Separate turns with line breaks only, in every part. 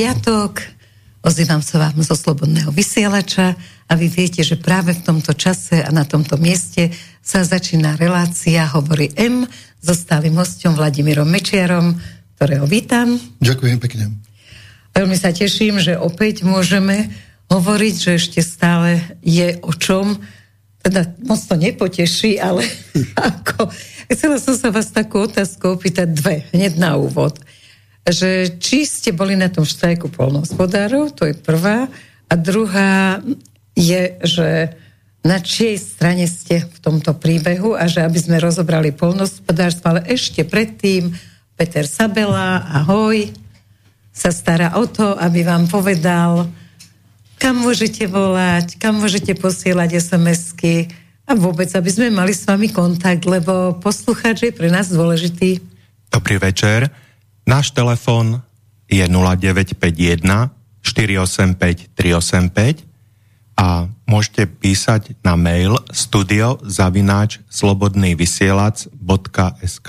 Piatok, ozývam sa vám zo Slobodného vysielača a vy viete, že práve v tomto čase a na tomto mieste sa začína relácia Hovorí M so stálym hostom Vladimírom Mečiarom, ktorého vítam.
Ďakujem pekne.
Veľmi sa teším, že opäť môžeme hovoriť, že ešte stále je o čom. Teda moc to nepoteší, ale ako... Chcela som sa vás takú otázku opýtať dve, hneď na úvod že či ste boli na tom štrajku polnohospodárov, to je prvá, a druhá je, že na čej strane ste v tomto príbehu a že aby sme rozobrali polnohospodárstvo, ale ešte predtým Peter Sabela, ahoj, sa stará o to, aby vám povedal, kam môžete volať, kam môžete posielať SMS-ky a vôbec, aby sme mali s vami kontakt, lebo poslucháč je pre nás dôležitý.
Dobrý večer. Náš telefon je 0951 485 385 a môžete písať na mail studiozavináč slobodnývysielac.sk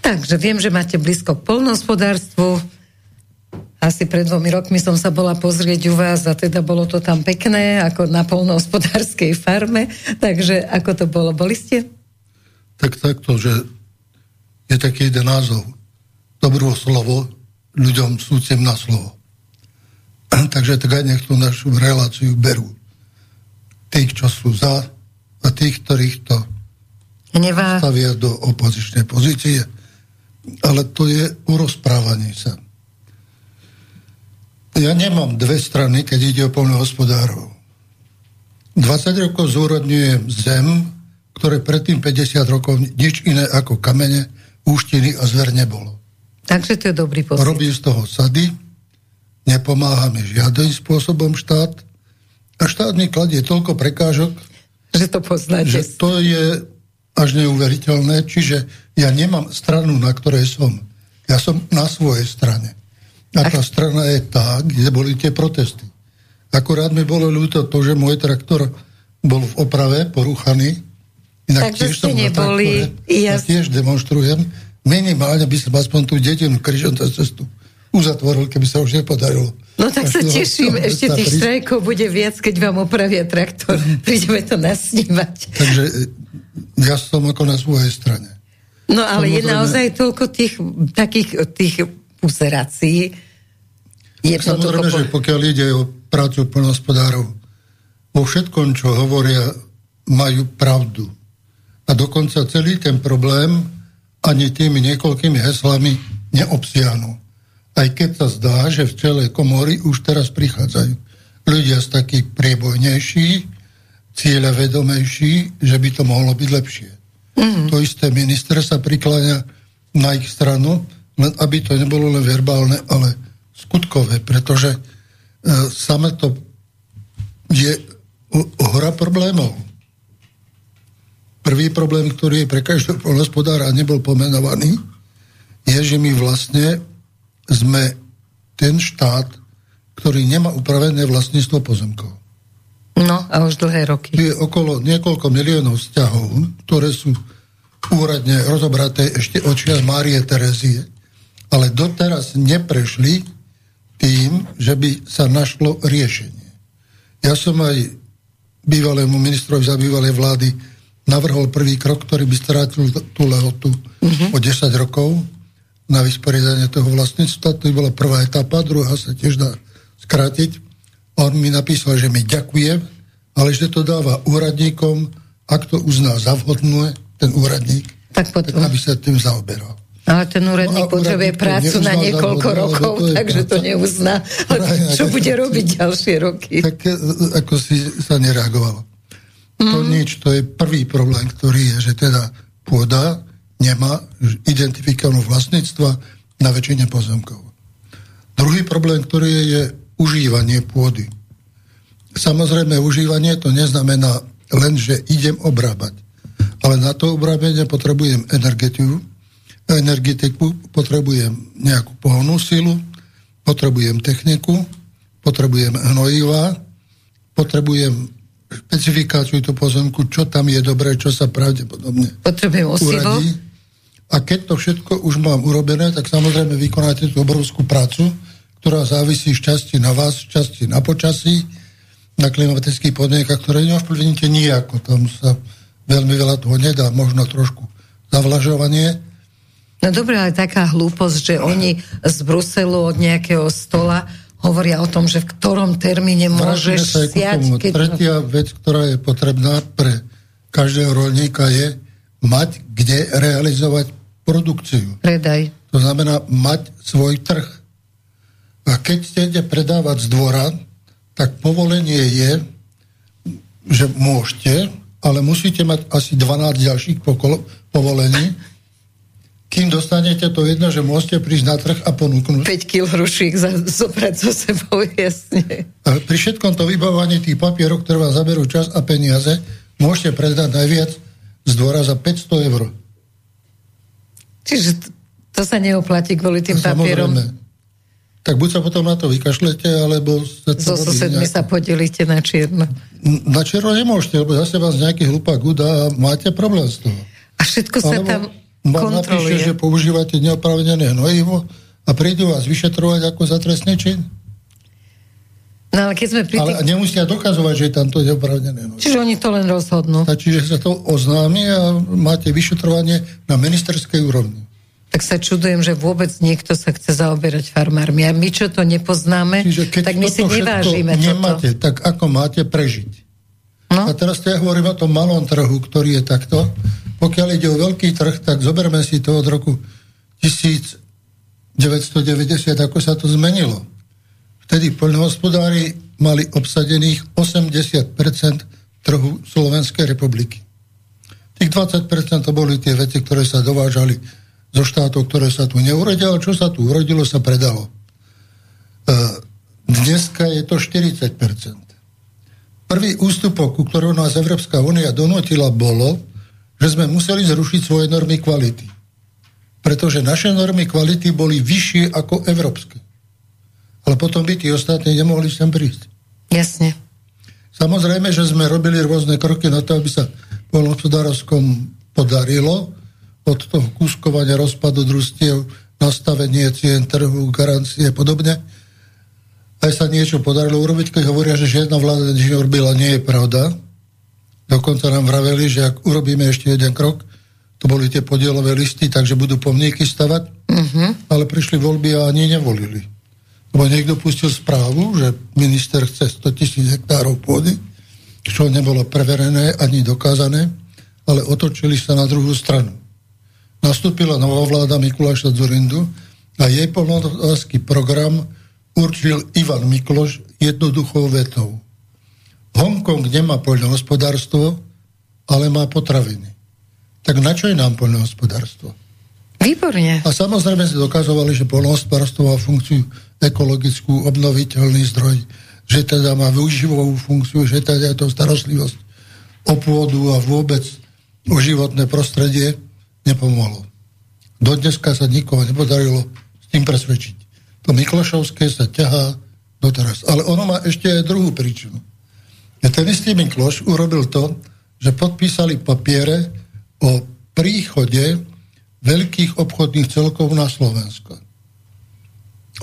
Takže viem, že máte blízko k polnohospodárstvu. Asi pred dvomi rokmi som sa bola pozrieť u vás a teda bolo to tam pekné, ako na polnohospodárskej farme. Takže ako to bolo? Boli ste?
Tak takto, že je taký jeden názov dobrú slovo ľuďom súcim na slovo. Takže tak aj nech tú našu reláciu berú. Tých, čo sú za a tých, ktorých to
Nevá.
stavia do opozičnej pozície. Ale to je urozprávanie sa. Ja nemám dve strany, keď ide o hospodárov. 20 rokov zúrodňujem zem, ktoré predtým 50 rokov nič iné ako kamene, úštiny a zver nebolo.
Takže to je dobrý pocit.
Robí z toho sady, nepomáha mi žiadnym spôsobom štát a štát mi kladie toľko prekážok,
že to poznáte.
Že to je až neuveriteľné, čiže ja nemám stranu, na ktorej som. Ja som na svojej strane. A tá strana je tá, kde boli tie protesty. Akurát mi bolo ľúto to, že môj traktor bol v oprave, poruchaný.
Inak Takže tiež ste neboli.
ja... ja tiež demonstrujem minimálne by som aspoň tú detinu križom cestu uzatvoril, keby sa už nepodarilo.
No tak sa teším, ešte tých štrajkov bude viac, keď vám opravia traktor. Prídeme to nasnívať.
Takže e, ja som ako na svojej strane.
No ale Samozrejme, je naozaj toľko tých takých tých puserácií.
Samozrejme, po... že pokiaľ ide o prácu plnohospodárov, vo všetkom, čo hovoria, majú pravdu. A dokonca celý ten problém ani tými niekoľkými heslami neobsiahnu. Aj keď sa zdá, že v celej komory už teraz prichádzajú ľudia z takých priebojnejší, cieľavedomejší, že by to mohlo byť lepšie. Mm-hmm. To isté minister sa prikláňa na ich stranu, len aby to nebolo len verbálne, ale skutkové, pretože e, same to je hora problémov. Prvý problém, ktorý je pre každého polnospodára nebol pomenovaný, je, že my vlastne sme ten štát, ktorý nemá upravené vlastníctvo pozemkov.
No, a už dlhé roky.
Je okolo niekoľko miliónov vzťahov, ktoré sú úradne rozobraté ešte od čias Márie Terezie, ale doteraz neprešli tým, že by sa našlo riešenie. Ja som aj bývalému ministrovi za bývalej vlády navrhol prvý krok, ktorý by strátil tú lehotu uh-huh. o 10 rokov na vysporiadanie toho vlastníctva. To bola prvá etapa, druhá sa tiež dá skrátiť. On mi napísal, že mi ďakuje, ale že to dáva úradníkom, ak to uzná za vhodné, ten úradník, tak potom... aby sa tým zaoberal.
Ale ten úradník no potrebuje prácu na niekoľko vhodné, rokov, to takže práca. to neuzná. Ale čo bude robiť ďalšie roky?
Tak e, ako si sa nereagovalo. Mm. To nič, to je prvý problém, ktorý je, že teda pôda nemá identifikovanú vlastníctva na väčšine pozemkov. Druhý problém, ktorý je, je užívanie pôdy. Samozrejme, užívanie to neznamená len, že idem obrábať. Ale na to obrábenie potrebujem energetiku, energetiku, potrebujem nejakú pohonú silu, potrebujem techniku, potrebujem hnojiva, potrebujem špecifikáciu tú pozemku, čo tam je dobré, čo sa pravdepodobne
Potrebujem osivo.
A keď to všetko už mám urobené, tak samozrejme vykonáte tú obrovskú prácu, ktorá závisí šťastie na vás, šťastie na počasí, na klimatických podmienkach, ktoré neovplyvníte nijako. Tam sa veľmi veľa toho nedá, možno trošku zavlažovanie.
No dobré, ale taká hlúposť, že oni z Bruselu od nejakého stola hovoria o tom, že v ktorom termíne môžeš
siať. Keď... Tretia vec, ktorá je potrebná pre každého rolníka je mať kde realizovať produkciu.
Predaj.
To znamená mať svoj trh. A keď chcete predávať z dvora, tak povolenie je, že môžete, ale musíte mať asi 12 ďalších povolení, kým dostanete to jedno, že môžete prísť na trh a ponúknuť.
5 kg hrušík za, zobrať so sebou, jasne.
A pri všetkom to vybavovaní tých papierov, ktoré vám zaberú čas a peniaze, môžete predať najviac z dvora za 500 eur.
Čiže to, to sa neoplatí kvôli tým papierom. Samozrejme
tak buď sa potom na to vykašlete, alebo...
So susedmi nejak... sa podelíte na čierno.
Na čierno nemôžete, lebo zase vás nejaký hlupák udá a máte problém z toho.
A všetko sa alebo tam kontroluje.
napíše, že používate neopravnené hnojivo a prídu vás vyšetrovať ako za trestný čin.
No ale keď sme pri
tých... Ale nemusia dokazovať, že je tam to neopravnené hnojivo.
Čiže oni to len rozhodnú.
A čiže sa to oznámi a máte vyšetrovanie na ministerskej úrovni
tak sa čudujem, že vôbec niekto sa chce zaoberať farmármi. A my, čo to nepoznáme, keď tak my si nevážime
nemáte, toto. tak ako máte prežiť? No? A teraz ja hovorím o tom malom trhu, ktorý je takto. Pokiaľ ide o veľký trh, tak zoberme si to od roku 1990, ako sa to zmenilo. Vtedy poľnohospodári mali obsadených 80% trhu Slovenskej republiky. Tých 20% to boli tie veci, ktoré sa dovážali zo štátov, ktoré sa tu neurodilo, čo sa tu urodilo, sa predalo. E, dneska je to 40%. Prvý ústupok, ku ktorému nás Európska únia donotila, bolo, že sme museli zrušiť svoje normy kvality. Pretože naše normy kvality boli vyššie ako európske. Ale potom by tí ostatní nemohli sem prísť.
Jasne.
Samozrejme, že sme robili rôzne kroky na to, aby sa polnohospodárovskom podarilo, od toho kúskovania rozpadu družstiev, nastavenie cien trhu, garancie a podobne. Aj sa niečo podarilo urobiť, keď hovoria, že žiadna vláda nič neurobila, nie je pravda. Dokonca nám vraveli, že ak urobíme ešte jeden krok, to boli tie podielové listy, takže budú pomníky stavať, uh-huh. ale prišli voľby a ani nevolili. Lebo niekto pustil správu, že minister chce 100 tisíc hektárov pôdy, čo nebolo preverené ani dokázané, ale otočili sa na druhú stranu nastúpila nová vláda Mikuláša Zurindu a jej polnohospodársky program určil Ivan Mikloš jednoduchou vetou. Hongkong nemá poľnohospodárstvo, ale má potraviny. Tak na čo je nám poľnohospodárstvo?
Výborne.
A samozrejme si dokazovali, že poľnohospodárstvo má funkciu ekologickú, obnoviteľný zdroj, že teda má využivovú funkciu, že teda je to starostlivosť o pôdu a vôbec o životné prostredie nepomohlo. Do dneska sa nikoho nepodarilo s tým presvedčiť. To Miklošovské sa ťahá doteraz. Ale ono má ešte aj druhú príčinu. Ten istý Mikloš urobil to, že podpísali papiere o príchode veľkých obchodných celkov na Slovensko.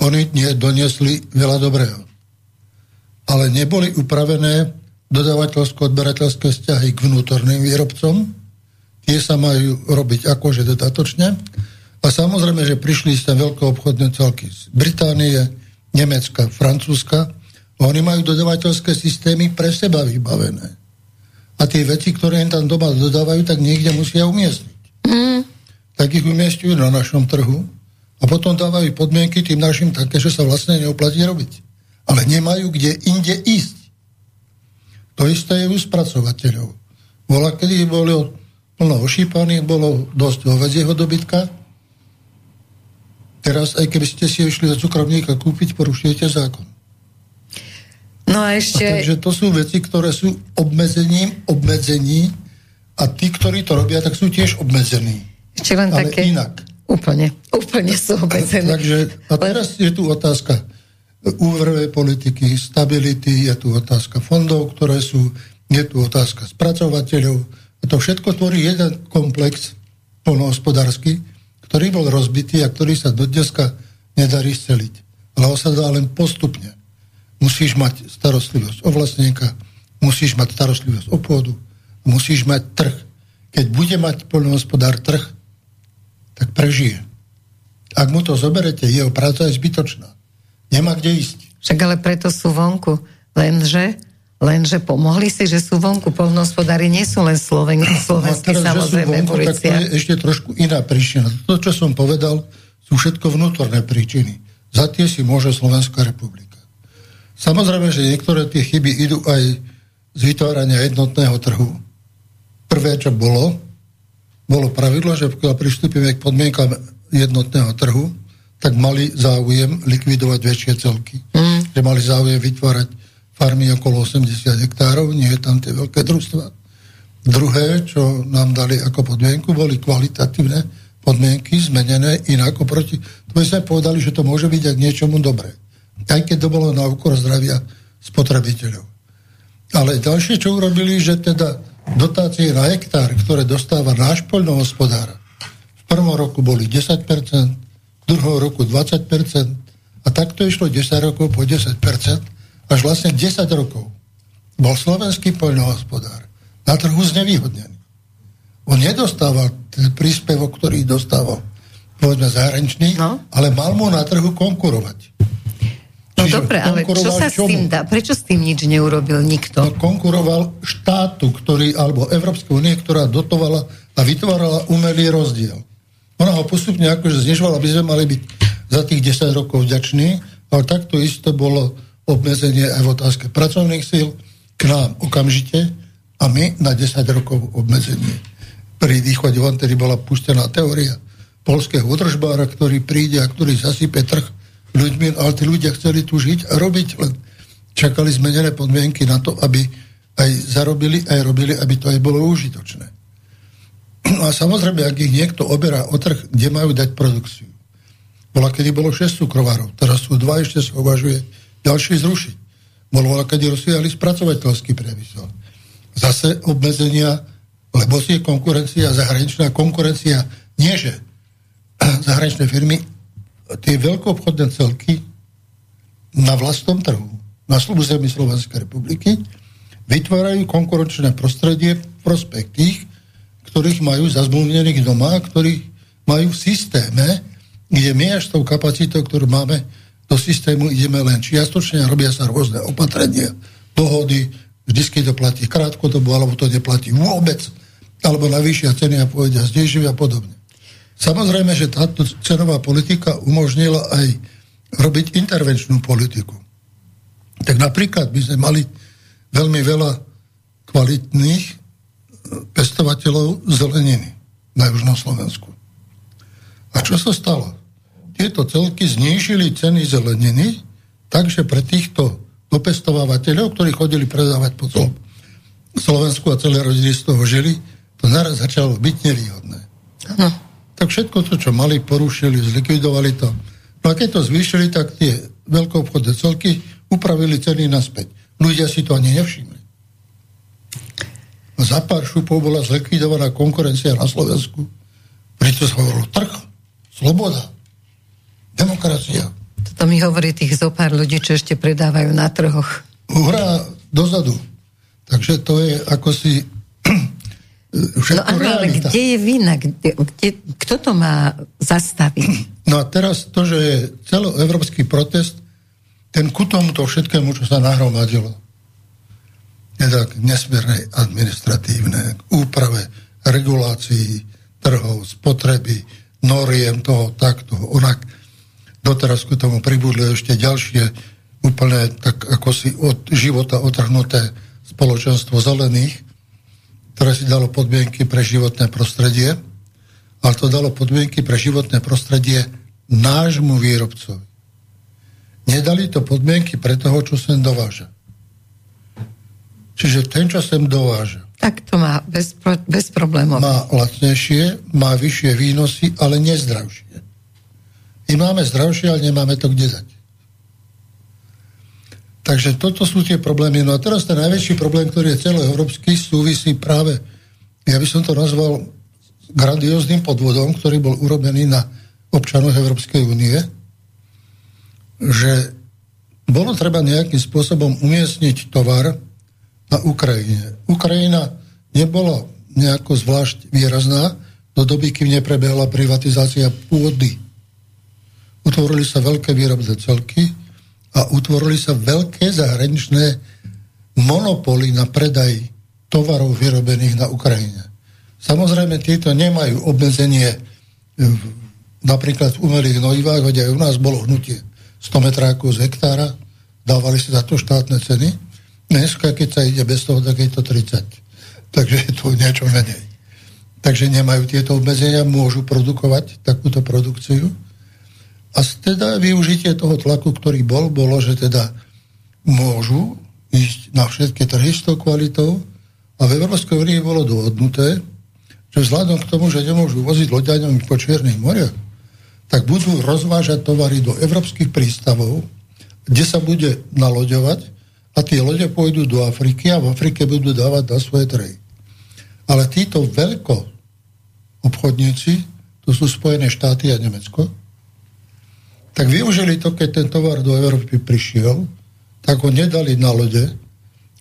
Oni nie doniesli veľa dobrého. Ale neboli upravené dodávateľsko-odberateľské vzťahy k vnútorným výrobcom, tie sa majú robiť akože dodatočne. A samozrejme, že prišli sa veľké obchodné celky z Británie, Nemecka, Francúzska. Oni majú dodavateľské systémy pre seba vybavené. A tie veci, ktoré im tam doma dodávajú, tak niekde musia umiestniť. Mm. Tak ich umiestňujú na našom trhu a potom dávajú podmienky tým našim také, že sa vlastne neoplatí robiť. Ale nemajú kde inde ísť. To isté je u spracovateľov. Bola, kedy boli plno ošípaných, bolo dosť hovedzieho dobytka. Teraz, aj keby ste si išli za cukrovníka kúpiť, porušujete zákon.
No a ešte...
A takže to sú veci, ktoré sú obmedzením obmedzení a tí, ktorí to robia, tak sú tiež obmedzení.
Ešte len
Ale
také...
inak.
Úplne, úplne sú obmedzení.
Takže, a teraz je tu otázka úverovej politiky, stability, je tu otázka fondov, ktoré sú, je tu otázka spracovateľov, a to všetko tvorí jeden komplex polnohospodársky, ktorý bol rozbitý a ktorý sa do dneska nedarí sceliť. Ale on sa dá len postupne. Musíš mať starostlivosť o vlastníka, musíš mať starostlivosť o pôdu, musíš mať trh. Keď bude mať poľnohospodár trh, tak prežije. Ak mu to zoberete, jeho práca je zbytočná. Nemá kde ísť.
Však ale preto sú vonku. Lenže, lenže pomohli si, že sú vonku. Polnohospodári nie sú len Sloven, slovenskí, no, samozrejme, vonku,
tak to je ešte trošku iná príčina. To, čo som povedal, sú všetko vnútorné príčiny. Za tie si môže Slovenská republika. Samozrejme, že niektoré tie chyby idú aj z vytvárania jednotného trhu. Prvé, čo bolo, bolo pravidlo, že pokiaľ pristúpime k podmienkam jednotného trhu, tak mali záujem likvidovať väčšie celky. Mm. Že mali záujem vytvárať farmy okolo 80 hektárov, nie je tam tie veľké družstva. Druhé, čo nám dali ako podmienku, boli kvalitatívne podmienky zmenené inak oproti. To sme povedali, že to môže byť aj niečomu dobré. Aj keď to bolo na úkor zdravia spotrebiteľov. Ale ďalšie, čo urobili, že teda dotácie na hektár, ktoré dostáva náš poľnohospodár, prvom roku boli 10%, v druhom roku 20% a takto išlo 10 rokov po 10%, až vlastne 10 rokov bol slovenský poľnohospodár na trhu znevýhodnený. On nedostával ten príspevok, ktorý dostával povedzme zahraničný, no. ale mal mu na trhu konkurovať.
No dobre, ale čo sa čomu? s tým dá? Prečo s tým nič neurobil nikto?
No, konkuroval štátu, ktorý, alebo Európskej únie, ktorá dotovala a vytvárala umelý rozdiel. Ona ho postupne akože znižovala, aby sme mali byť za tých 10 rokov vďační, ale takto isto bolo obmedzenie aj v otázke pracovných síl k nám okamžite a my na 10 rokov obmedzenie. Pri východe von tedy bola pustená teória polského udržbára, ktorý príde a ktorý zasype trh ľuďmi, ale tí ľudia chceli tu žiť a robiť, len čakali zmenené podmienky na to, aby aj zarobili, aj robili, aby to aj bolo užitočné. No a samozrejme, ak ich niekto oberá o trh, kde majú dať produkciu. Bola, kedy bolo 6 cukrovárov, teraz sú dva, ešte sa uvažuje ďalší zrušiť. Bolo, kedy rozvíjali spracovateľský priemysel. Zase obmedzenia, lebo si je konkurencia, zahraničná konkurencia, nie že zahraničné firmy, tie veľkoobchodné celky na vlastnom trhu, na území Slovenskej republiky, vytvárajú konkurenčné prostredie v prospech tých, ktorých majú zazmluvnených doma, ktorých majú v systéme, kde my až tou kapacitou, ktorú máme do systému, ideme len čiastočne a robia sa rôzne opatrenia, dohody, vždy to platí krátkodobo, alebo to neplatí vôbec, alebo navýšia ceny a povedia zdejšie a podobne. Samozrejme, že táto cenová politika umožnila aj robiť intervenčnú politiku. Tak napríklad by sme mali veľmi veľa kvalitných pestovateľov zeleniny na Južnom Slovensku. A čo sa stalo? Tieto celky znížili ceny zeleniny, takže pre týchto dopestovávateľov, ktorí chodili predávať po celom Slovensku a celé rodiny z toho žili, to naraz začalo byť nevýhodné. Ano. Tak všetko to, čo mali, porušili, zlikvidovali to. No a keď to zvýšili, tak tie veľkoobchodné celky upravili ceny naspäť. Ľudia si to ani nevšimli za pár šupov bola zlikvidovaná konkurencia na Slovensku. Preto sa hovorilo trh, sloboda, demokracia.
Toto mi hovorí tých zo pár ľudí, čo ešte predávajú na trhoch.
Hurá, dozadu. Takže to je ako si
no ale kde je vina? Kde, kde, kto to má zastaviť?
No a teraz to, že je celoevropský protest, ten ku tomuto všetkému, čo sa nahromadilo jednak nesmiernej administratívne, k úprave regulácií trhov, spotreby, noriem toho, takto, onak. Doteraz k tomu pribudli ešte ďalšie úplne tak ako si od života otrhnuté spoločenstvo zelených, ktoré si dalo podmienky pre životné prostredie, ale to dalo podmienky pre životné prostredie nášmu výrobcovi. Nedali to podmienky pre toho, čo sem dováža. Čiže ten, čo sem dováža.
Tak to má bez, bez problémov.
Má lacnejšie, má vyššie výnosy, ale nezdravšie. My máme zdravšie, ale nemáme to kde dať. Takže toto sú tie problémy. No a teraz ten najväčší problém, ktorý je celoeurópsky, súvisí práve, ja by som to nazval grandióznym podvodom, ktorý bol urobený na občanoch Európskej únie. že bolo treba nejakým spôsobom umiestniť tovar na Ukrajine. Ukrajina nebola nejako zvlášť výrazná do doby, kým neprebehla privatizácia pôdy. Utvorili sa veľké výrobné celky a utvorili sa veľké zahraničné monopoly na predaj tovarov vyrobených na Ukrajine. Samozrejme, tieto nemajú obmedzenie napríklad v umelých hnojivách, veď aj u nás bolo hnutie 100 metrákov z hektára, dávali sa za to štátne ceny. Dneska, keď sa ide bez toho, tak je to 30. Takže je to niečo menej. Takže nemajú tieto obmedzenia, môžu produkovať takúto produkciu. A teda využitie toho tlaku, ktorý bol, bolo, že teda môžu ísť na všetky trhy s tou kvalitou a v Európskej únii bolo dohodnuté, že vzhľadom k tomu, že nemôžu voziť loďaňami po Čiernych moriach, tak budú rozvážať tovary do európskych prístavov, kde sa bude naloďovať a tie lode pôjdu do Afriky a v Afrike budú dávať na svoje trhy. Ale títo veľko obchodníci, to sú Spojené štáty a Nemecko, tak využili to, keď ten tovar do Európy prišiel, tak ho nedali na lode,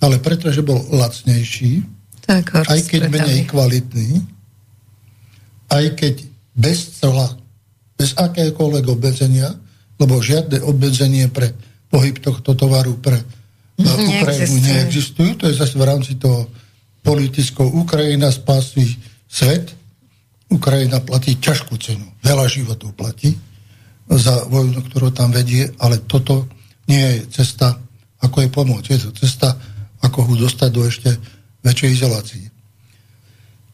ale pretože bol lacnejší, tak aj keď menej kvalitný, aj keď bez cela bez akéhokoľvek obmedzenia, lebo žiadne obmedzenie pre pohyb tohto tovaru pre mm, Ukrajinu neexistujú. To je zase v rámci toho politickou Ukrajina spásí svet. Ukrajina platí ťažkú cenu. Veľa životov platí za vojnu, ktorú tam vedie, ale toto nie je cesta, ako je pomôcť. Je to cesta, ako ho dostať do ešte väčšej izolácii.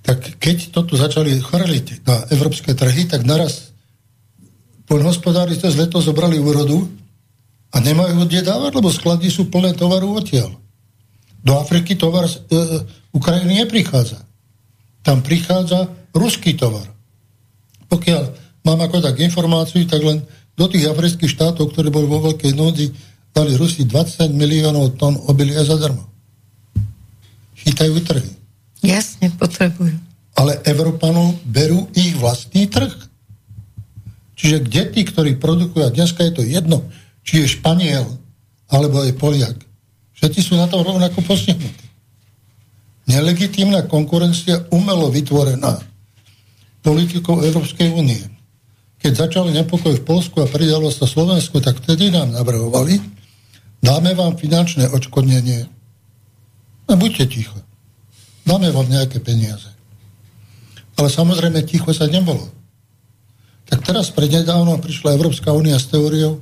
Tak keď toto začali chrliť na európske trhy, tak naraz poľnohospodári cez leto zobrali úrodu a nemajú kde dávať, lebo sklady sú plné tovaru odtiaľ. Do Afriky tovar z e, Ukrajiny neprichádza. Tam prichádza ruský tovar. Pokiaľ mám ako tak informáciu, tak len do tých afrických štátov, ktoré boli vo veľkej núdzi, dali Rusi 20 miliónov tón obilia zadarmo. Chytajú trhy.
Jasne, potrebujú.
Ale Európanov berú ich vlastný trh. Čiže kde tí, ktorí produkujú, a dneska je to jedno, či je Španiel, alebo je Poliak, všetci sú na to rovnako postihnutí. Nelegitímna konkurencia umelo vytvorená politikou Európskej únie. Keď začali nepokoj v Polsku a pridalo sa Slovensko, tak vtedy nám navrhovali, dáme vám finančné odškodnenie. A buďte ticho. Dáme vám nejaké peniaze. Ale samozrejme ticho sa nebolo. Tak teraz prednedávno prišla Európska únia s teóriou,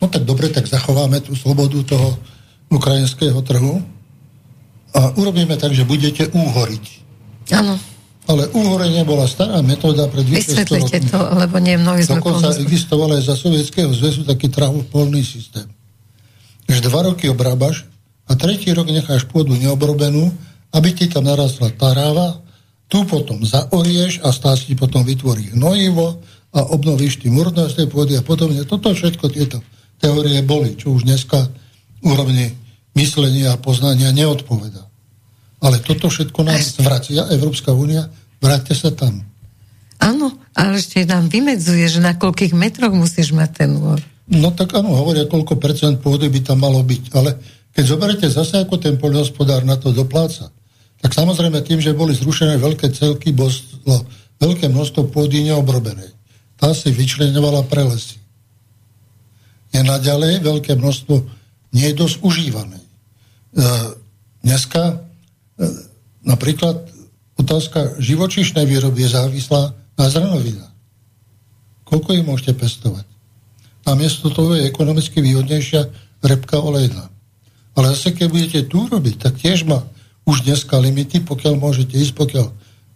no tak dobre, tak zachováme tú slobodu toho ukrajinského trhu a urobíme tak, že budete úhoriť.
Áno.
Ale úhorenie bola stará metóda pred 200
rokmi. to, lebo nie mnohí sme
Dokonca existoval aj za sovietského zväzu taký trávopolný systém. Že dva roky obrábaš a tretí rok necháš pôdu neobrobenú, aby ti tam narastla taráva, tu potom zaorieš a stás ti potom vytvorí hnojivo, a obnovíš tým úrodnosti pôdy a podobne. Toto všetko tieto teórie boli, čo už dneska úrovni myslenia a poznania neodpoveda. Ale toto všetko nám zvracia Európska únia, vráťte sa tam.
Áno, ale ešte nám vymedzuje, že na koľkých metroch musíš mať ten úr.
No tak áno, hovoria, koľko percent pôdy by tam malo byť, ale keď zoberete zase, ako ten poľnohospodár na to dopláca, tak samozrejme tým, že boli zrušené veľké celky, bolo veľké množstvo pôdy neobrobenej tá si vyčlenovala prelesy. Je naďalej veľké množstvo nie dosť užívané. E, dneska napríklad otázka živočíšnej výroby je závislá na zrnovinách. Koľko ich môžete pestovať? Namiesto toho je ekonomicky výhodnejšia repka olejná. Ale zase, keď budete tu robiť, tak tiež má už dneska limity, pokiaľ môžete ísť, pokiaľ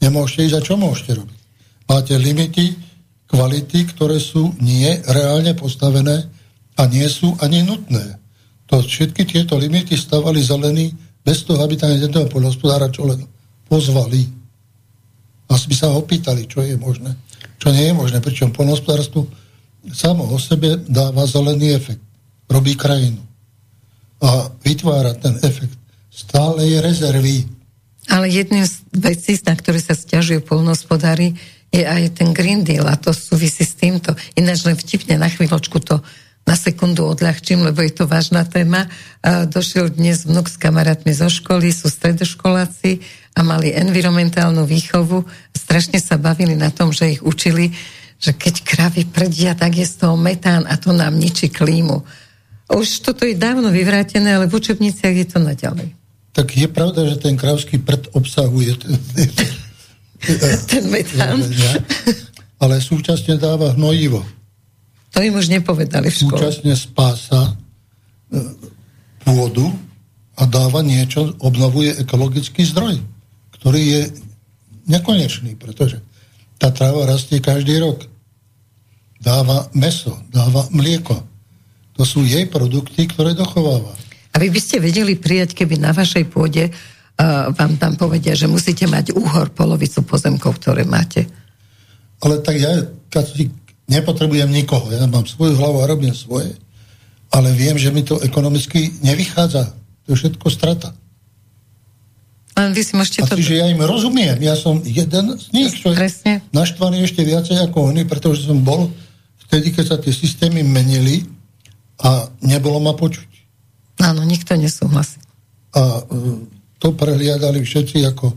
nemôžete ísť a čo môžete robiť. Máte limity, kvality, ktoré sú nie reálne postavené a nie sú ani nutné. To všetky tieto limity stavali zelení bez toho, aby tam jedného poľnohospodára čo len pozvali. A by sa opýtali, čo je možné, čo nie je možné. Pričom poľnohospodárstvo samo o sebe dáva zelený efekt. Robí krajinu. A vytvára ten efekt. Stále je rezervy.
Ale jedným z vecí, na ktoré sa stiažujú polnohospodári, je aj ten Green Deal a to súvisí s týmto. Ináč len vtipne na chvíľočku to na sekundu odľahčím, lebo je to vážna téma. Došiel dnes vnuk s kamarátmi zo školy, sú stredoškoláci a mali environmentálnu výchovu. Strašne sa bavili na tom, že ich učili, že keď kravy prdia, tak je z toho metán a to nám ničí klímu. Už toto je dávno vyvrátené, ale v učebniciach je to naďalej.
Tak je pravda, že ten kravský prd obsahuje ten,
ten metán.
Ale súčasne dáva hnojivo.
To im už nepovedali v škole.
Súčasne spása e, pôdu a dáva niečo, obnovuje ekologický zdroj, ktorý je nekonečný, pretože tá tráva rastie každý rok. Dáva meso, dáva mlieko. To sú jej produkty, ktoré dochováva.
A vy by ste vedeli prijať, keby na vašej pôde uh, vám tam povedia, že musíte mať úhor polovicu pozemkov, ktoré máte.
Ale tak ja, keď nepotrebujem nikoho. Ja mám svoju hlavu a robím svoje. Ale viem, že mi to ekonomicky nevychádza. To je všetko strata.
Ale vy si môžete
to... že ja im rozumiem. Ja som jeden z nich, čo je naštvaný ešte viacej ako oni, pretože som bol vtedy, keď sa tie systémy menili a nebolo ma počuť.
Áno, nikto nesúhlasí.
A e, to prehliadali všetci ako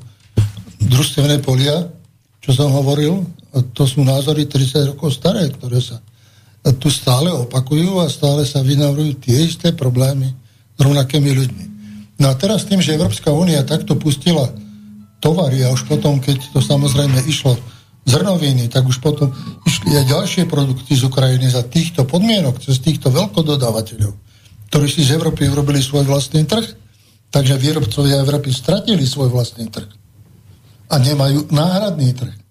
družstevné polia, čo som hovoril, to sú názory 30 rokov staré, ktoré sa tu stále opakujú a stále sa vynavrujú tie isté problémy s rovnakými ľuďmi. No a teraz tým, že Európska únia takto pustila tovary a už potom, keď to samozrejme išlo zrnoviny, tak už potom išli aj ďalšie produkty z Ukrajiny za týchto podmienok, cez týchto veľkododávateľov, ktorí si z Európy urobili svoj vlastný trh, takže výrobcovia Európy stratili svoj vlastný trh a nemajú náhradný trh.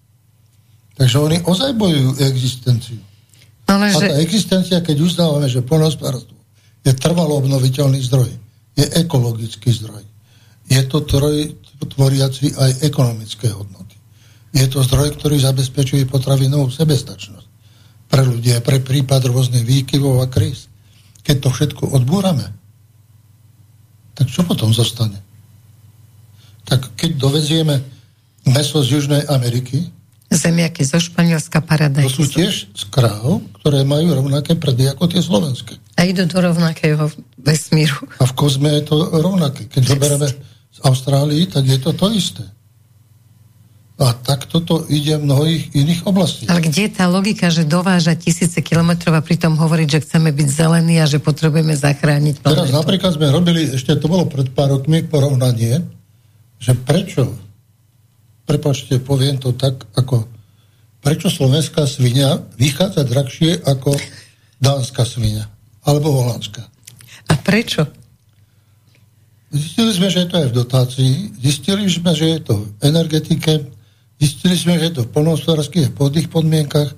Takže oni ozaj bojujú existenciu. Ale a tá existencia, keď uznávame, že poľnohospodárstvo je trvalo obnoviteľný zdroj, je ekologický zdroj, je to troj, tvoriaci aj ekonomické hodnoty. Je to zdroj, ktorý zabezpečuje potravinovú sebestačnosť pre ľudia, pre prípad rôznych výkyvov a kríz. Keď to všetko odbúrame, tak čo potom zostane? Tak keď dovezieme meso z Južnej Ameriky,
zemiaky zo Španielska, paradajky.
To sú tiež z kráv, ktoré majú rovnaké prdy ako tie slovenské.
A idú do rovnakého vesmíru.
A v kozme je to rovnaké. Keď zoberieme z Austrálii, tak je to to isté. A tak toto ide v mnohých iných oblastiach.
Ale kde je tá logika, že dováža tisíce kilometrov a pritom hovoriť, že chceme byť zelení a že potrebujeme zachrániť
planetu? Teraz napríklad sme robili, ešte to bolo pred pár rokmi, porovnanie, že prečo prepačte, poviem to tak, ako prečo slovenská svinia vychádza drahšie ako dánska svinia alebo holandská.
A prečo?
Zistili sme, že je to aj v dotácii, zistili sme, že je to v energetike, zistili sme, že je to v polnohospodárských a podných podmienkach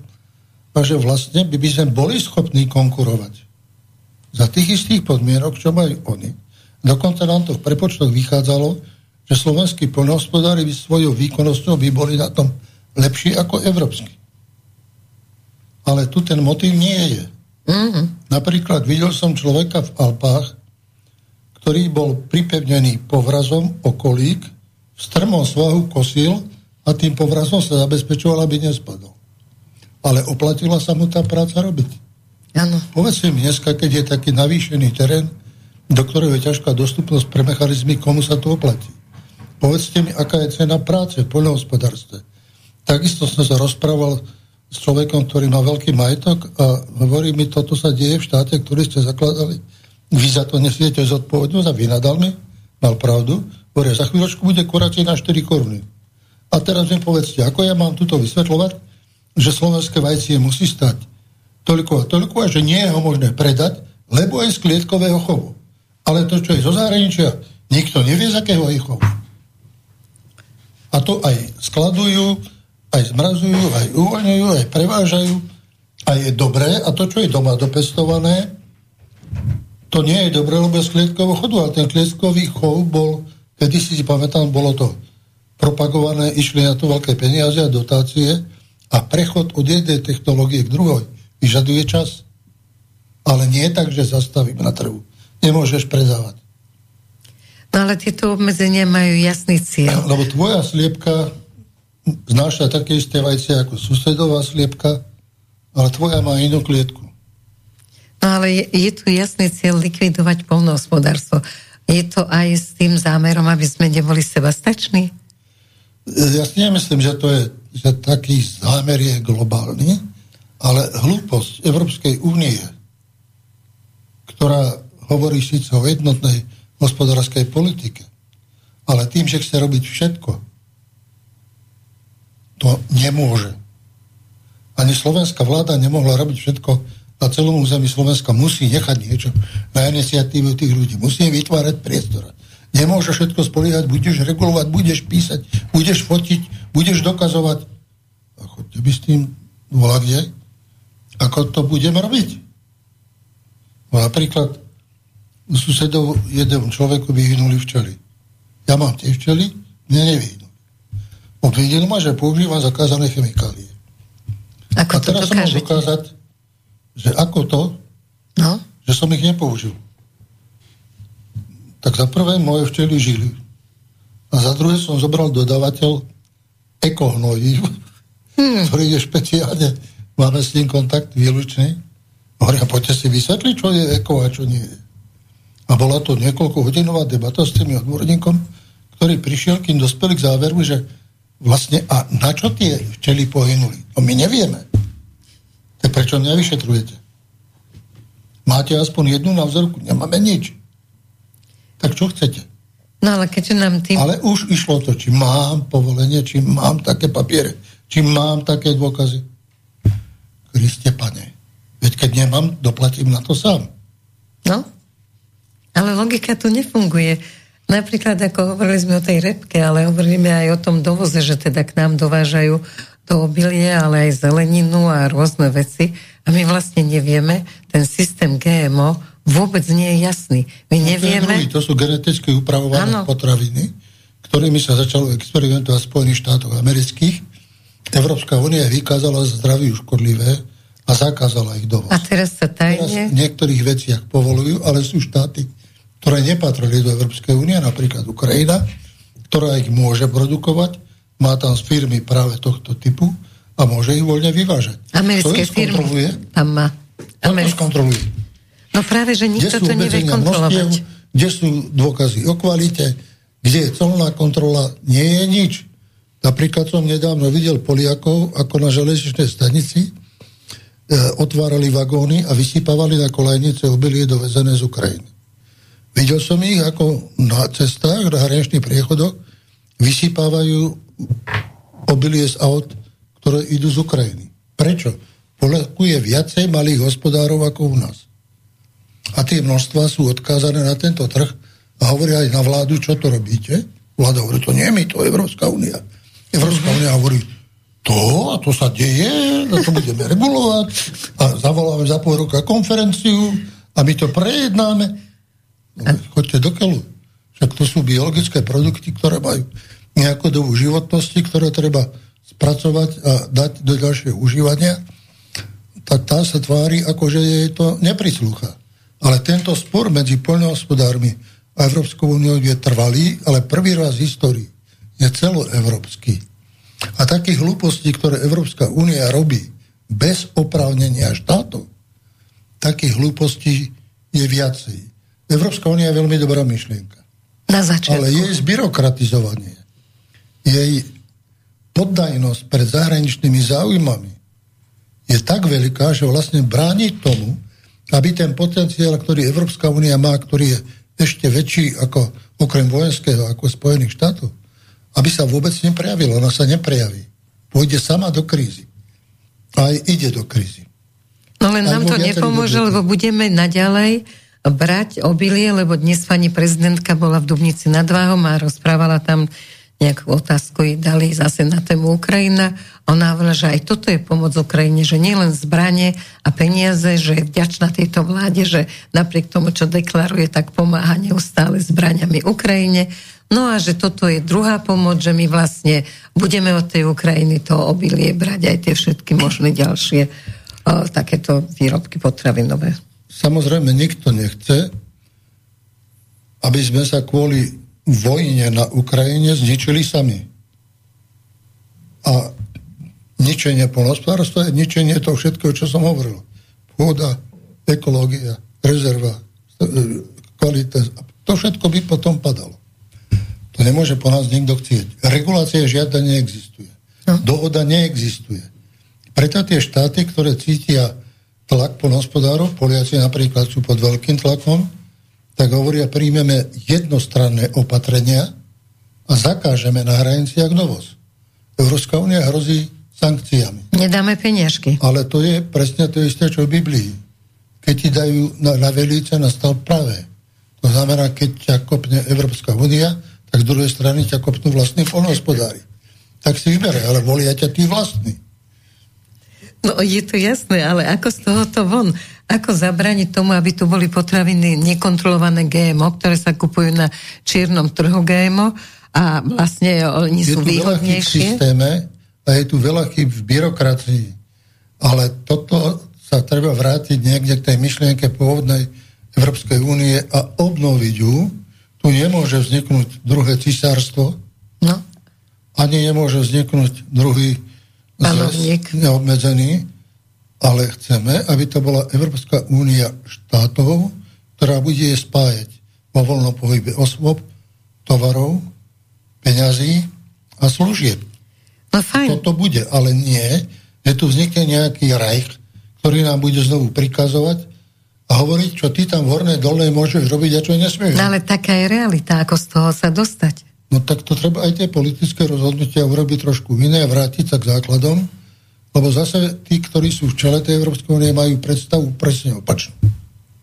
a že vlastne by, by sme boli schopní konkurovať za tých istých podmienok, čo majú oni. Dokonca nám to v prepočtoch vychádzalo, že slovenskí poľnohospodári by svojou výkonnosťou by boli na tom lepší ako európsky. Ale tu ten motív nie je. Mm-hmm. Napríklad videl som človeka v Alpách, ktorý bol pripevnený povrazom o kolík, v strmom svahu kosil a tým povrazom sa zabezpečoval, aby nespadol. Ale oplatila sa mu tá práca robiť.
Ano.
Povedzte mi dneska, keď je taký navýšený terén, do ktorého je ťažká dostupnosť pre mechanizmy, komu sa to oplatí. Povedzte mi, aká je cena práce v poľnohospodárstve. Takisto som sa rozprával s človekom, ktorý má veľký majetok a hovorí mi, toto sa deje v štáte, ktorý ste zakladali. Vy za to nesiete zodpovednosť a vynadal mi, mal pravdu. Hovorí, za chvíľočku bude kuracie na 4 koruny. A teraz mi povedzte, ako ja mám tuto vysvetľovať, že slovenské vajcie musí stať toľko a toľko a že nie je ho možné predať, lebo je z klietkového chovu. Ale to, čo je zo zahraničia, nikto nevie, z akého je chovu. A to aj skladujú, aj zmrazujú, aj uvoľňujú, aj prevážajú. A je dobré. A to, čo je doma dopestované, to nie je dobré, lebo z klietkového chodu. Ale ten klietkový chov bol, kedy si si pamätám, bolo to propagované, išli na to veľké peniaze a dotácie a prechod od jednej technológie k druhej vyžaduje čas. Ale nie tak, že zastavím na trhu. Nemôžeš predávať.
No ale tieto obmedzenia majú jasný cieľ.
Lebo tvoja sliepka znáša také isté vajce ako susedová sliepka, ale tvoja má inú klietku.
No ale je, je tu jasný cieľ likvidovať polnohospodárstvo. Je to aj s tým zámerom, aby sme neboli sebastační?
Ja si nemyslím, že to je, že taký zámer je globálny, ale hlúposť Európskej únie, ktorá hovorí síce o jednotnej hospodárskej politike, ale tým, že chce robiť všetko, to nemôže. Ani slovenská vláda nemohla robiť všetko na celom území Slovenska musí nechať niečo na iniciatívu tých ľudí. Musí vytvárať priestor. Nemôže všetko spoliehať, budeš regulovať, budeš písať, budeš fotiť, budeš dokazovať. A chodte by s tým volá kde? Ako to budeme robiť? No napríklad susedov jeden človeku vyhynuli včely. Ja mám tie včely, mne nevyhnuli. Obvinil ma, že používam zakázané chemikálie.
Ako
a teraz som mal dokázať, že ako to, no? že som ich nepoužil. Tak za prvé moje včely žili. A za druhé som zobral dodávateľ ekohnojív, hmm. ktorý je špeciálne, máme s ním kontakt výlučný. Hovoria, poďte si vysvetliť, čo je eko a čo nie je. A bola to niekoľko hodinová debata s tým odborníkom, ktorý prišiel, kým dospeli k záveru, že vlastne a na čo tie včely pohynuli? To my nevieme. Tak prečo nevyšetrujete? Máte aspoň jednu na vzorku? Nemáme nič. Tak čo chcete?
No ale keďže nám tým...
Ale už išlo to, či mám povolenie, či mám také papiere, či mám také dôkazy. Kriste, pane. Veď keď nemám, doplatím na to sám.
No, ale logika tu nefunguje. Napríklad, ako hovorili sme o tej repke, ale hovoríme aj o tom dovoze, že teda k nám dovážajú to obilie, ale aj zeleninu a rôzne veci a my vlastne nevieme, ten systém GMO vôbec nie je jasný. My no, nevieme...
To, druhý, to sú geneticky upravované ano. potraviny, ktorými sa začalo experimentovať v Spojených štátoch amerických. Európska únia vykázala zdraví škodlivé a zakázala ich dovoz.
A teraz sa tajne...
Teraz v niektorých veciach povolujú, ale sú štáty, ktoré nepatrili do Európskej únie, napríklad Ukrajina, ktorá ich môže produkovať má tam z firmy práve tohto typu a môže ich voľne vyvážať.
Americké firmy tam má.
Americké. to skontroluje?
No práve, že nikto to nevie kontrolovať. Množstiev,
kde sú dôkazy o kvalite, kde je colná kontrola, nie je nič. Napríklad som nedávno videl Poliakov, ako na železničnej stanici e, otvárali vagóny a vysypávali na kolajnice obilie dovezené z Ukrajiny. Videl som ich, ako na cestách, na hraničných priechodoch vysypávajú obilie z aut, ktoré idú z Ukrajiny. Prečo? Poleku je viacej malých hospodárov ako u nás. A tie množstva sú odkázané na tento trh a hovoria aj na vládu, čo to robíte. Vláda hovorí, to nie my, to je Európska únia. Európska únia hovorí, to a to sa deje, na to budeme regulovať a zavoláme za pol roka konferenciu a my to prejednáme. No, choďte do keľu. Však to sú biologické produkty, ktoré majú nejakú dobu životnosti, ktoré treba spracovať a dať do ďalšieho užívania, tak tá sa tvári, ako že jej to neprislúcha. Ale tento spor medzi poľnohospodármi a Európskou úniou je trvalý, ale prvý raz v histórii je celoevropský. A takých hlúpostí, ktoré Európska únia robí bez oprávnenia štátov, takých hlúpostí je viacej. Európska únia je veľmi dobrá myšlienka.
Na začiatku.
Ale jej zbyrokratizovanie jej poddajnosť pred zahraničnými záujmami je tak veľká, že vlastne bráni tomu, aby ten potenciál, ktorý Európska únia má, ktorý je ešte väčší ako okrem vojenského, ako Spojených štátov, aby sa vôbec neprejavilo. Ona sa neprejaví. Pôjde sama do krízy. Aj ide do krízy.
No len nám to nepomôže, lebo budeme naďalej brať obilie, lebo dnes pani prezidentka bola v Dubnici nad Váhom a rozprávala tam nejakú otázku jej dali zase na tému Ukrajina. Ona hovorila, že aj toto je pomoc Ukrajine, že nielen zbranie a peniaze, že je vďačná tejto vláde, že napriek tomu, čo deklaruje, tak pomáha neustále zbraniami Ukrajine. No a že toto je druhá pomoc, že my vlastne budeme od tej Ukrajiny to obilie brať aj tie všetky možné ďalšie o, takéto výrobky potravinové.
Samozrejme, nikto nechce, aby sme sa kvôli vojne na Ukrajine zničili sami. A ničenie polnospodárstva je ničenie toho všetkého, čo som hovoril. Pôda, ekológia, rezerva, e, kvalita. To všetko by potom padalo. To nemôže po nás nikto chcieť. Regulácia žiadna neexistuje. No. Dohoda neexistuje. Preto tie štáty, ktoré cítia tlak polnohospodárov, Poliaci napríklad sú pod veľkým tlakom, tak hovoria, príjmeme jednostranné opatrenia a zakážeme na hraniciach dovoz. Európska únia hrozí sankciami.
Nedáme peniažky.
Ale to je presne to isté, čo v Biblii. Keď ti dajú na, na velice, nastal pravé. To znamená, keď ťa kopne Európska únia, tak z druhej strany ťa kopnú vlastní polnohospodári. Tak si vybere, ale volia ťa tí vlastní.
No je to jasné, ale ako z tohoto von? Ako zabraniť tomu, aby tu boli potraviny nekontrolované GMO, ktoré sa kupujú na čiernom trhu GMO a vlastne oni sú výhodnejšie?
Je tu veľa v systéme a je tu veľa chyb v byrokracii. Ale toto sa treba vrátiť niekde k tej myšlienke pôvodnej Európskej únie a obnoviť ju. Tu nemôže vzniknúť druhé cisárstvo. No. Ani nemôže vzniknúť druhý
zväz
neobmedzený, ale chceme, aby to bola Európska únia štátov, ktorá bude spájať vo voľnom pohybe osôb, tovarov, peňazí a služieb.
No fajn.
Toto bude, ale nie, že tu vznikne nejaký rajch, ktorý nám bude znovu prikazovať a hovoriť, čo ty tam v hornej dolnej môžeš robiť a čo nesmieš.
No ale taká je realita, ako z toho sa dostať.
No tak to treba aj tie politické rozhodnutia urobiť trošku iné a vrátiť sa k základom, lebo zase tí, ktorí sú v čele tej Európskej únie, majú predstavu presne opačnú.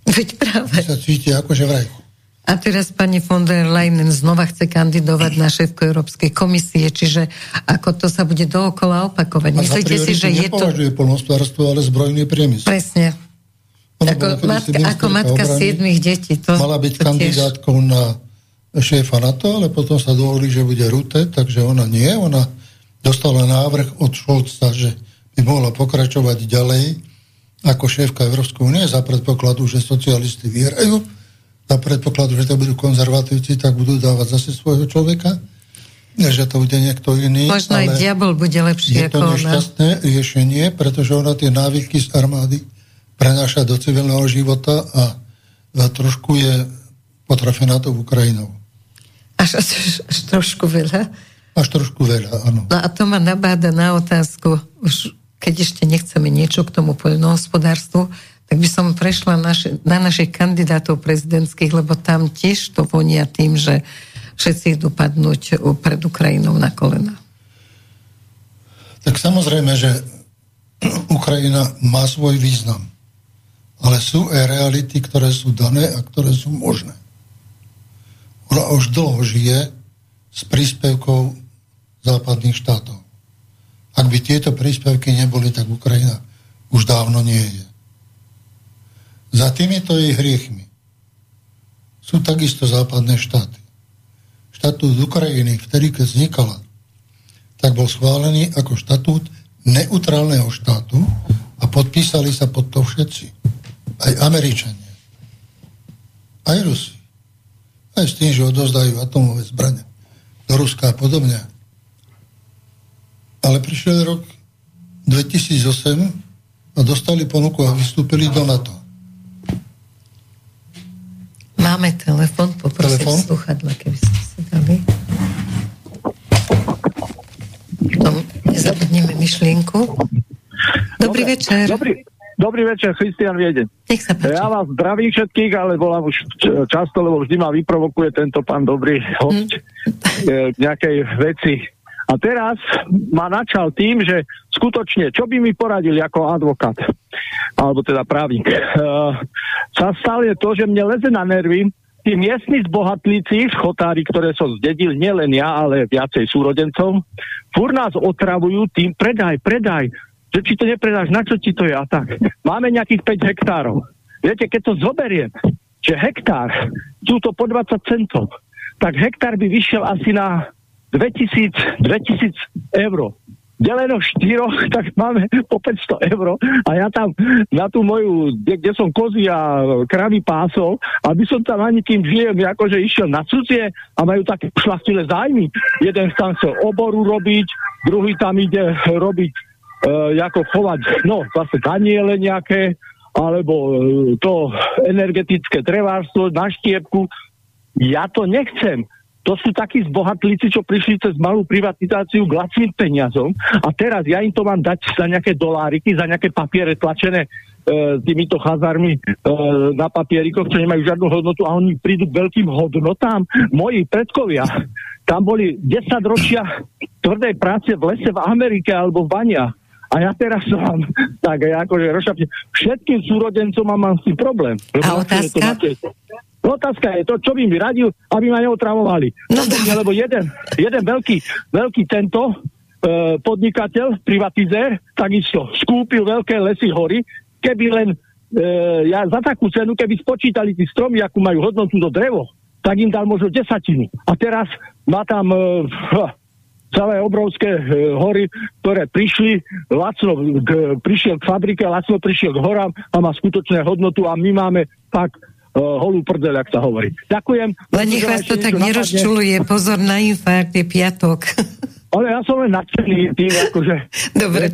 Veď práve.
sa cítia akože v rajku.
A teraz pani von der Leyen znova chce kandidovať na šéfku Európskej komisie, čiže ako to sa bude dookola opakovať. A Myslíte si, že je to...
polnospodárstvo, ale zbrojný priemysel.
Presne. ako matka, ako matka siedmých detí. To,
mala byť kandidátkou tiež... na šéfa NATO, ale potom sa dovolili, že bude Rute, takže ona nie. Ona dostala návrh od Šolca, že by mohla pokračovať ďalej ako šéfka Európskej únie za predpokladu, že socialisti vyhrajú, za predpokladu, že to budú konzervatívci, tak budú dávať zase svojho človeka, že to bude niekto iný.
Možno aj diabol bude lepšie
je to nešťastné ona. riešenie, pretože ona tie návyky z armády prenáša do civilného života a, a trošku je potrafená tou Ukrajinou.
Až, až, až trošku veľa.
Až trošku veľa, áno.
No a to ma nabáda na otázku, už keď ešte nechceme niečo k tomu poľnohospodárstvu, tak by som prešla naši, na našich kandidátov prezidentských, lebo tam tiež to vonia tým, že všetci idú padnúť pred Ukrajinou na kolena.
Tak samozrejme, že Ukrajina má svoj význam. Ale sú aj reality, ktoré sú dané a ktoré sú možné. Ona už dlho žije s príspevkou západných štátov. Ak by tieto príspevky neboli, tak Ukrajina už dávno nie je. Za týmito jej hriechmi sú takisto západné štáty. Štatút Ukrajiny, ktorý keď vznikala, tak bol schválený ako štatút neutrálneho štátu a podpísali sa pod to všetci. Aj Američania. Aj Rusi aj s tým, že odozdajú atomové zbrane do Ruska a podobne. Ale prišiel rok 2008 a dostali ponuku a vystúpili do NATO.
Máme telefon, poprosím telefon? sluchadla, keby ste si dali. Tom nezabudneme myšlienku. Dobrý Dobre. večer.
Dobrý, Dobrý večer, Christian Viedeň. Ja vás zdravím všetkých, ale volám už často, lebo vždy ma vyprovokuje tento pán dobrý host hmm. nejakej veci. A teraz ma načal tým, že skutočne, čo by mi poradili ako advokát, alebo teda právnik, uh, sa stalo je to, že mne leze na nervy tí miestni zbohatlíci, schotári, ktoré som zdedil, nielen ja, ale viacej súrodencov, fur nás otravujú tým predaj, predaj, že či to nepredáš, na čo ti to je a tak. Máme nejakých 5 hektárov. Viete, keď to zoberiem, že hektár sú to po 20 centov, tak hektár by vyšiel asi na 2000, 2000 eur. Deleno štyroch, tak máme po 500 eur a ja tam na tú moju, kde, kde som kozy a kravy pásol, aby som tam ani kým žijem, akože išiel na cudzie a majú také šlachtilé zájmy. Jeden tam chcel oboru robiť, druhý tam ide robiť ako chovať, no zase daniele nejaké alebo e, to energetické trevárstvo na štiepku. Ja to nechcem. To sú takí zbohatlíci, čo prišli cez malú privatizáciu k lacným peniazom a teraz ja im to mám dať za nejaké doláriky, za nejaké papiere tlačené e, týmito chazármi e, na papierikoch, čo nemajú žiadnu hodnotu a oni prídu k veľkým hodnotám. Moji predkovia tam boli 10 ročia tvrdej práce v lese v Amerike alebo v Bania. A ja teraz som tak akože rozšapne. Všetkým súrodencom mám, mám s tým problém.
A otázka?
Otázka je to, čo by mi radil, aby ma neotravovali. No, Lebo jeden, jeden veľký, veľký tento e, podnikateľ, privatizér, takisto skúpil veľké lesy hory, keby len e, ja za takú cenu, keby spočítali tí stromy, akú majú hodnotu do drevo, tak im dal možno desatinu. A teraz má tam e, celé obrovské e, hory, ktoré prišli, lacno k, prišiel k fabrike, lacno prišiel k horám a má skutočné hodnotu a my máme tak uh, holú prdel, ak sa hovorí. Ďakujem.
Len nech vás to tak nerozčuluje. Pozor na infarkt, je piatok.
Ale ja som len nadšený tým, akože...
Dobre,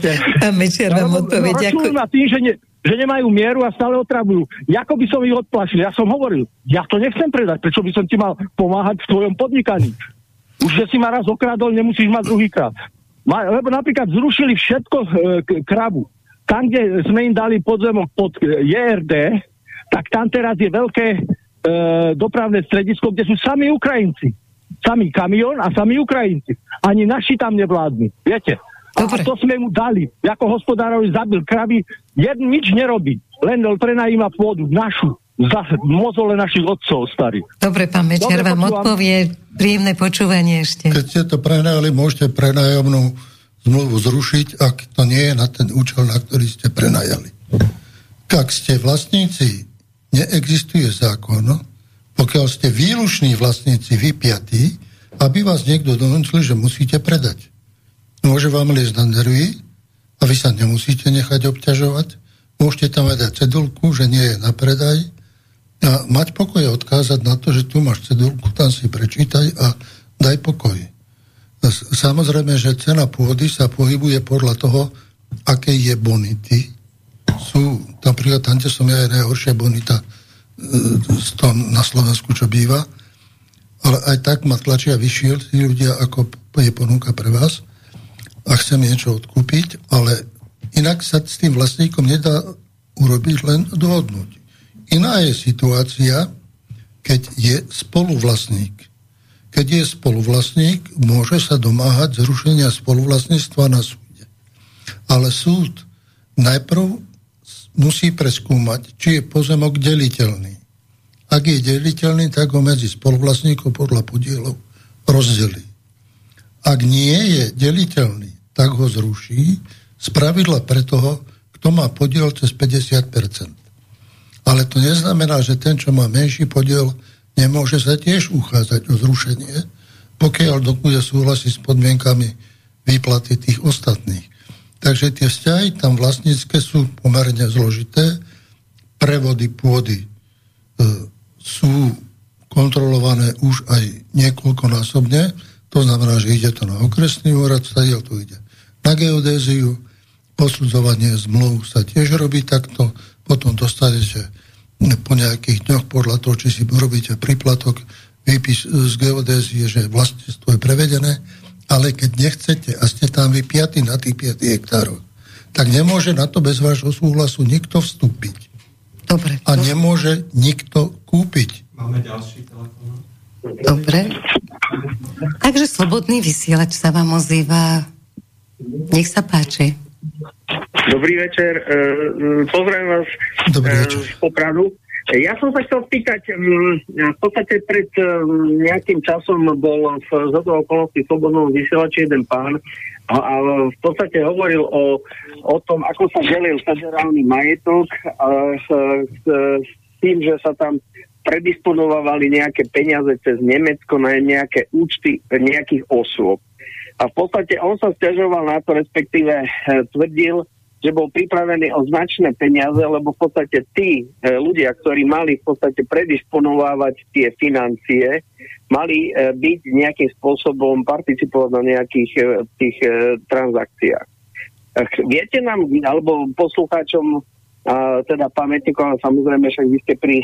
Mečiar vám odpovie. Ďakujem.
na tým, že, ne, že nemajú mieru a stále otravujú. Ako by som ich odplašil? Ja som hovoril, ja to nechcem predať, prečo by som ti mal pomáhať v tvojom podnikaní? Už, že si ma raz okradol, nemusíš mať druhýkrát. Ma, lebo napríklad zrušili všetko e, k, krabu. Tam, kde sme im dali podzemok pod e, JRD, tak tam teraz je veľké e, dopravné stredisko, kde sú sami Ukrajinci. Sami kamión a sami Ukrajinci. Ani naši tam nevládnu. Viete? Dobre. A to sme mu dali. Ako hospodárovi zabil kravy, jeden nič nerobí. Len prenajíma pôdu našu za mozole našich otcov starých.
Dobre, pán Mečer vám odpovie príjemné počúvanie ešte.
Keď ste to prenajali, môžete prenájomnú zmluvu zrušiť, ak to nie je na ten účel, na ktorý ste prenajali. Ak ste vlastníci neexistuje zákon, pokiaľ ste výluční vlastníci vypiatí, aby vás niekto donútil, že musíte predať. Môže vám liesť na nervy a vy sa nemusíte nechať obťažovať. Môžete tam aj dať cedulku, že nie je na predaj a mať pokoj a odkázať na to, že tu máš cedulku, tam si prečítaj a daj pokoj. Samozrejme, že cena pôdy sa pohybuje podľa toho, aké je bonity sú, napríklad tam, kde som ja, je najhoršia bonita e, toho na Slovensku, čo býva, ale aj tak ma tlačia vyššie tí ľudia, ako je ponuka pre vás a chcem niečo odkúpiť, ale inak sa s tým vlastníkom nedá urobiť len dohodnúť. Iná je situácia, keď je spoluvlastník. Keď je spoluvlastník, môže sa domáhať zrušenia spoluvlastníctva na súde. Ale súd najprv musí preskúmať, či je pozemok deliteľný. Ak je deliteľný, tak ho medzi spoluvlastníkov podľa podielov rozdelí. Ak nie je deliteľný, tak ho zruší z pravidla pre toho, kto má podiel cez 50%. Ale to neznamená, že ten, čo má menší podiel, nemôže sa tiež uchádzať o zrušenie, pokiaľ dokud súhlasí s podmienkami výplaty tých ostatných. Takže tie vzťahy tam vlastnícke sú pomerne zložité. Prevody pôdy e, sú kontrolované už aj niekoľkonásobne. To znamená, že ide to na okresný úrad, stadiaľ to ide na geodéziu, posudzovanie zmluv sa tiež robí takto, potom dostanete po nejakých dňoch podľa toho, či si robíte príplatok, výpis z geodézie, že vlastníctvo je prevedené ale keď nechcete a ste tam vy piatý na tých 5 hektárov, tak nemôže na to bez vášho súhlasu nikto vstúpiť.
Dobre.
A nemôže nikto kúpiť.
Máme ďalší telefón.
Dobre. Takže slobodný vysielač sa vám ozýva. Nech sa páči.
Dobrý večer. E, Pozdravím vás
Dobrý večer.
z Popradu. Ja som sa chcel spýtať, v podstate pred mm, nejakým časom bol v zhodou okolností slobodnom vysielači jeden pán a, a v podstate hovoril o, o tom, ako sa delil federálny majetok a s, s, s tým, že sa tam predisponovali nejaké peniaze cez Nemecko na nejaké účty nejakých osôb. A v podstate on sa stiažoval na to, respektíve eh, tvrdil, že bol pripravený o značné peniaze, lebo v podstate tí e, ľudia, ktorí mali v podstate predisponovávať tie financie, mali e, byť nejakým spôsobom participovať na nejakých e, tých transakciách. Viete nám, alebo poslucháčom a teda pamätníkov, ale samozrejme však vy ste pri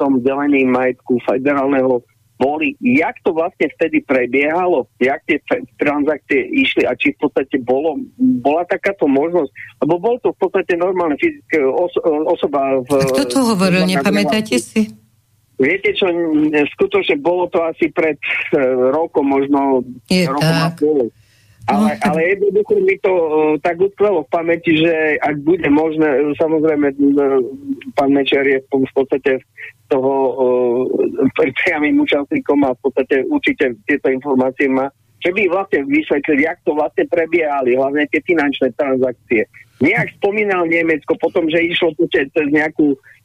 tom delení majetku federálneho boli, jak to vlastne vtedy prebiehalo, jak tie transakcie išli a či v podstate bolo, bola takáto možnosť, lebo bol to v podstate normálne fyzické os- osoba. V,
a kto to hovoril, nepamätáte si?
Viete čo, skutočne bolo to asi pred uh, rokom, možno
Je rokom tak. a pol.
Ale, no, ale jednoducho mi to uh, tak utkvelo v pamäti, že ak bude možné, samozrejme, uh, pán Mečer je v podstate toho uh, priamým účastníkom a v podstate určite tieto informácie má, že by vlastne vysvetlili, jak to vlastne prebiehali, hlavne tie finančné transakcie. Nejak spomínal Nemecko, potom, že išlo cez nejakú E,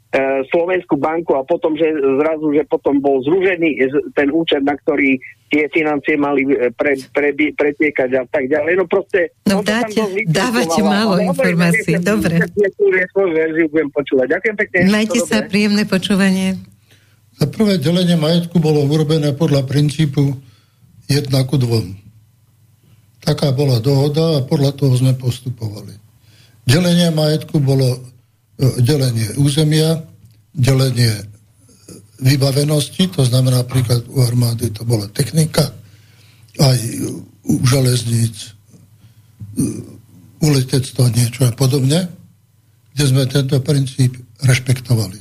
Slovenskú banku a potom, že zrazu, že potom bol zružený ten účet, na ktorý tie financie mali e, pre, pre, pretiekať a tak ďalej. No proste...
No dáte, dávate málo informácií, dobre.
budem počúvať. Ďakujem pekne.
Majte sa, dobre. príjemné počúvanie.
Za prvé delenie majetku bolo urobené podľa princípu jedna ku dvom. Taká bola dohoda a podľa toho sme postupovali. Delenie majetku bolo delenie územia, delenie vybavenosti, to znamená napríklad u armády to bola technika, aj u železníc, u letectva niečo a podobne, kde sme tento princíp rešpektovali.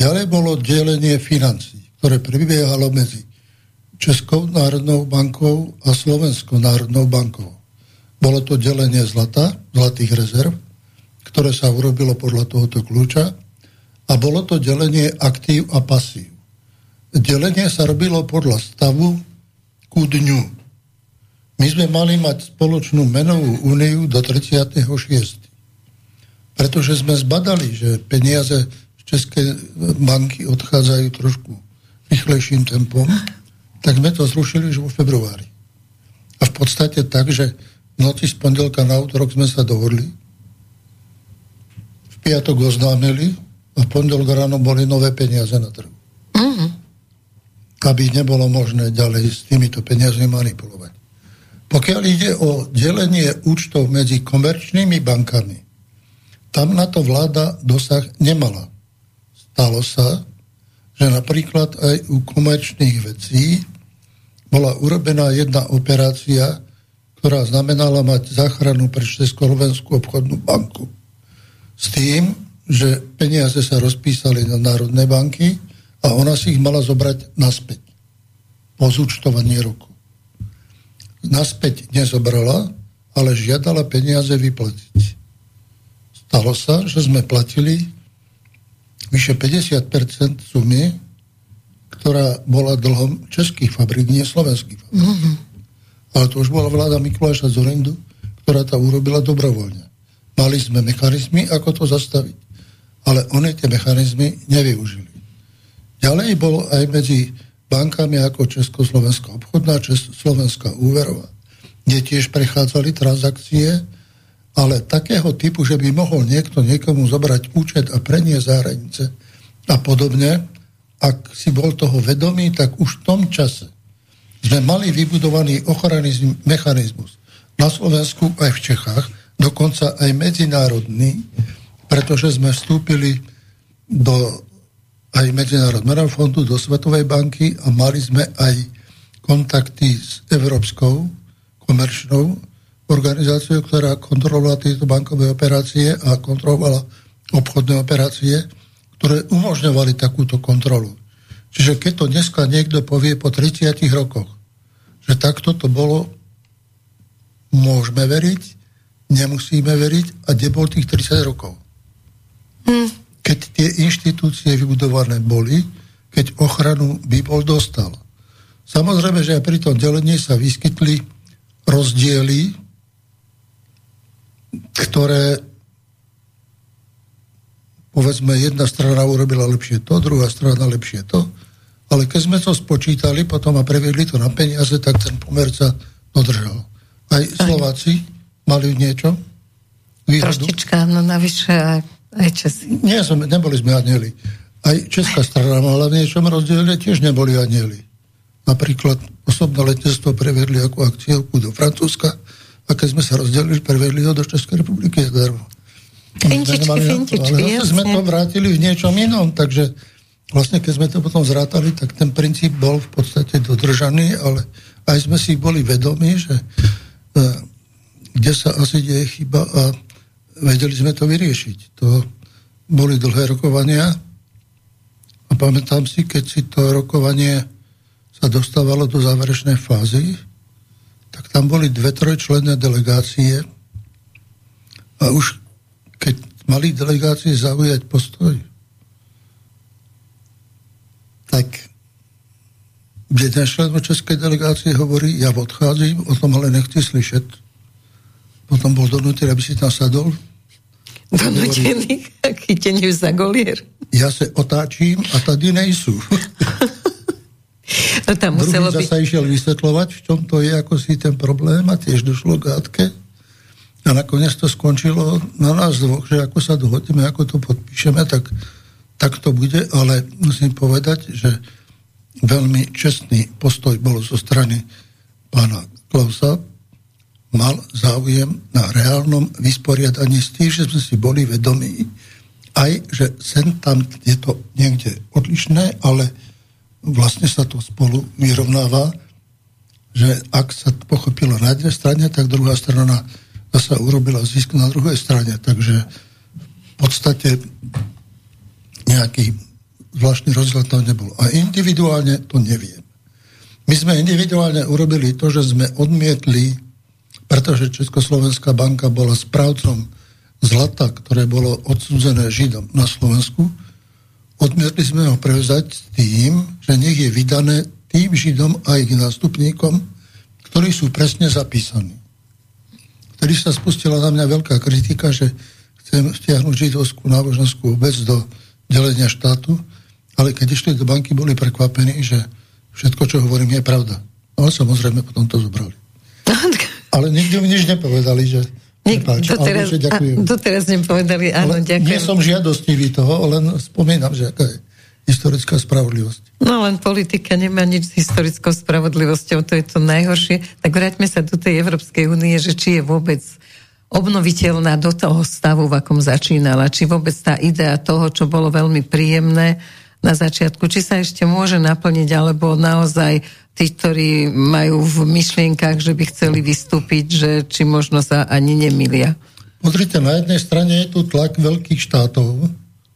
Ďalej bolo delenie financí, ktoré prebiehalo medzi Českou národnou bankou a Slovenskou národnou bankou. Bolo to delenie zlata, zlatých rezerv, ktoré sa urobilo podľa tohoto kľúča a bolo to delenie aktív a pasív. Delenie sa robilo podľa stavu ku dňu. My sme mali mať spoločnú menovú úniu do 36. Pretože sme zbadali, že peniaze z Českej banky odchádzajú trošku rýchlejším tempom, tak sme to zrušili už vo februári. A v podstate tak, že v noci z pondelka na útorok sme sa dohodli, piatok oznámili a v pondelok ráno boli nové peniaze na trhu. Uh-huh. Aby nebolo možné ďalej s týmito peniazmi manipulovať. Pokiaľ ide o delenie účtov medzi komerčnými bankami, tam na to vláda dosah nemala. Stalo sa, že napríklad aj u komerčných vecí bola urobená jedna operácia, ktorá znamenala mať záchranu pre Československú obchodnú banku s tým, že peniaze sa rozpísali na Národné banky a ona si ich mala zobrať naspäť po zúčtovaní roku. Naspäť nezobrala, ale žiadala peniaze vyplatiť. Stalo sa, že sme platili vyše 50% sumy, ktorá bola dlhom českých fabrik, nie slovenských fabrik. Mm-hmm. Ale to už bola vláda Mikuláša Zorindu, ktorá to urobila dobrovoľne. Mali sme mechanizmy, ako to zastaviť. Ale oni tie mechanizmy nevyužili. Ďalej bolo aj medzi bankami ako Československá obchodná, Československá úverová, kde tiež prechádzali transakcie, ale takého typu, že by mohol niekto niekomu zobrať účet a preniesť zahranice a podobne, ak si bol toho vedomý, tak už v tom čase sme mali vybudovaný ochranný mechanizmus na Slovensku aj v Čechách, dokonca aj medzinárodný, pretože sme vstúpili do aj Medzinárodného fondu, do Svetovej banky a mali sme aj kontakty s Európskou komerčnou organizáciou, ktorá kontrolovala tieto bankové operácie a kontrolovala obchodné operácie, ktoré umožňovali takúto kontrolu. Čiže keď to dneska niekto povie po 30 rokoch, že takto to bolo, môžeme veriť, nemusíme veriť a kde bol tých 30 rokov. Hmm. Keď tie inštitúcie vybudované boli, keď ochranu by bol dostal. Samozrejme, že aj pri tom delení sa vyskytli rozdiely, ktoré povedzme, jedna strana urobila lepšie to, druhá strana lepšie to, ale keď sme to spočítali potom a prevedli to na peniaze, tak ten pomer sa dodržal. Aj Slováci mali niečo?
Výhodu? Troštička, no navyše aj, aj Česi.
Nie, som, neboli sme anieli. Aj Česká strana mala v niečom rozdielne, tiež neboli anieli. Napríklad osobné letectvo prevedli ako akciovku do Francúzska a keď sme sa rozdelili, prevedli ho do Českej republiky zadarmo.
Fintičky, fintičky,
Ale sme to vrátili v niečom inom, takže vlastne keď sme to potom zrátali, tak ten princíp bol v podstate dodržaný, ale aj sme si boli vedomi, že uh, kde sa asi deje chyba a vedeli sme to vyriešiť. To boli dlhé rokovania a pamätám si, keď si to rokovanie sa dostávalo do záverečnej fázy, tak tam boli dve trojčlenné delegácie a už keď mali delegácie zaujať postoj, tak jeden člen českej delegácie hovorí, ja odchádzam, o tom ale nechci slyšet. Potom bol donútený, aby si tam sadol.
Donútený, chytený za golier.
Ja sa otáčím a tady nejsú.
No tam muselo
Druhý zasa byť... išiel vysvetľovať, v čom to je, ako si ten problém a tiež došlo k hádke. A nakoniec to skončilo na nás dvoch, že ako sa dohodneme, ako to podpíšeme, tak, tak to bude, ale musím povedať, že veľmi čestný postoj bol zo strany pána Klausa, mal záujem na reálnom vysporiadaní s tým, že sme si boli vedomí, aj, že sem tam je to niekde odlišné, ale vlastne sa to spolu vyrovnáva, že ak sa pochopilo na jednej strane, tak druhá strana sa urobila zisk na druhej strane. Takže v podstate nejaký zvláštny rozdiel tam nebol. A individuálne to neviem. My sme individuálne urobili to, že sme odmietli, pretože Československá banka bola správcom zlata, ktoré bolo odsúzené Židom na Slovensku, odmietli sme ho prevzať s tým, že nech je vydané tým Židom a ich nástupníkom, ktorí sú presne zapísaní vtedy sa spustila na mňa veľká kritika, že chcem stiahnuť židovskú náboženskú obec do delenia štátu, ale keď išli do banky, boli prekvapení, že všetko, čo hovorím, je pravda. No, ale samozrejme potom to zobrali. Ale nikto mi nič nepovedali, že Nik,
doteraz, že ďakujem. A, doteraz nepovedali, áno, ale ďakujem.
Nie som žiadostivý toho, len spomínam, že aká je historická spravodlivosť.
No len politika nemá nič s historickou spravodlivosťou, to je to najhoršie. Tak vráťme sa do tej Európskej únie, že či je vôbec obnoviteľná do toho stavu, v akom začínala, či vôbec tá idea toho, čo bolo veľmi príjemné na začiatku, či sa ešte môže naplniť, alebo naozaj tí, ktorí majú v myšlienkach, že by chceli vystúpiť, že či možno sa ani nemilia.
Pozrite, na jednej strane je tu tlak veľkých štátov,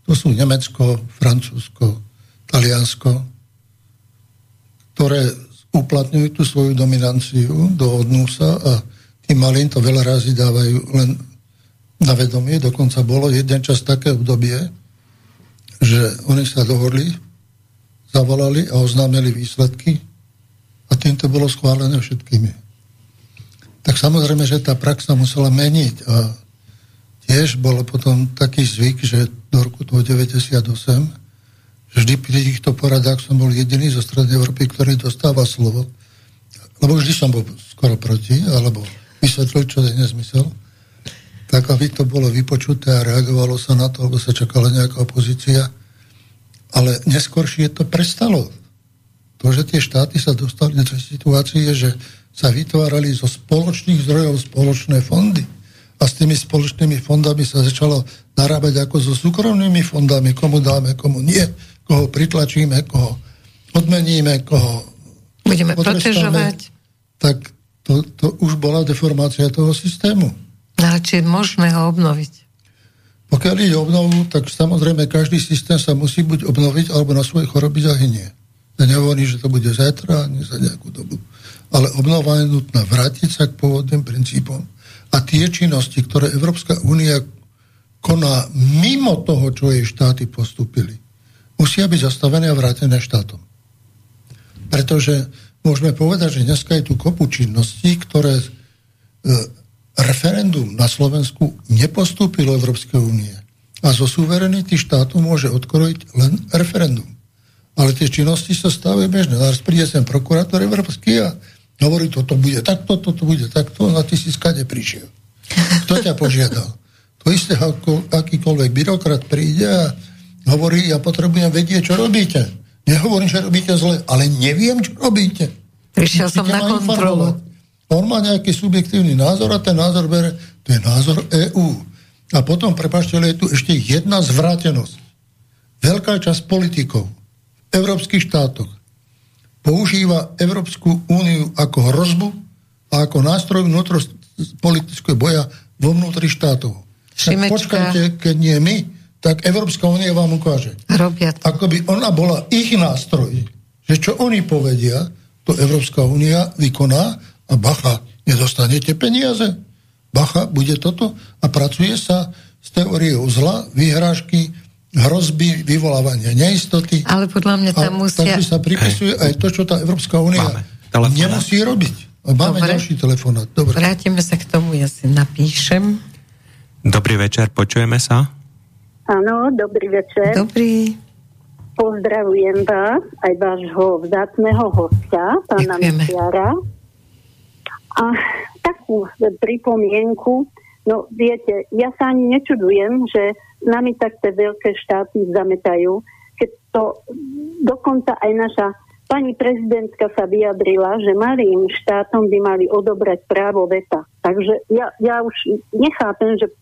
to sú Nemecko, Francúzsko, Taliansko, ktoré uplatňujú tú svoju dominanciu, dohodnú sa a tým malým to veľa razy dávajú len na vedomie. Dokonca bolo jeden čas také obdobie, že oni sa dohodli, zavolali a oznámili výsledky a týmto bolo schválené všetkými. Tak samozrejme, že tá prax sa musela meniť a tiež bol potom taký zvyk, že do roku 98, vždy pri týchto poradách som bol jediný zo Strednej Európy, ktorý dostáva slovo, lebo vždy som bol skoro proti, alebo vysvetlil, čo je nezmysel, tak aby to bolo vypočuté a reagovalo sa na to, alebo sa čakala nejaká opozícia. Ale neskôršie to prestalo. To, že tie štáty sa dostali do situácie, že sa vytvárali zo spoločných zdrojov spoločné fondy a s tými spoločnými fondami sa začalo narábať ako so súkromnými fondami, komu dáme, komu nie, koho pritlačíme, koho odmeníme, koho
budeme protežovať.
Tak to, to už bola deformácia toho systému.
No, ale či je možné ho obnoviť?
Pokiaľ ide obnovu, tak samozrejme každý systém sa musí buď obnoviť, alebo na svoje choroby zahynie. Ja nehovorím, že to bude zajtra, ani za nejakú dobu. Ale obnova je nutná vrátiť sa k pôvodným princípom a tie činnosti, ktoré Európska únia koná mimo toho, čo jej štáty postupili, musia byť zastavené a vrátené štátom. Pretože môžeme povedať, že dneska je tu kopu činností, ktoré e, referendum na Slovensku nepostúpilo Európskej únie. A zo suverenity štátu môže odkrojiť len referendum. Ale tie činnosti sa stávajú bežné. Teraz príde sem prokurátor Európsky a Hovorí, toto bude takto, toto bude takto, a ty si skade prišiel. Kto ťa požiadal? To isté, ako akýkoľvek byrokrat príde a hovorí, ja potrebujem vedieť, čo robíte. Nehovorím, že robíte zle, ale neviem, čo robíte.
Prišiel som na kontrolu.
On má nejaký subjektívny názor a ten názor bere, to je názor EÚ. A potom, prepašte, je tu ešte jedna zvrátenosť. Veľká časť politikov európskych štátoch používa Európsku úniu ako hrozbu a ako nástroj vnútropolitického boja vo vnútri štátov. Tak počkajte, keď nie my, tak Európska únia vám ukáže.
Robia
to. Ako by ona bola ich nástroj, že čo oni povedia, to Európska únia vykoná a bacha, nedostanete peniaze. Bacha, bude toto a pracuje sa s teóriou zla, vyhrážky, hrozby, vyvolávania neistoty.
Ale podľa mňa tam musia...
Takže sa pripisuje aj to, čo tá Európska únia nemusí robiť. Máme Dobre. ďalší telefonát.
Dobre. Vrátime sa k tomu, ja si napíšem.
Dobrý večer, počujeme sa?
Áno, dobrý večer.
Dobrý.
Pozdravujem vás, aj vášho vzácného hostia, pána Mesiara. A takú pripomienku, no viete, ja sa ani nečudujem, že nami tak tie veľké štáty zametajú, keď to dokonca aj naša pani prezidentka sa vyjadrila, že malým štátom by mali odobrať právo veta. Takže ja, ja už nechápem, že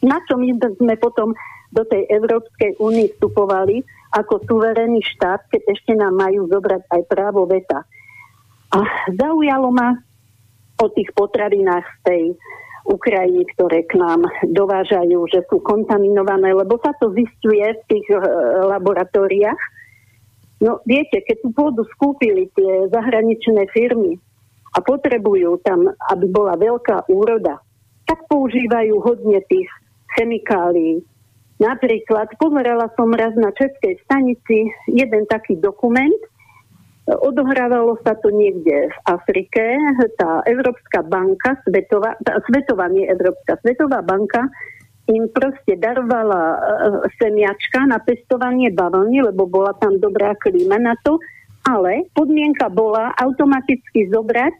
na čo my sme potom do tej Európskej únie vstupovali, ako suverénny štát, keď ešte nám majú zobrať aj právo veta. A zaujalo ma o tých potravinách z tej Ukrajiny, ktoré k nám dovážajú, že sú kontaminované, lebo sa to zistuje v tých e, laboratóriách. No viete, keď tú pôdu skúpili tie zahraničné firmy a potrebujú tam, aby bola veľká úroda, tak používajú hodne tých chemikálií, Napríklad pozerala som raz na Českej stanici jeden taký dokument, odohrávalo sa to niekde v Afrike, tá Európska banka, Svetová, tá, Svetová, nie Európska, Svetová banka im proste darovala uh, semiačka na pestovanie bavlny, lebo bola tam dobrá klíma na to, ale podmienka bola automaticky zobrať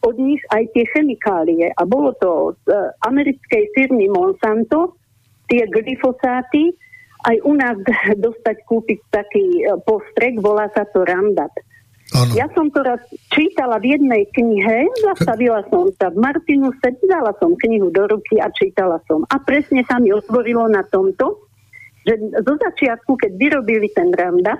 od nich aj tie chemikálie. A bolo to z uh, americkej firmy Monsanto, tie glyfosáty, aj u nás dostať kúpiť taký e, postrek, volá sa to Randat. Ano. Ja som to raz čítala v jednej knihe, zastavila som sa v Martinuse, dala som knihu do ruky a čítala som. A presne sa mi otvorilo na tomto, že zo začiatku, keď vyrobili ten Randat,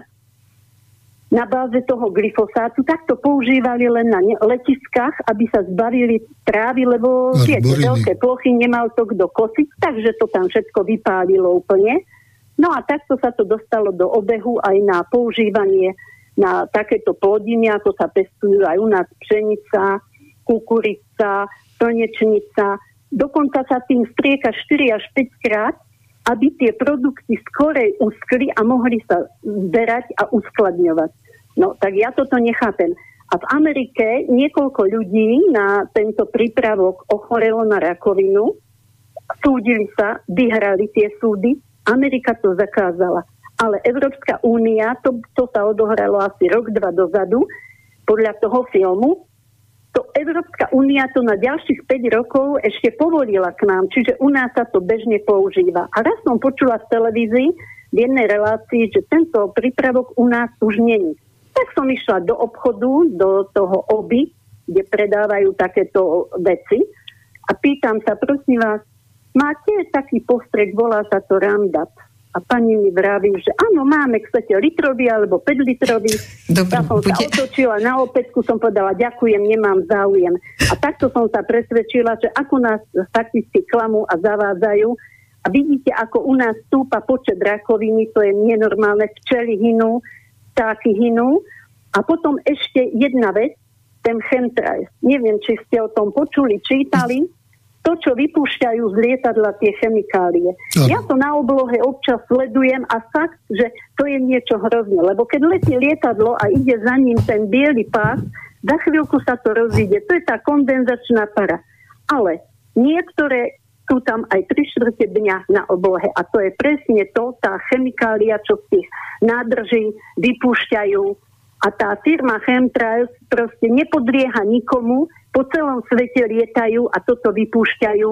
na báze toho glyfosátu, tak to používali len na letiskách, aby sa zbavili trávy, lebo tie veľké plochy nemal to kto kosiť, takže to tam všetko vypálilo úplne. No a takto sa to dostalo do obehu aj na používanie na takéto plodiny, ako sa pestujú aj u nás pšenica, kukurica, slnečnica. Dokonca sa tým strieka 4 až 5 krát, aby tie produkty skorej uskli a mohli sa zberať a uskladňovať. No tak ja toto nechápem. A v Amerike niekoľko ľudí na tento prípravok ochorelo na rakovinu, súdili sa, vyhrali tie súdy, Amerika to zakázala. Ale Európska únia, to, to sa odohralo asi rok, dva dozadu, podľa toho filmu, to Európska únia to na ďalších 5 rokov ešte povolila k nám, čiže u nás sa to bežne používa. A raz som počula v televízii v jednej relácii, že tento prípravok u nás už není. Tak som išla do obchodu, do toho oby, kde predávajú takéto veci a pýtam sa, prosím vás, máte taký postrek, volá sa to Randat. A pani mi vraví, že áno, máme, chcete litrový alebo 5 litrový. Dobre, ja som bude... sa otočila na opätku, som povedala, ďakujem, nemám záujem. A takto som sa presvedčila, že ako nás fakticky klamú a zavádzajú. A vidíte, ako u nás stúpa počet rakoviny, to je nenormálne, včely hynú, vtáky hynú. A potom ešte jedna vec, ten chemtrail. Neviem, či ste o tom počuli, čítali. To, čo vypúšťajú z lietadla tie chemikálie. Ja to na oblohe občas sledujem a fakt, že to je niečo hrozné. Lebo keď letí lietadlo a ide za ním ten biely pás, za chvíľku sa to rozíde. To je tá kondenzačná para. Ale niektoré sú tam aj tri štvrte dňa na oblohe. A to je presne to, tá chemikália, čo z tých nádrží vypúšťajú. A tá firma Chemtrails proste nepodlieha nikomu, po celom svete lietajú a toto vypúšťajú.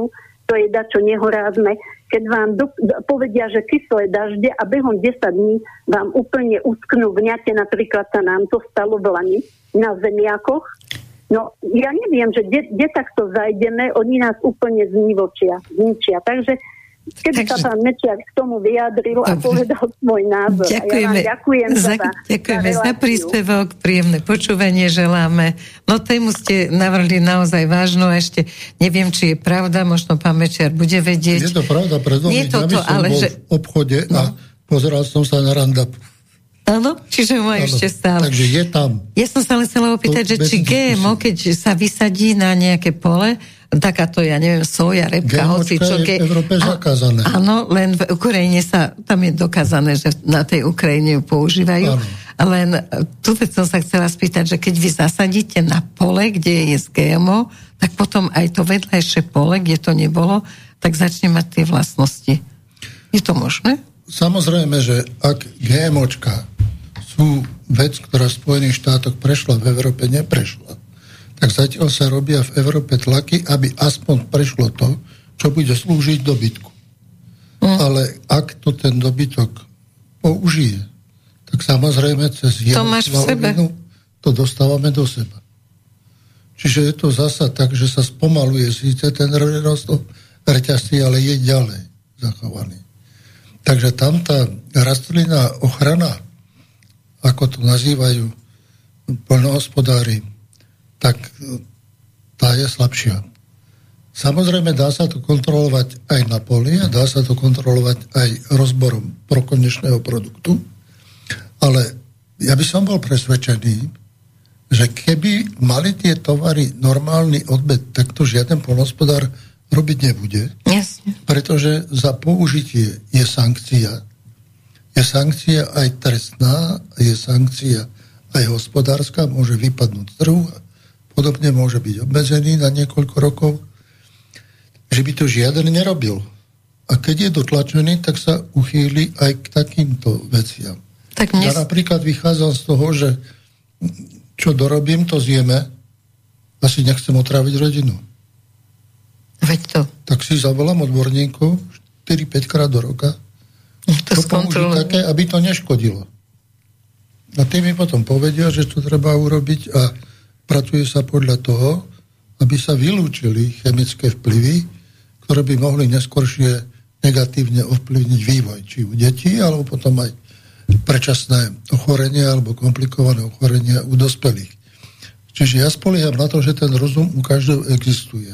To je dačo nehorázne. Keď vám do, do, povedia, že kyslé dažde a behom 10 dní vám úplne usknú vňate, napríklad sa nám to stalo v Lani na zemiakoch, No, ja neviem, že kde takto zajdeme, oni nás úplne znivočia, zničia. Takže keby Takže... sa pán Mečiar k tomu vyjadril Dobre. a povedal svoj názor.
Ďakujeme,
a ja ďakujem
za, za, ďakujeme za, za príspevok, príjemné počúvanie želáme. No tému ste navrhli naozaj vážnu a ešte neviem, či je pravda, možno pán Mečiar bude vedieť.
Je to pravda, preto
Nie to, to, ale že...
v obchode no. a pozeral som sa na randap.
Áno, čiže má ešte stále.
Takže je tam.
Ja som sa len chcela opýtať, to že či GMO, keď sa vysadí na nejaké pole, takáto, ja neviem, soja, repka, hoci
čo. je v Európe zakázané.
Áno, len v Ukrajine sa, tam je dokázané, že na tej Ukrajine ju používajú. Áno. Len tu som sa chcela spýtať, že keď vy zasadíte na pole, kde je z GMO, tak potom aj to vedľajšie pole, kde to nebolo, tak začne mať tie vlastnosti. Je to možné?
Samozrejme, že ak GMOčka sú vec, ktorá v Spojených štátoch prešla, v Európe neprešla. Tak zatiaľ sa robia v Európe tlaky, aby aspoň prešlo to, čo bude slúžiť dobytku. Mm. Ale ak to ten dobytok použije, tak samozrejme cez
to máš v sebe.
to dostávame do seba. Čiže je to zasa tak, že sa spomaluje síce ten rastol reťazci, ale je ďalej zachovaný. Takže tam tá rastlinná ochrana ako to nazývajú poľnohospodári, tak tá je slabšia. Samozrejme, dá sa to kontrolovať aj na poli a dá sa to kontrolovať aj rozborom pro konečného produktu, ale ja by som bol presvedčený, že keby mali tie tovary normálny odbed, tak to žiaden polnospodár robiť nebude.
Jasne.
Pretože za použitie je sankcia je sankcia aj trestná, je sankcia aj hospodárska, môže vypadnúť z trhu podobne môže byť obmedzený na niekoľko rokov, že by to žiaden nerobil. A keď je dotlačený, tak sa uchýli aj k takýmto veciam. Tak mne... Ja napríklad vychádzam z toho, že čo dorobím, to zjeme, asi nechcem otráviť rodinu.
Veď to.
Tak si zavolám odborníkov 4-5 krát do roka,
to, to
také, aby to neškodilo. A tí mi potom povedia, že to treba urobiť a pracuje sa podľa toho, aby sa vylúčili chemické vplyvy, ktoré by mohli neskôršie negatívne ovplyvniť vývoj, či u detí, alebo potom aj predčasné ochorenie alebo komplikované ochorenia u dospelých. Čiže ja spolieham na to, že ten rozum u každého existuje.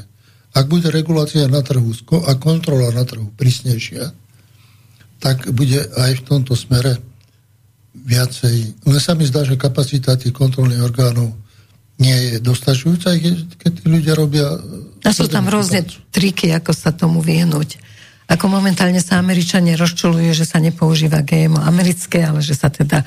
Ak bude regulácia na trhu a kontrola na trhu prísnejšia, tak bude aj v tomto smere viacej. Len sa mi zdá, že kapacita tých kontrolných orgánov nie je dostačujúca, keď tí ľudia robia...
A sú tam rôzne triky, ako sa tomu vyhnúť. Ako momentálne sa Američania rozčulujú, že sa nepoužíva GMO americké, ale že sa teda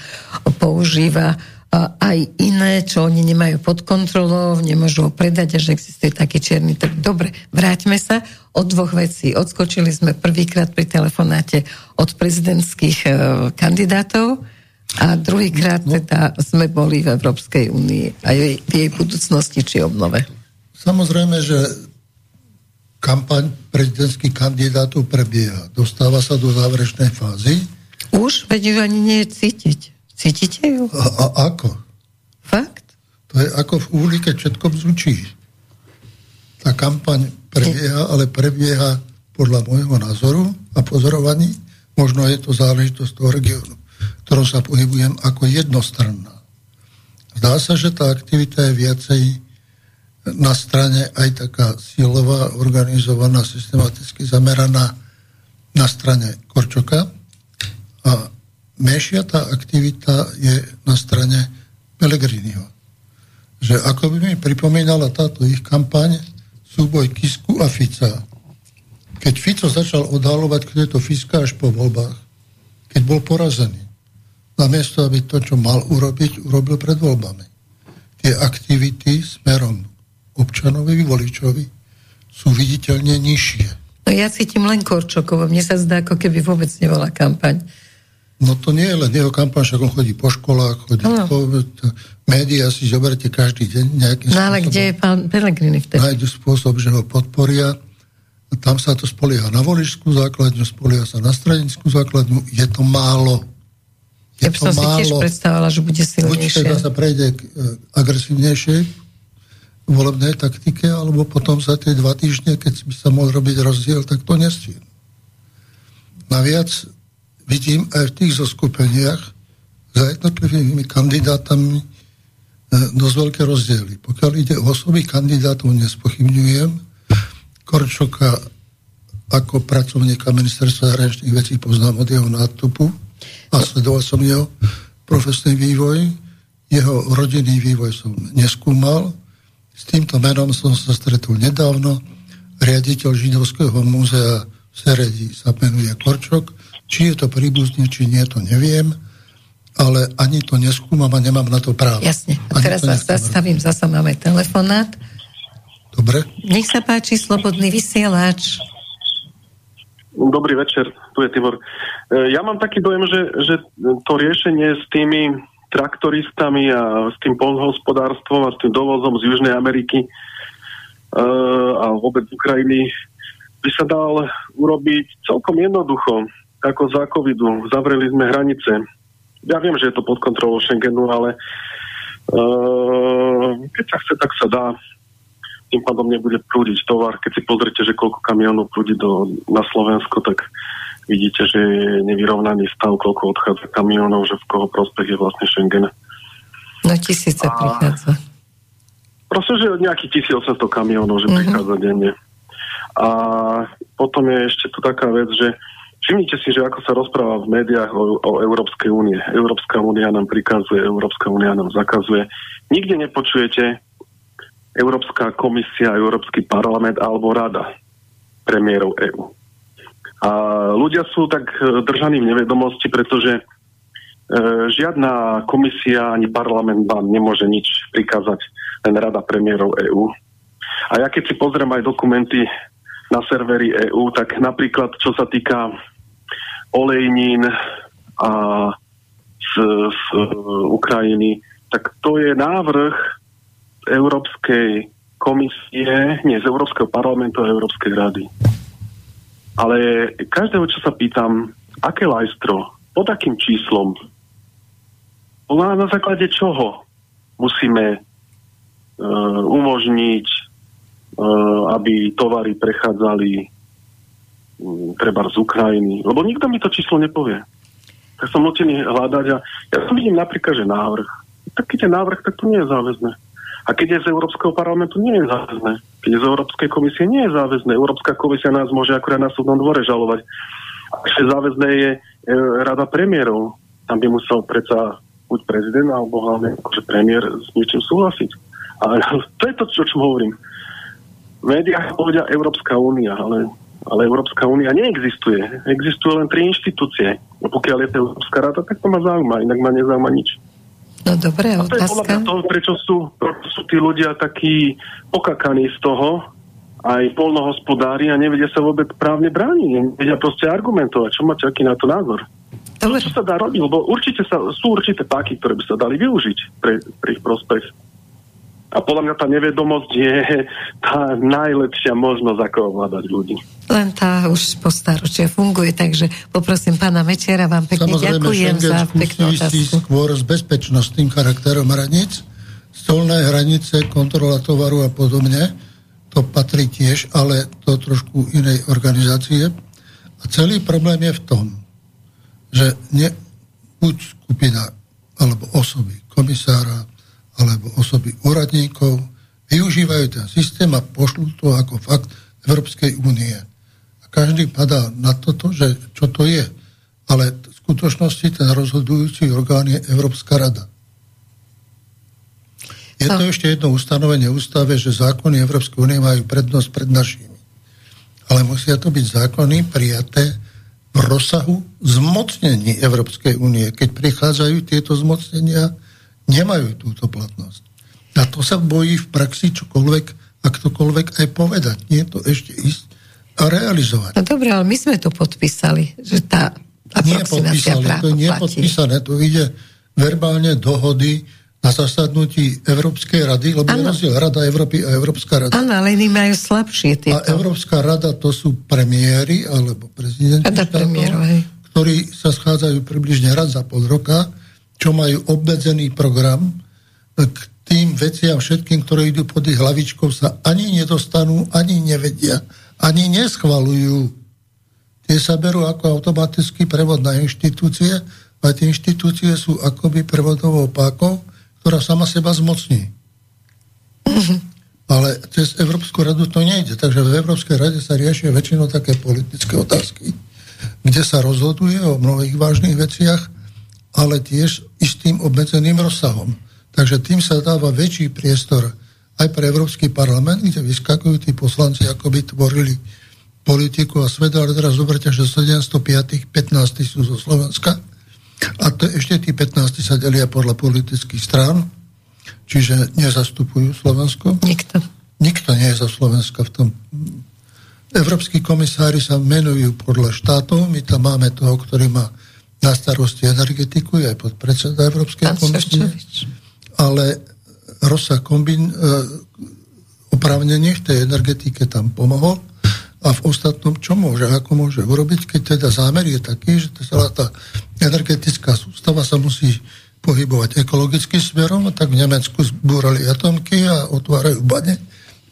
používa aj iné, čo oni nemajú pod kontrolou, nemôžu ho predať a že existuje taký čierny trh. Dobre, vráťme sa od dvoch vecí. Odskočili sme prvýkrát pri telefonáte od prezidentských e, kandidátov a druhýkrát no. teda sme boli v Európskej únii a jej, v jej budúcnosti či obnove.
Samozrejme, že kampaň prezidentských kandidátov prebieha. Dostáva sa do záverečnej fázy.
Už? Veď ju ani nie je cítiť. Cítite ju?
A, a ako?
Fakt?
To je ako v úli, keď všetko bzučí. Tá kampaň prebieha, ale prebieha podľa môjho názoru a pozorovaní. Možno je to záležitosť toho regiónu, ktorom sa pohybujem ako jednostranná. Zdá sa, že tá aktivita je viacej na strane aj taká silová, organizovaná, systematicky zameraná na strane Korčoka a menšia tá aktivita je na strane Pelegriniho. Že ako by mi pripomínala táto ich kampaň súboj Kisku a Fica. Keď Fico začal odhalovať, kto je to Fiska až po voľbách, keď bol porazený, namiesto, aby to, čo mal urobiť, urobil pred voľbami. Tie aktivity smerom občanovi, voličovi sú viditeľne nižšie.
No ja cítim len Korčokovo. Mne sa zdá, ako keby vôbec nebola kampaň.
No to nie je len jeho kampaň, však on chodí po školách, chodí no. po... Média si zoberte každý deň nejakým
No ale kde je pán Pelegrini vtedy?
Nájdu spôsob, že ho podporia. Tam sa to spolieha na voličskú základňu, spolieha sa na stranickú základňu. Je to málo.
Je ja to som málo. si tiež predstavovala, že bude silnejšie.
Buď teda sa prejde k e, agresívnejšej volebnej taktike, alebo potom za tie dva týždne, keď by sa mohol robiť rozdiel, tak to nestihne. naviac vidím aj v tých zoskupeniach za jednotlivými kandidátami e, dosť veľké rozdiely. Pokiaľ ide o osoby kandidátov, nespochybňujem. Korčoka ako pracovníka ministerstva zahraničných vecí poznám od jeho nástupu a sledoval som jeho profesný vývoj. Jeho rodinný vývoj som neskúmal. S týmto menom som sa stretol nedávno. Riaditeľ Židovského múzea v Seredi sa menuje Korčok. Či je to príbuzný, či nie, to neviem. Ale ani to neskúmam a nemám na to právo.
Jasne. A teraz sa zastavím, zasa máme telefonát.
Dobre.
Nech sa páči, slobodný vysielač.
Dobrý večer, tu je Tibor. E, ja mám taký dojem, že, že to riešenie s tými traktoristami a s tým polnohospodárstvom a s tým dovozom z Južnej Ameriky uh, a vôbec Ukrajiny by sa dal urobiť celkom jednoducho, ako za covidu. Zavreli sme hranice. Ja viem, že je to pod kontrolou Schengenu, ale uh, keď sa chce, tak sa dá tým pádom nebude prúdiť tovar. Keď si pozrite, že koľko kamionov prúdi do, na Slovensko, tak vidíte, že je nevyrovnaný stav, koľko odchádza kamionov, že v koho prospech je vlastne Schengen.
No tisíce a... prichádza.
Proste, že nejakých 1800 kamionov, že uh-huh. prichádza denne. A potom je ešte tu taká vec, že všimnite si, že ako sa rozpráva v médiách o, o Európskej únie. Európska únia nám prikazuje, Európska únia nám zakazuje. Nikde nepočujete, Európska komisia, Európsky parlament alebo rada premiérov EÚ. A ľudia sú tak e, držaní v nevedomosti, pretože e, žiadna komisia ani parlament vám nemôže nič prikázať, len rada premiérov EÚ. A ja keď si pozriem aj dokumenty na servery EÚ, tak napríklad čo sa týka olejnín a z, z Ukrajiny, tak to je návrh Európskej komisie, nie z Európskeho parlamentu a Európskej rady. Ale každého, čo sa pýtam, aké lajstro, pod akým číslom, na, základe čoho musíme uh, umožniť, uh, aby tovary prechádzali um, treba z Ukrajiny. Lebo nikto mi to číslo nepovie. Tak som nutený hľadať a ja som vidím napríklad, že návrh. Tak keď je návrh, tak to nie je záväzné. A keď je z Európskeho parlamentu, nie je záväzné. Keď je z Európskej komisie, nie je záväzné. Európska komisia nás môže akurát na súdnom dvore žalovať. A ešte záväzné je e, rada premiérov. Tam by musel predsa buď prezident, alebo hlavne akože premiér s niečím súhlasiť. A to je to, čo, čo hovorím. V povedia Európska únia, ale, ale Európska únia neexistuje. Existujú len tri inštitúcie. A pokiaľ je to Európska rada, tak to ma zaujíma, inak ma nezaujíma nič.
No dobré,
a to je podľa toho, prečo sú, prečo sú tí ľudia takí pokakaní z toho, aj polnohospodári a nevedia sa vôbec právne brániť. Nevedia proste argumentovať. Čo máte aký na to názor? Dobre. Čo sa dá robiť? Lebo určite sa, sú určité páky, ktoré by sa dali využiť pre, pre ich prospech. A podľa mňa tá nevedomosť je tá najlepšia možnosť, ako ovládať ľudí.
Len tá už po staročia funguje, takže poprosím pána Mečera, vám pekne Samozrejme, ďakujem za peknú otázku.
skôr s bezpečnostným charakterom hraníc, stolné hranice, kontrola tovaru a podobne, to patrí tiež, ale to trošku inej organizácie. A celý problém je v tom, že ne, buď skupina alebo osoby, komisára, alebo osoby úradníkov využívajú ten systém a pošlú to ako fakt Európskej únie. A každý padá na toto, že čo to je. Ale v skutočnosti ten rozhodujúci orgán je Európska rada. Je to ešte jedno ustanovenie ústave, že zákony Európskej únie majú prednosť pred našimi. Ale musia to byť zákony prijaté v rozsahu zmocnení Európskej únie. Keď prichádzajú tieto zmocnenia, nemajú túto platnosť. A to sa bojí v praxi čokoľvek a ktokoľvek aj povedať. Nie je to ešte ísť a realizovať.
No dobre, ale my sme to podpísali, že tá
nie podpísali, to nie je podpísané, to ide verbálne dohody na zasadnutí Európskej rady, lebo ano. je rozdiel Rada Európy a Európska rada.
Áno, ale iní majú slabšie tieto.
A Európska rada to sú premiéry alebo prezidenti štátov, ktorí sa schádzajú približne raz za pol roka čo majú obmedzený program, k tým veciam všetkým, ktoré idú pod ich hlavičkou, sa ani nedostanú, ani nevedia, ani neschvalujú. tie sa berú ako automatický prevod na inštitúcie a tie inštitúcie sú akoby prevodovou pákou, ktorá sama seba zmocní. Mm-hmm. Ale cez Európsku radu to nejde. Takže v Európskej rade sa riešia väčšinou také politické otázky, kde sa rozhoduje o mnohých vážnych veciach, ale tiež istým obmedzeným rozsahom. Takže tým sa dáva väčší priestor aj pre Európsky parlament, kde vyskakujú tí poslanci, ako by tvorili politiku a svet, ale teraz zoberte, že 705 15 sú zo Slovenska a to ešte tí 15 sa delia podľa politických strán, čiže nezastupujú Slovensko.
Nikto.
Nikto nie je za Slovenska v tom. Európsky komisári sa menujú podľa štátov, my tam máme toho, ktorý má na starosti energetiku, je aj pod predseda Európskej komisie. Ale rozsah kombin, e, oprávnení v tej energetike tam pomohol a v ostatnom čo môže, ako môže urobiť, keď teda zámer je taký, že celá tá energetická sústava sa musí pohybovať ekologickým smerom, tak v Nemecku zbúrali atomky a otvárajú bane,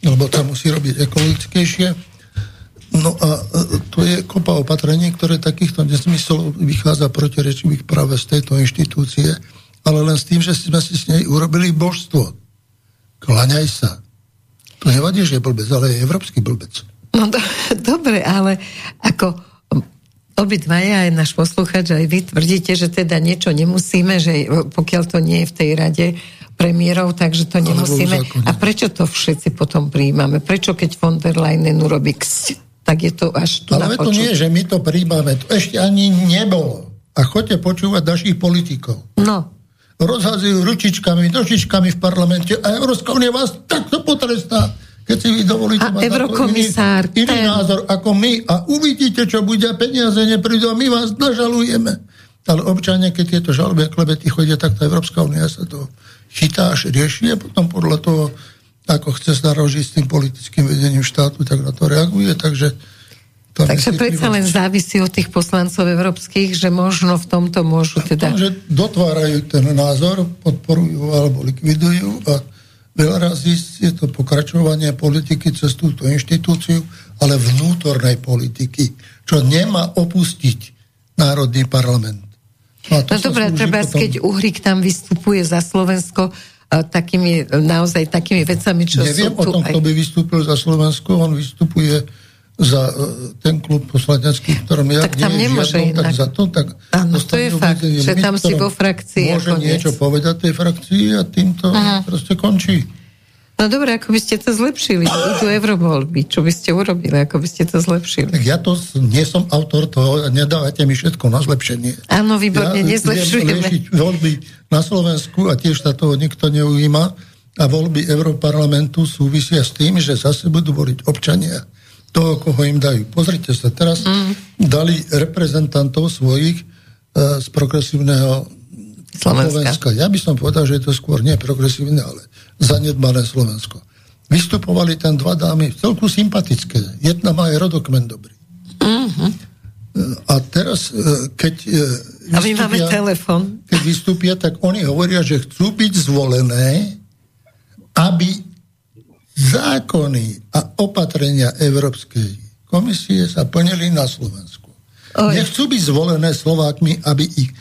lebo tam musí robiť ekologickejšie. No a to je kopa opatrení, ktoré takýchto nezmyslov vychádza protirečivých práve z tejto inštitúcie, ale len s tým, že sme si s nej urobili božstvo. Klaňaj sa. To nevadí, že je blbec, ale je európsky blbec.
No do, dobre, ale ako obidvaja, aj náš posluchač, aj vy tvrdíte, že teda niečo nemusíme, že pokiaľ to nie je v tej rade premiérov, takže to nemusíme. A prečo to všetci potom príjmame? Prečo keď von der Leyen urobí kst, tak je to až tu
Ale to nie, že my to príjmame. To ešte ani nebolo. A choďte počúvať našich politikov.
No.
Rozhazujú ručičkami, nožičkami v parlamente a Európska unia vás takto potrestá keď si vy dovolíte
mať eurokomisár,
iný, iný názor ako my a uvidíte, čo bude, peniaze neprídu a my vás nažalujeme. Ale občania, keď tieto žaloby a klebety chodia, tak tá Európska únia sa to chytá až rieši a potom podľa toho, ako chce sa s tým politickým vedením štátu, tak na to reaguje. Takže
to Takže predsa len závisí od tých poslancov európskych, že možno v tomto môžu teda...
Tom, že dotvárajú ten názor, podporujú alebo likvidujú a Veľa razy je to pokračovanie politiky cez túto inštitúciu, ale vnútornej politiky, čo nemá opustiť Národný parlament.
No, no dobré, treba, potom... keď Uhrik tam vystupuje za Slovensko, takými, naozaj takými vecami, čo
Neviem sú o tom, aj... kto by vystúpil za Slovensko, on vystupuje za e, ten klub poslanecký, ktorom ja
tak tam nemôže žiadnou,
tak za to, tak
Áno, to je fakt, že tam si vo frakcii
môže niečo povedať tej frakcii a týmto Aha. proste končí.
No dobre, ako by ste to zlepšili? Idú eurovoľby. Čo by ste urobili? Ako by ste to zlepšili?
Tak ja to nie som autor toho nedávate mi všetko na zlepšenie.
Áno, výborne, ja nezlepšujeme.
voľby na Slovensku a tiež sa toho nikto neujíma a voľby Európarlamentu súvisia s tým, že zase budú voliť občania toho, koho im dajú. Pozrite sa, teraz mm. dali reprezentantov svojich uh, z progresívneho Slovenska. Slovenska. Ja by som povedal, že je to skôr nie progresívne, ale zanedbané Slovensko. Vystupovali tam dva dámy celku sympatické. Jedna má aj rodokmen dobrý. Uh-huh. A teraz, e, keď
vystúpia, a my máme telefon.
keď vystúpia, tak oni hovoria, že chcú byť zvolené, aby zákony a opatrenia Európskej komisie sa plnili na Slovensku. Oj. Nechcú byť zvolené Slovákmi, aby ich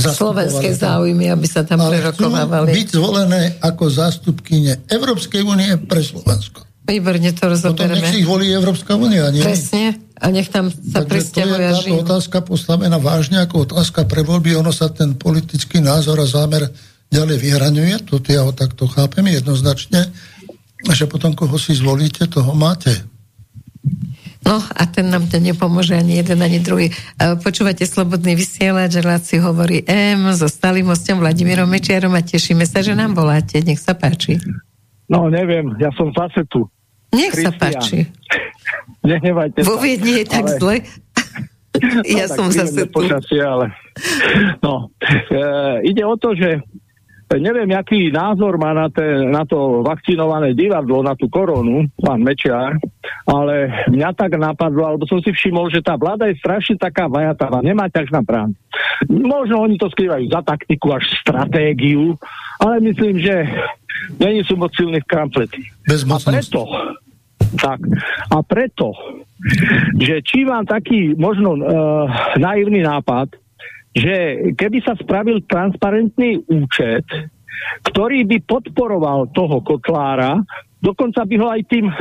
slovenské záujmy, aby sa tam ale prerokovávali.
byť zvolené ako zástupkyne Európskej únie pre Slovensko.
Výborne to rozoberieme.
Potom nech si ich volí Európska únia, nie?
Presne. A nech tam sa presťahuje
a žijú. otázka postavená vážne ako otázka pre voľby. Ono sa ten politický názor a zámer ďalej vyhraňuje. To ja ho takto chápem jednoznačne. A že potom, koho si zvolíte, toho máte.
No a ten nám to nepomôže ani jeden, ani druhý. Počúvate Slobodný vysielač, reláciu hovorí M so stálym hostom Vladimírom Mečiarom a tešíme sa, že nám voláte. Nech sa páči.
No neviem, ja som zase tu.
Nech Christian. sa páči.
Nehnevajte
Vo Viedni je tak ale... zle. ja no, som zase tu.
Počasie, ale... No, e, ide o to, že neviem, aký názor má na, te, na to vakcinované divadlo, na tú koronu, pán Mečiar, ale mňa tak napadlo, alebo som si všimol, že tá vláda je strašne taká vajatavá, nemá ťaž na prán. Možno oni to skrývajú za taktiku až stratégiu, ale myslím, že není sú moc silní v krampleti. A preto, Tak. A preto, že či mám taký možno uh, naivný nápad, že keby sa spravil transparentný účet, ktorý by podporoval toho kotlára, dokonca by ho aj tým e,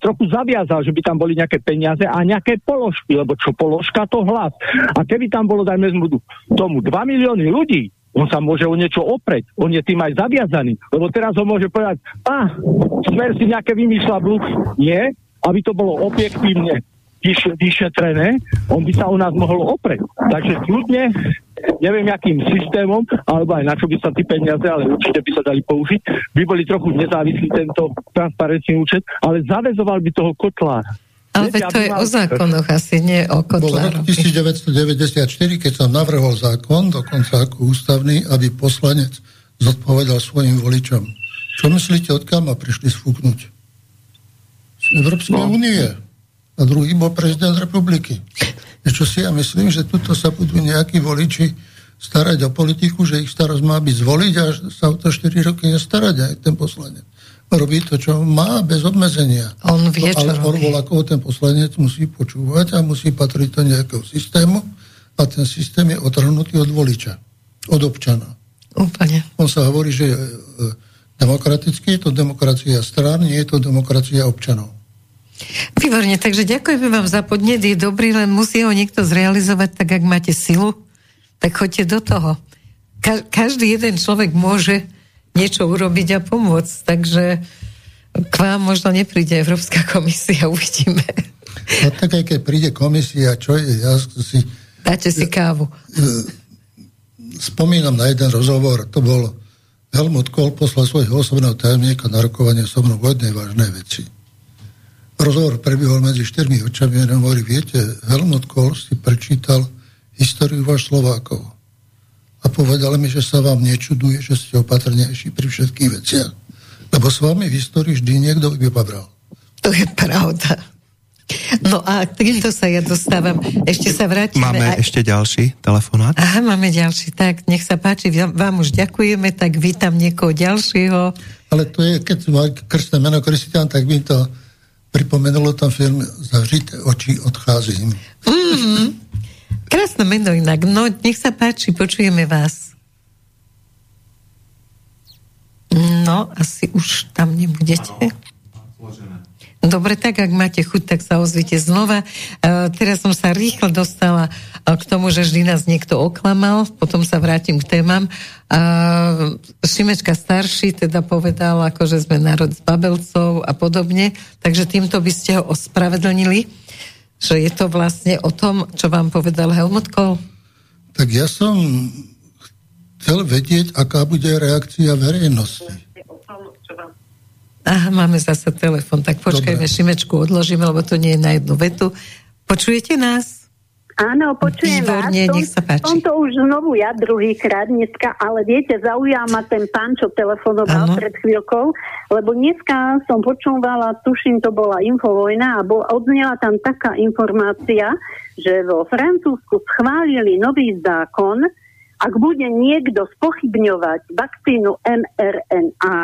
trochu zaviazal, že by tam boli nejaké peniaze a nejaké položky, lebo čo položka, to hlas. A keby tam bolo, dajme tomu 2 milióny ľudí, on sa môže o niečo opreť, on je tým aj zaviazaný, lebo teraz ho môže povedať, a, smer si nejaké vymýšľa blúd. Nie, aby to bolo objektívne vyšetrené, on by sa u nás mohol opreť. Takže kľudne, neviem akým systémom, alebo aj na čo by sa tie peniaze, ale určite by sa dali použiť, by boli trochu nezávislí tento transparentný účet, ale zavezoval by toho kotlára.
Ale veď to je o zákonoch asi, nie o kotlároch.
Bolo 1994, keď som navrhol zákon, dokonca ako ústavný, aby poslanec zodpovedal svojim voličom. Čo myslíte, odkiaľ ma prišli sfúknuť? Z Európskej no. únie. A druhý bol prezident republiky. Čo si ja myslím, že tuto sa budú nejakí voliči starať o politiku, že ich starosť má byť zvoliť a sa o to 4 roky nestarať aj ten poslanec robí to, čo má, bez obmedzenia.
On vie, čo
Ale
robí.
ako ten poslanec musí počúvať a musí patriť do nejakého systému a ten systém je otrhnutý od voliča, od občana.
Úplne.
On sa hovorí, že je demokratický, je to demokracia strán, nie je to demokracia občanov.
Výborne, takže ďakujeme vám za podnet, je dobrý, len musí ho niekto zrealizovať tak, ak máte silu, tak choďte do toho. Ka- každý jeden človek môže niečo urobiť a pomôcť. Takže k vám možno nepríde Európska komisia, uvidíme.
No tak aj keď príde komisia, čo je, ja si...
Dáte si kávu.
Spomínam na jeden rozhovor, to bol Helmut Kohl poslal svojho osobného tajomníka na rokovanie so mnou v jednej vážnej veci. Rozhovor prebiehol medzi štyrmi očami a hovorí, viete, Helmut Kohl si prečítal históriu váš Slovákov a povedal mi, že sa vám nečuduje, že ste opatrnejší pri všetkých veciach. Lebo s vami v histórii vždy niekto vybabral.
To je pravda. No a týmto sa ja dostávam. Ešte sa vrátime.
Máme aj... ešte ďalší telefonát.
Aha, máme ďalší. Tak, nech sa páči, vám už ďakujeme, tak vítam niekoho ďalšieho.
Ale to je, keď má krstné meno Kristian, tak by to pripomenulo tam film Zavřite oči, odcházím.
Mm-hmm. Krásne meno inak. No, nech sa páči, počujeme vás. No, asi už tam nebudete. Dobre, tak ak máte chuť, tak sa ozvite znova. Uh, teraz som sa rýchlo dostala uh, k tomu, že vždy nás niekto oklamal, potom sa vrátim k témam. Uh, Šimečka starší teda povedal, ako že sme národ z Babelcov a podobne, takže týmto by ste ho ospravedlnili že je to vlastne o tom, čo vám povedal Helmut Kohl?
Tak ja som chcel vedieť, aká bude reakcia verejnosti.
Aha, máme zase telefon, tak počkajme, Dobre. Šimečku odložíme, lebo to nie je na jednu vetu. Počujete nás?
Áno, počujem
Výborne, vás. nech sa páči.
Som to už znovu ja druhýkrát dneska, ale viete, zaujal ma ten pán, čo telefonoval ano. pred chvíľkou, lebo dneska som počúvala, tuším, to bola infovojna a bol, odznela tam taká informácia, že vo Francúzsku schválili nový zákon, ak bude niekto spochybňovať vakcínu mRNA,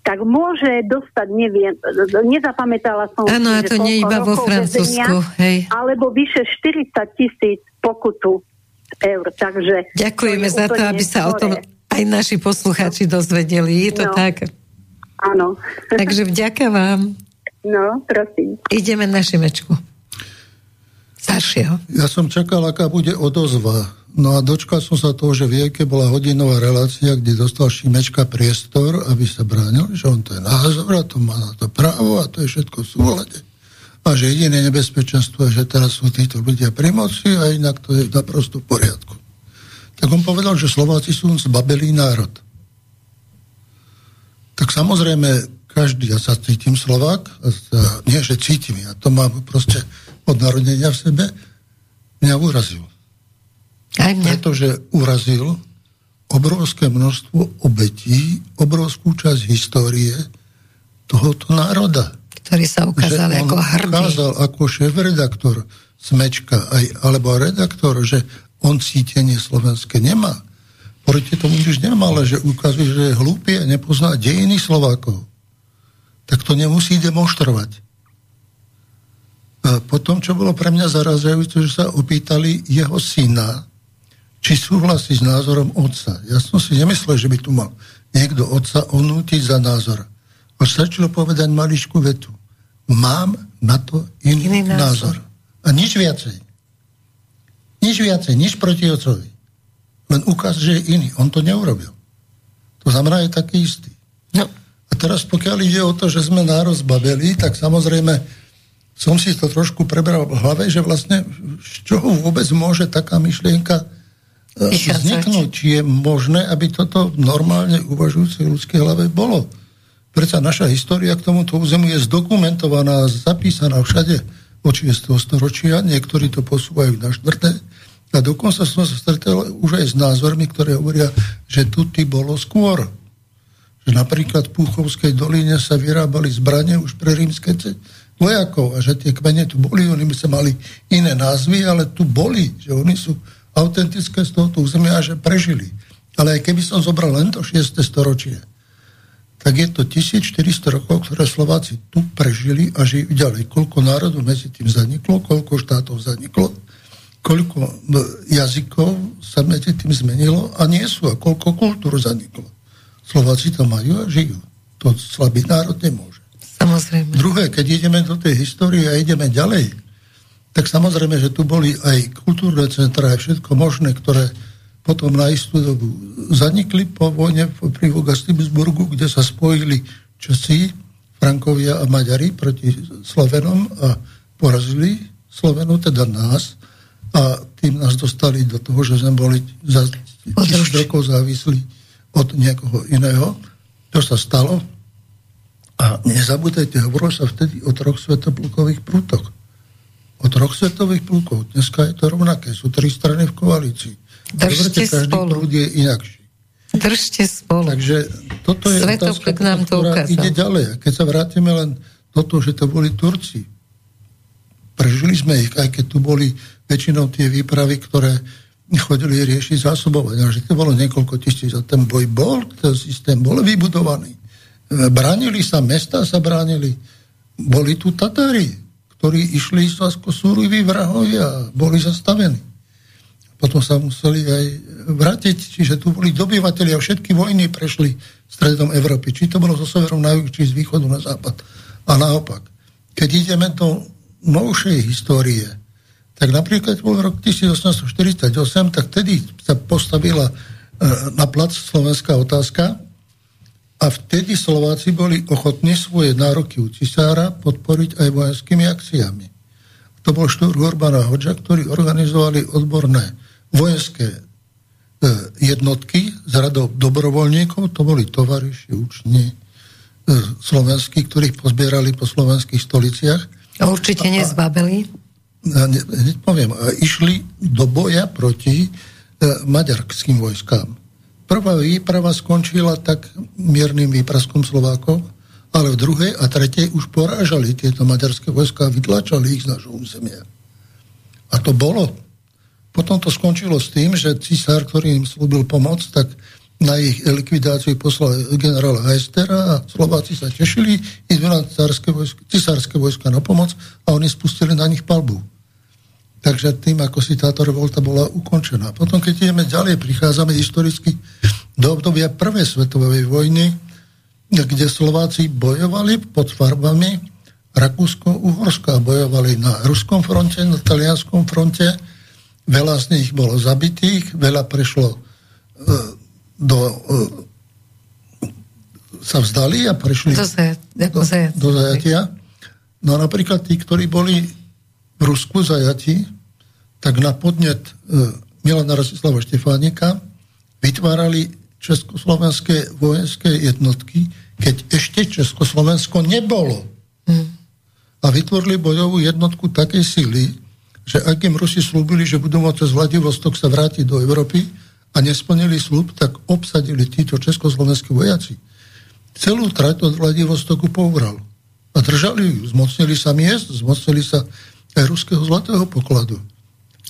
tak môže dostať, neviem, nezapamätala som.
Áno, a to nie iba vo Francúzsku, hej.
Alebo vyše 40 tisíc pokutu eur, takže...
Ďakujeme to za to, aby sa o tom aj naši poslucháči dozvedeli, je to no. tak?
Áno.
Takže vďaka vám.
No, prosím.
Ideme na Šimečku. Staršieho.
Ja som čakal, aká bude odozva No a dočkal som sa toho, že v bola hodinová relácia, kde dostal Šimečka priestor, aby sa bránil, že on to je názor a to má na to právo a to je všetko v súlade. A že jediné nebezpečenstvo je, že teraz sú títo ľudia pri moci a inak to je naprosto v poriadku. Tak on povedal, že Slováci sú zbabelý národ. Tak samozrejme, každý, ja sa cítim Slovák, nie, že cítim, ja to mám proste od narodenia v sebe, mňa urazil.
Aj mňa.
Pretože urazil obrovské množstvo obetí, obrovskú časť histórie tohoto národa.
Ktorý sa ukázal ako hrdý.
ukázal ako šéf-redaktor Smečka, aj, alebo redaktor, že on cítenie slovenské nemá. Proti tomu nič nemá, ale že ukazuje, že je hlúpy a nepozná dejiny Slovákov. Tak to nemusí demonstrovať. Potom, čo bolo pre mňa zarazujúce, že sa opýtali jeho syna, či súhlasí s názorom otca. Ja som si nemyslel, že by tu mal niekto otca onútiť za názor. Už stačilo povedať maličku vetu. Mám na to iný, iný názor. názor. A nič viacej. Nič viacej, nič proti otcovi. Len ukaz, že je iný. On to neurobil. To znamená, je taký istý. No. A teraz pokiaľ ide o to, že sme národ zbavili, tak samozrejme som si to trošku preberal v hlave, že vlastne z čoho vôbec môže taká myšlienka e, vzniknúť. Či je možné, aby toto normálne uvažujúcej ľudskej hlave bolo. Prečo naša história k tomuto územu je zdokumentovaná, zapísaná všade od 6. storočia, niektorí to posúvajú na štvrté. A dokonca som sa stretol už aj s názormi, ktoré hovoria, že tuty bolo skôr. Že napríklad v Púchovskej doline sa vyrábali zbranie už pre rímske vojakov a že tie kmene tu boli, oni by sa mali iné názvy, ale tu boli, že oni sú autentické z tohoto územia a že prežili. Ale aj keby som zobral len to 6. storočie, tak je to 1400 rokov, ktoré Slováci tu prežili a žijú ďalej. Koľko národov medzi tým zaniklo, koľko štátov zaniklo, koľko jazykov sa medzi tým zmenilo a nie sú a koľko kultúr zaniklo. Slováci to majú a žijú. To slabý národ nemôže.
Samozrejme.
Druhé, keď ideme do tej histórie a ideme ďalej, tak samozrejme, že tu boli aj kultúrne centra, aj všetko možné, ktoré potom na istú dobu zanikli po vojne pri Vogastibsburgu, kde sa spojili Česi, Frankovia a Maďari proti Slovenom a porazili Slovenov, teda nás, a tým nás dostali do toho, že sme boli za tisíc rokov závislí od niekoho iného. To sa stalo, a nezabudajte, hovorilo sa vtedy o troch svetoplukových prútoch. O troch svetových plukov. Dneska je to rovnaké. Sú tri strany v koalícii.
Držte každý spolu.
prúd je inakší.
Držte spolu.
Takže toto je Svetopluk otázka, nám to ukázal. ide ďalej. A keď sa vrátime len do toho, že to boli Turci, prežili sme ich, aj keď tu boli väčšinou tie výpravy, ktoré chodili riešiť zásobovania, že to bolo niekoľko tisíc a ten boj bol, ten systém bol vybudovaný. Bránili sa, mesta sa bránili. Boli tu Tatári, ktorí išli súriví vrahovia a boli zastavení. Potom sa museli aj vrátiť, čiže tu boli dobyvateľi a všetky vojny prešli stredom Európy. Či to bolo zo severu na juh, či z východu na západ. A naopak. Keď ideme do novšej histórie, tak napríklad bol rok 1848, tak vtedy sa postavila e, na plac slovenská otázka, a vtedy Slováci boli ochotní svoje nároky u cisára podporiť aj vojenskými akciami. To bol štúr Urbana Hoďa, ktorí organizovali odborné vojenské e, jednotky z radov dobrovoľníkov, to boli tovariši, učni e, slovenskí, ktorých pozbierali po slovenských stoliciach.
A určite nezbabeli?
Hneď poviem, a išli do boja proti e, maďarským vojskám. Prvá výprava skončila tak miernym výpraskom Slovákov, ale v druhej a tretej už porážali tieto maďarské vojska a vytlačali ich z nášho územia. A to bolo. Potom to skončilo s tým, že cisár, ktorý im slúbil pomoc, tak na ich likvidáciu poslal generála Heistera a Slováci sa tešili, idú na cisárske vojska na pomoc a oni spustili na nich palbu. Takže tým, ako si táto revolta bola ukončená. Potom, keď ideme ďalej, prichádzame historicky do obdobia Prvej svetovej vojny, kde Slováci bojovali pod farbami Rakúsko-Uhorska. Bojovali na ruskom fronte, na talianskom fronte. Veľa z nich bolo zabitých, veľa prešlo e, do... E, sa vzdali a prešli
do, zajat, do,
do zajatia. No napríklad tí, ktorí boli v Rusku zajati, tak na podnet e, Milana Rastislava Štefánika vytvárali československé vojenské jednotky, keď ešte Československo nebolo. Mm. A vytvorili bojovú jednotku takej síly, že ak im Rusi slúbili, že budú môcť z Vladivostok sa vrátiť do Európy a nesplnili slúb, tak obsadili títo československí vojaci. Celú trať od Vladivostoku povral. A držali ju. Zmocnili sa miest, zmocnili sa ruského zlatého pokladu.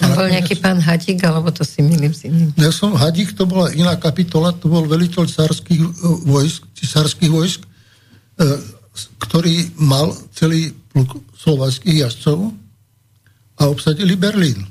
A bol nejaký pán Hadík, alebo to si milím si iným?
Ja som Hadík, to bola iná kapitola, to bol veliteľ cárských e, vojsk, cisárských vojsk, e, ktorý mal celý pluk slovenských jazdcov a obsadili Berlín.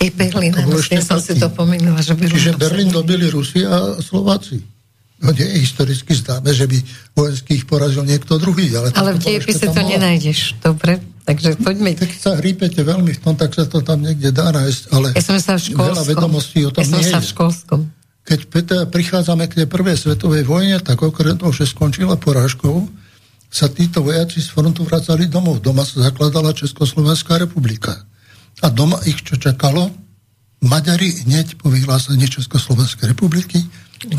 I Berlín, to áno, som si to pomenula, že
Berlín Čiže Berlín dobili Rusi a Slováci. No nie je historicky známe, že by vojenských porazil niekto druhý. Ale,
ale v diepise to nenájdeš. Dobre, takže poďme.
Keď sa hrípete veľmi v tom, tak sa to tam niekde dá nájsť, ale
ja som sa v školskom.
veľa vedomostí o tom ja
nie sa v školskom.
Keď prichádzame k tej prvej svetovej vojne, tak okrem toho, že skončila porážkou, sa títo vojaci z frontu vracali domov. Doma sa zakladala Československá republika. A doma ich čo čakalo? Maďari hneď po vyhlásení Československej republiky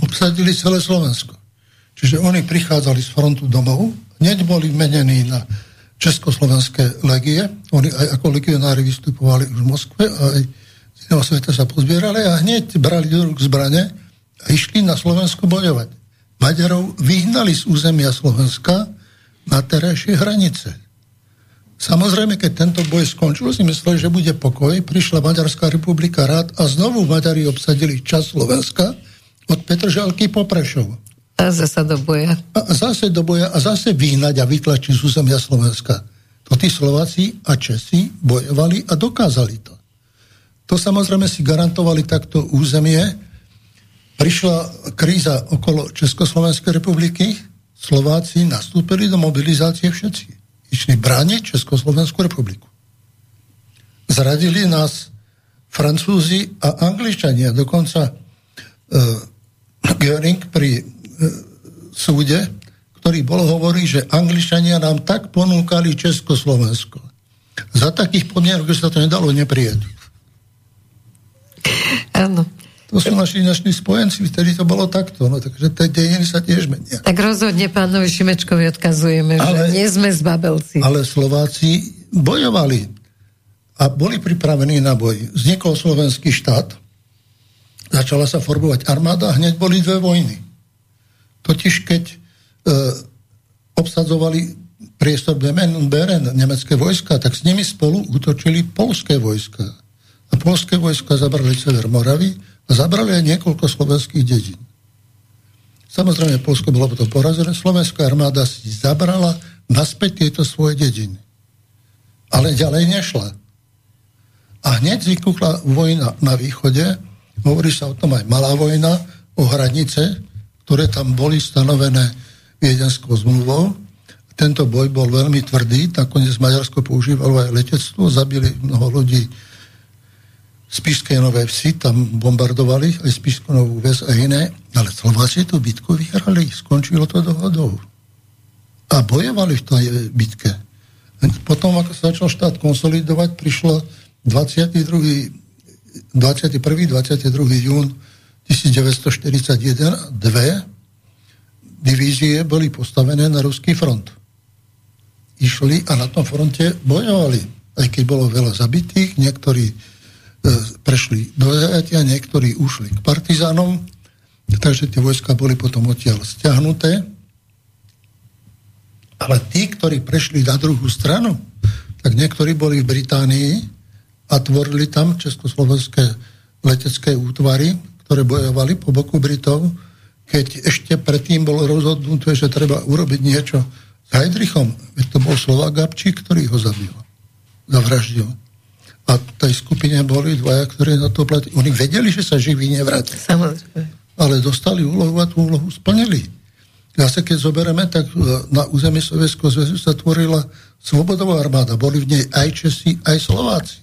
obsadili celé Slovensko. Čiže oni prichádzali z frontu domov, hneď boli menení na Československé legie, oni aj ako legionári vystupovali už v Moskve a aj z iného sveta sa pozbierali a hneď brali do rúk zbrane a išli na Slovensko bojovať. Maďarov vyhnali z územia Slovenska na terajšie hranice. Samozrejme, keď tento boj skončil, si mysleli, že bude pokoj. Prišla Maďarská republika rád a znovu Maďari obsadili čas Slovenska od Petržalky po Prešov.
A zase do boja.
A zase do boja a zase vyhnať a vytlačiť z územia Slovenska. To tí Slováci a Česi bojovali a dokázali to. To samozrejme si garantovali takto územie. Prišla kríza okolo Československej republiky, Slováci nastúpili do mobilizácie všetci išli brániť Československú republiku. Zradili nás Francúzi a Angličania. Dokonca uh, Göring pri uh, súde, ktorý bol, hovorí, že Angličania nám tak ponúkali Československo. Za takých podmienok, sa to nedalo neprijať.
Áno.
To sú naši dnešní spojenci, vtedy to bolo takto, no takže tie dejiny sa tiež menia.
Tak rozhodne pánovi Šimečkovi odkazujeme, ale, že nie sme zbabelci.
Ale Slováci bojovali a boli pripravení na boj. Vznikol slovenský štát, začala sa formovať armáda a hneď boli dve vojny. Totiž keď e, obsadzovali priestor Bemen Beren, nemecké vojska, tak s nimi spolu útočili polské vojska. A polské vojska zabrali sever Moravy, a zabrali aj niekoľko slovenských dedín. Samozrejme, Polsko bolo potom porazené, slovenská armáda si zabrala naspäť tieto svoje dediny. Ale ďalej nešla. A hneď vykuchla vojna na východe, hovorí sa o tom aj malá vojna, o hranice, ktoré tam boli stanovené viedenskou zmluvou. Tento boj bol veľmi tvrdý, nakoniec Maďarsko používalo aj letectvo, zabili mnoho ľudí Spišské Nové Vsi, tam bombardovali aj Spišskú Novú Ves a iné, ale Slováci tú bitku vyhrali, skončilo to dohodou. A bojovali v tej bitke. Potom, ako sa začal štát konsolidovať, prišlo 22. 21. 22. jún 1941 dve divízie boli postavené na ruský front. Išli a na tom fronte bojovali. Aj keď bolo veľa zabitých, niektorí E, prešli do zajatia, niektorí ušli k partizánom, takže tie vojska boli potom odtiaľ stiahnuté. Ale tí, ktorí prešli na druhú stranu, tak niektorí boli v Británii a tvorili tam československé letecké útvary, ktoré bojovali po boku Britov, keď ešte predtým bolo rozhodnuté, že treba urobiť niečo s Heidrichom. Veď to bol Slovák Gabčík, ktorý ho zabil. Zavraždil. A tej skupine boli dvaja, ktorí na to platili. Oni vedeli, že sa živí nevrátia. Ale dostali úlohu a tú úlohu splnili. Zase keď zoberieme, tak e, na území Sovjetského zväzu sa tvorila svobodová armáda. Boli v nej aj Česi, aj Slováci.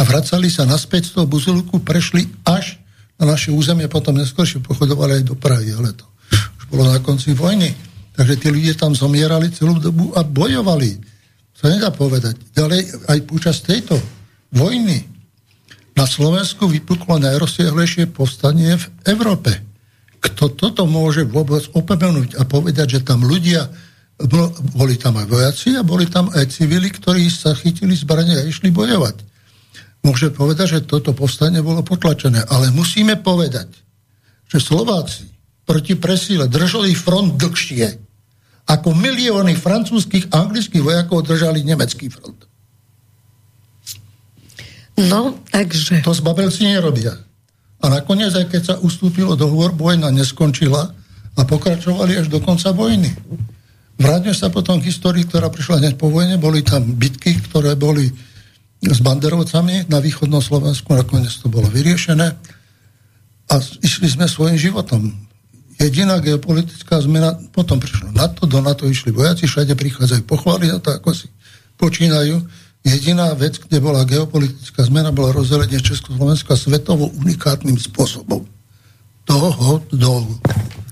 A vracali sa naspäť z toho Buzulku, prešli až na naše územie, potom neskôršie pochodovali aj do Prahy, ale to už bolo na konci vojny. Takže tí ľudia tam zomierali celú dobu a bojovali. To nedá povedať. Ďalej aj počas tejto vojny. Na Slovensku vypuklo najrozsiahlejšie povstanie v Európe. Kto toto môže vôbec opomenúť a povedať, že tam ľudia, boli tam aj vojaci a boli tam aj civili, ktorí sa chytili zbranie a išli bojovať. Môže povedať, že toto povstanie bolo potlačené, ale musíme povedať, že Slováci proti presíle držali front dlhšie, ako milióny francúzských a anglických vojakov držali nemecký front.
No, takže...
To zbabelci nerobia. A nakoniec, aj keď sa ustúpilo dohovor, vojna neskončila a pokračovali až do konca vojny. Vráťme sa potom k histórii, ktorá prišla hneď po vojne. Boli tam bitky, ktoré boli s banderovcami na východnom Slovensku, nakoniec to bolo vyriešené a išli sme svojim životom. Jediná geopolitická zmena, potom prišlo NATO, do NATO išli vojaci, všade prichádzajú pochváliť na to, ako si počínajú. Jediná vec, kde bola geopolitická zmena, bola rozdelenie Československa svetovo unikátnym spôsobom. Toho dolu.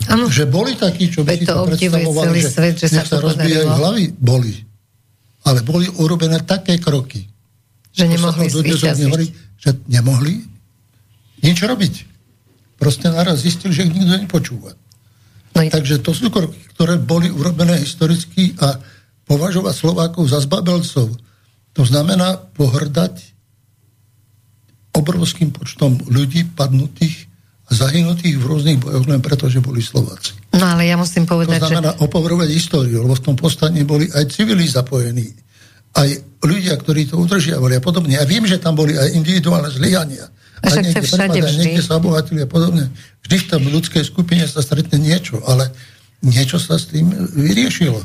Ano. Že boli takí, čo by si to predstavovali, že, svet, že sa, sa rozbijajú hlavy, boli. Ale boli urobené také kroky.
Že nemohli
nehovorí, že nemohli nič robiť. Proste naraz zistili, že ich nikto nepočúva. No i... Takže to sú kroky, ktoré boli urobené historicky a považovať Slovákov za zbabelcov, to znamená pohrdať obrovským počtom ľudí padnutých zahynutých v rôznych bojoch len preto, že boli Slováci.
No ale ja musím povedať,
To znamená že... opovrhovať históriu, lebo v tom postaní boli aj civili zapojení, aj ľudia, ktorí to udržiavali a podobne. Ja viem, že tam boli aj individuálne zlyhania. A, a niekde, všade vždy. niekde sa obohatili a podobne. Vždy v tom ľudskej skupine sa stretne niečo, ale niečo sa s tým vyriešilo.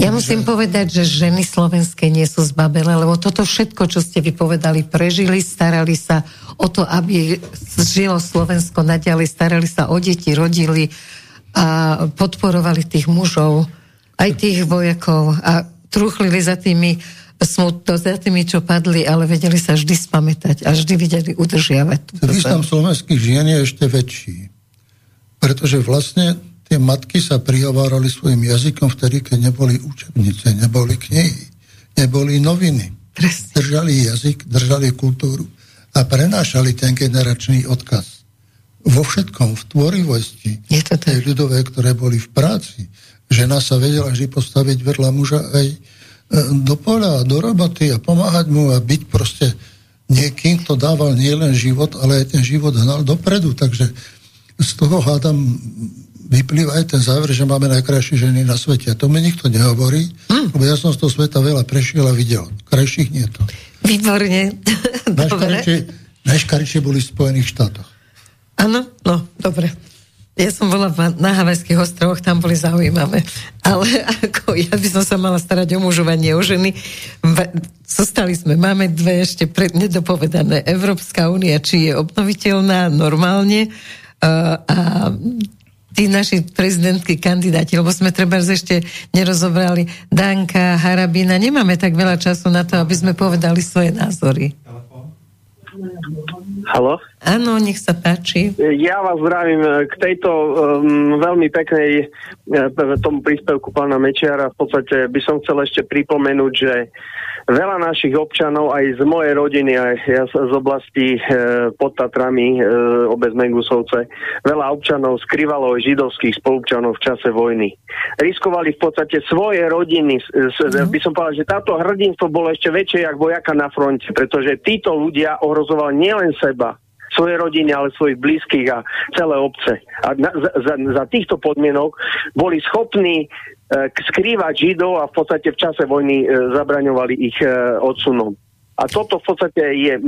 Ja musím povedať, že ženy slovenské nie sú zbabele, lebo toto všetko, čo ste vypovedali, prežili, starali sa o to, aby žilo Slovensko naďalej, starali sa o deti, rodili a podporovali tých mužov, aj tých vojakov a truchlili za tými smutno za tými, čo padli, ale vedeli sa vždy spamätať a vždy vedeli udržiavať.
Význam slovenských žien je ešte väčší. Pretože vlastne tie matky sa prihovárali svojim jazykom vtedy, keď neboli učebnice, neboli knihy, neboli noviny. Presne. Držali jazyk, držali kultúru a prenášali ten generačný odkaz. Vo všetkom, v tvorivosti Je to tej ľudové, ktoré boli v práci. Žena sa vedela vždy postaviť vedľa muža aj e, do poľa, do roboty a pomáhať mu a byť proste niekým, kto dával nielen život, ale aj ten život hnal dopredu. Takže z toho hádam vyplýva aj ten záver, že máme najkrajšie ženy na svete. A to mi nikto nehovorí, mm. lebo ja som z toho sveta veľa prešiel a videl. Krajších nie to.
Výborne.
Najškaršie boli v Spojených štátoch.
Áno, no, dobre. Ja som bola na Havajských ostrovoch, tam boli zaujímavé. Ale ako ja by som sa mala starať o mužovanie, o ženy. Zostali sme, máme dve ešte pred, nedopovedané. Európska únia, či je obnoviteľná normálne uh, a tí naši prezidentskí kandidáti, lebo sme treba ešte nerozobrali Danka, Harabina, nemáme tak veľa času na to, aby sme povedali svoje názory.
Halo?
Áno, nech sa páči.
Ja vás zdravím k tejto um, veľmi peknej uh, tomu príspevku pána Mečiara. V podstate by som chcel ešte pripomenúť, že veľa našich občanov aj z mojej rodiny, aj ja z oblasti e, pod Tatrami, e, obec Megusovce, veľa občanov skrývalo židovských spolupčanov v čase vojny. Riskovali v podstate svoje rodiny. S, mm. By som povedal, že táto hrdinstvo bolo ešte väčšie ako vojaka na fronte, pretože títo ľudia ohrozovali nielen seba, svoje rodiny, ale svojich blízkych a celé obce. A na, za, za týchto podmienok boli schopní skrývať Židov a v podstate v čase vojny e, zabraňovali ich e, odsunom. A toto v podstate je e,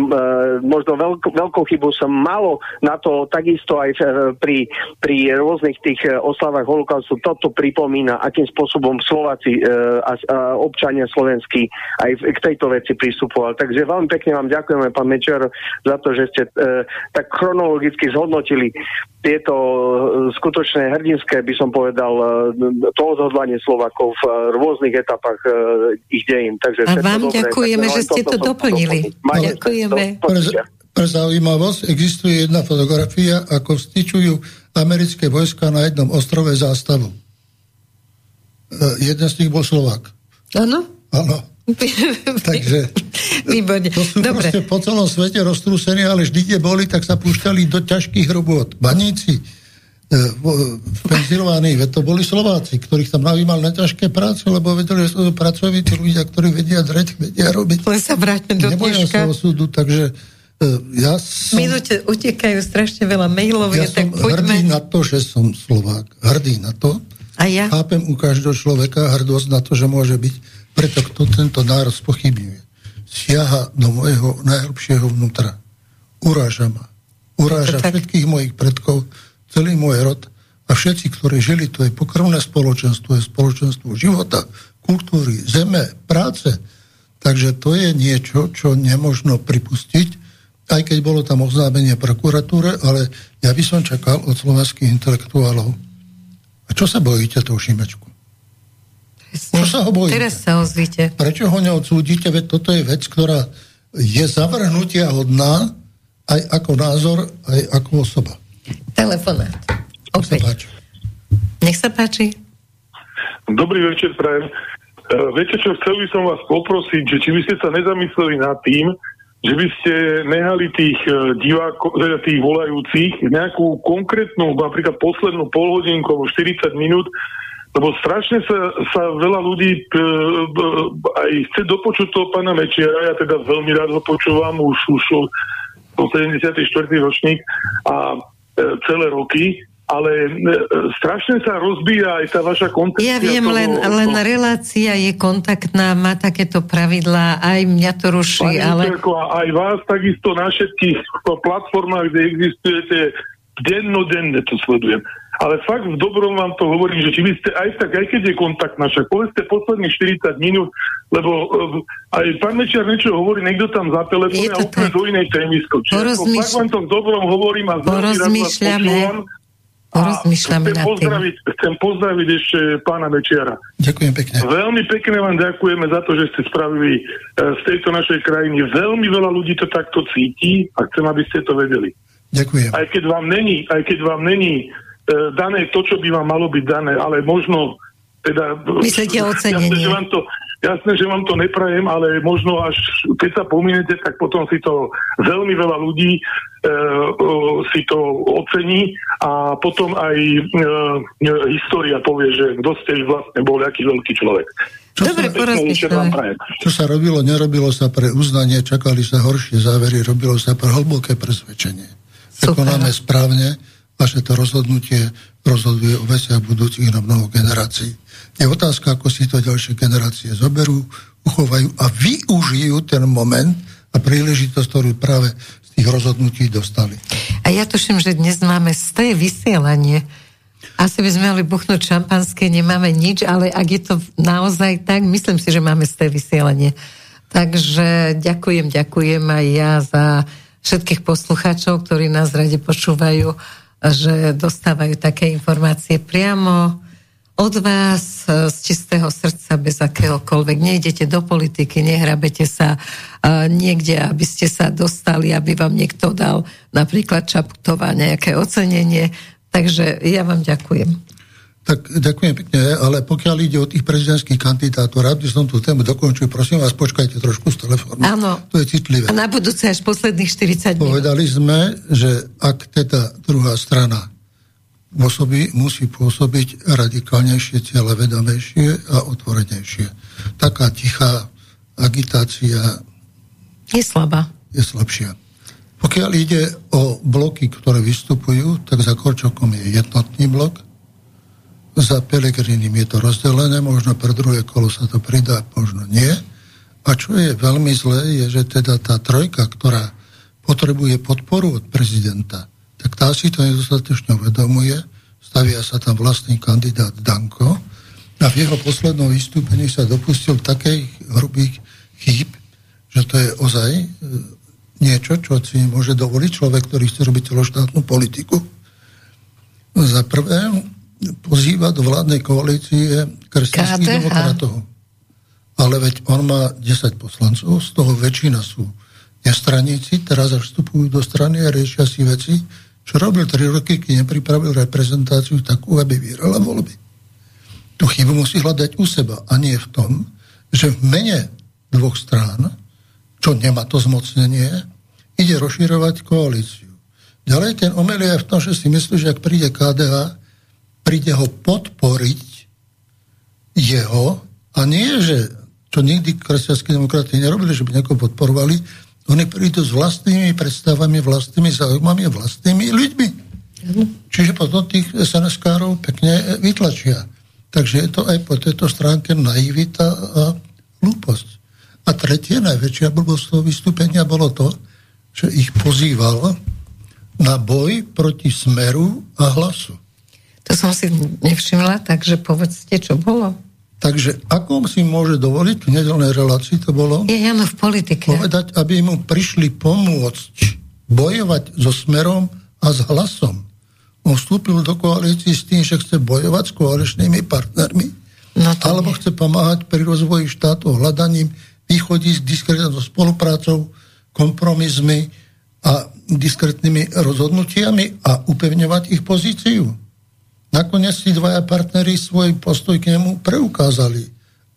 možno veľk, veľkou chybou sa malo na to takisto aj e, pri, pri rôznych tých e, oslavách holokaustu toto pripomína, akým spôsobom Slováci e, a, občania slovenskí aj k tejto veci pristupovali. Takže veľmi pekne vám ďakujeme, pán Mečer, za to, že ste e, tak chronologicky zhodnotili tieto e, skutočné hrdinské, by som povedal, e, to odhodlanie Slovakov v rôznych etapách ich dejín.
Takže a vám ďakujeme, že ste to Doplnili. Ďakujeme. Pre,
pre zaujímavosť existuje jedna fotografia, ako vstyčujú americké vojska na jednom ostrove zástavu. jeden z nich bol Slovák.
Áno?
Áno. Takže
Výborne.
to sú Dobre. proste po celom svete roztrúsení, ale vždy, kde boli, tak sa púšťali do ťažkých robot. Baníci, E, v to boli Slováci, ktorých tam navímal na ťažké práce, lebo vedeli, že sú to pracovití ľudia, ktorí vedia dreť, vedia robiť.
Len sa vráťme do
Neboja sa osudu, takže uh, ja som...
Minúte utekajú strašne veľa mailov.
Ja tak som poďme... hrdý na to, že som Slovák. Hrdý na to.
A ja?
Chápem u každého človeka hrdosť na to, že môže byť. Preto kto tento národ spochybňuje. Siaha do mojho najhlbšieho vnútra. Uráža ma. Uráža všetkých mojich predkov, celý môj rod a všetci, ktorí žili, to je pokrvné spoločenstvo, je spoločenstvo života, kultúry, zeme, práce. Takže to je niečo, čo nemožno pripustiť, aj keď bolo tam oznámenie prokuratúre, ale ja by som čakal od slovenských intelektuálov. A čo sa bojíte toho Šimečku? Čo sa ho bojíte?
Teraz sa ozvíte.
Prečo ho neodsúdite? Veď toto je vec, ktorá je zavrhnutia hodná aj ako názor, aj ako osoba.
Telefonát. Opäť. Nech sa páči.
Dobrý večer, prajem. Uh, viete čo, chcel by som vás poprosiť, že či by ste sa nezamysleli nad tým, že by ste nehali tých uh, divákov, teda tých volajúcich nejakú konkrétnu, napríklad poslednú polhodinku alebo 40 minút, lebo strašne sa, sa veľa ľudí uh, aj chce dopočuť toho pána Mečiara, ja teda veľmi rád ho počúvam, už, už po 74. ročník a celé roky, ale e, strašne sa rozbíja aj tá vaša kontakcia.
Ja viem, toho, len, len relácia je kontaktná, má takéto pravidlá, aj mňa to ruší, Pani ale...
aj vás takisto na všetkých platformách, kde existujete, dennodenne to sledujem. Ale fakt v dobrom vám to hovorím, že či by ste aj tak, aj keď je kontakt naša, povedzte posledných 40 minút, lebo uh, aj pán Mečiar niečo hovorí, niekto tam zatelefonuje a úplne do inej témy skočí. Porozmýšľ... Fakt vám to v dobrom hovorím a počúvam
Porozmýšľame
chcem pozdraviť, chcem pozdraviť ešte pána Mečiara.
Ďakujem pekne.
Veľmi pekne vám ďakujeme za to, že ste spravili e, z tejto našej krajiny. Veľmi veľa ľudí to takto cíti a chcem, aby ste to vedeli.
Ďakujem.
Aj keď vám není, aj keď vám není e, dané to, čo by vám malo byť dané, ale možno teda...
Myslíte ocenenie?
Ja, vám to, Jasné, že vám to neprajem, ale možno až keď sa pominete, tak potom si to veľmi veľa ľudí e, e, si to ocení a potom aj e, e história povie, že kto ste vlastne bol aký veľký človek.
Čo
Dobre,
sa, čo sa robilo, nerobilo sa pre uznanie, čakali sa horšie závery, robilo sa pre hlboké presvedčenie. Super. Konáme správne, vaše to rozhodnutie rozhoduje o veciach budúcich na mnoho generácií. Je otázka, ako si to ďalšie generácie zoberú, uchovajú a využijú ten moment a príležitosť, ktorú práve z tých rozhodnutí dostali.
A ja tuším, že dnes máme sté vysielanie. Asi by sme mali buchnúť šampanské, nemáme nič, ale ak je to naozaj tak, myslím si, že máme sté vysielanie. Takže ďakujem, ďakujem aj ja za všetkých poslucháčov, ktorí nás radi počúvajú, že dostávajú také informácie priamo od vás e, z čistého srdca, bez akéhokoľvek. Nejdete do politiky, nehrabete sa uh, niekde, aby ste sa dostali, aby vám niekto dal napríklad Čaputová nejaké ocenenie. Takže ja vám ďakujem.
Tak ďakujem pekne, ale pokiaľ ide o tých prezidentských kandidátov, rád by som tú tému dokončil, prosím vás, počkajte trošku z telefónu.
Áno.
To je citlivé.
A na budúce až posledných 40 minút.
Povedali sme, že ak teda druhá strana osoby musí pôsobiť radikálnejšie, cieľavedomejšie a otvorenejšie. Taká tichá agitácia
je slabá.
Je slabšia. Pokiaľ ide o bloky, ktoré vystupujú, tak za Korčokom je jednotný blok, za Pelegrinim je to rozdelené, možno pre druhé kolo sa to pridá, možno nie. A čo je veľmi zlé, je, že teda tá trojka, ktorá potrebuje podporu od prezidenta, tak tá si to nedostatočne uvedomuje, stavia sa tam vlastný kandidát Danko a v jeho poslednom vystúpení sa dopustil takej hrubých chýb, že to je ozaj e, niečo, čo si môže dovoliť človek, ktorý chce robiť celoštátnu politiku. Za prvé pozýva do vládnej koalície kresťanských demokratov. Ale veď on má 10 poslancov, z toho väčšina sú nestraníci, teraz až vstupujú do strany a riešia si veci, čo robil 3 roky, keď nepripravil reprezentáciu takú, aby vyhrala voľby. Tu chybu musí hľadať u seba a nie v tom, že v mene dvoch strán, čo nemá to zmocnenie, ide rozširovať koalíciu. Ďalej ten omel je v tom, že si myslí, že ak príde KDH, príde ho podporiť jeho a nie, že čo nikdy kresťanskí demokrati nerobili, že by niekoho podporovali, oni prídu s vlastnými predstavami, vlastnými záujmami, vlastnými ľuďmi. Čiže potom tých SNS-károv pekne vytlačia. Takže je to aj po tejto stránke naivita a hlúposť. A tretie, najväčšia blbosť toho vystúpenia bolo to, že ich pozýval na boj proti smeru a hlasu.
To som si nevšimla, takže povedzte, čo bolo.
Takže ako si môže dovoliť v nedelnej relácii to bolo?
Je Jano v politike.
Povedať, aby mu prišli pomôcť bojovať so smerom a s hlasom. On vstúpil do koalície s tým, že chce bojovať s koaličnými partnermi, no alebo nie. chce pomáhať pri rozvoji štátu hľadaním východísk diskretnou spoluprácou, kompromismi a diskretnými rozhodnutiami a upevňovať ich pozíciu. Nakoniec si dvaja partnery svoj postoj k nemu preukázali.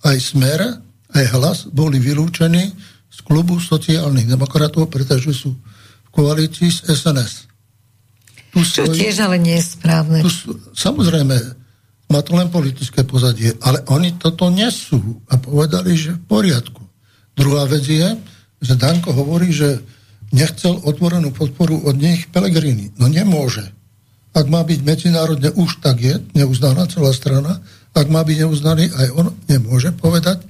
Aj Smer, aj Hlas boli vylúčení z klubu sociálnych demokratov, pretože sú v koalícii s SNS.
Tu Čo stojí, tiež ale nie je správne. Tu,
samozrejme, má to len politické pozadie, ale oni toto nesú a povedali, že v poriadku. Druhá vec je, že Danko hovorí, že nechcel otvorenú podporu od nich Pelegrini. No nemôže ak má byť medzinárodne už tak je, neuznaná celá strana, ak má byť neuznaný, aj on nemôže povedať,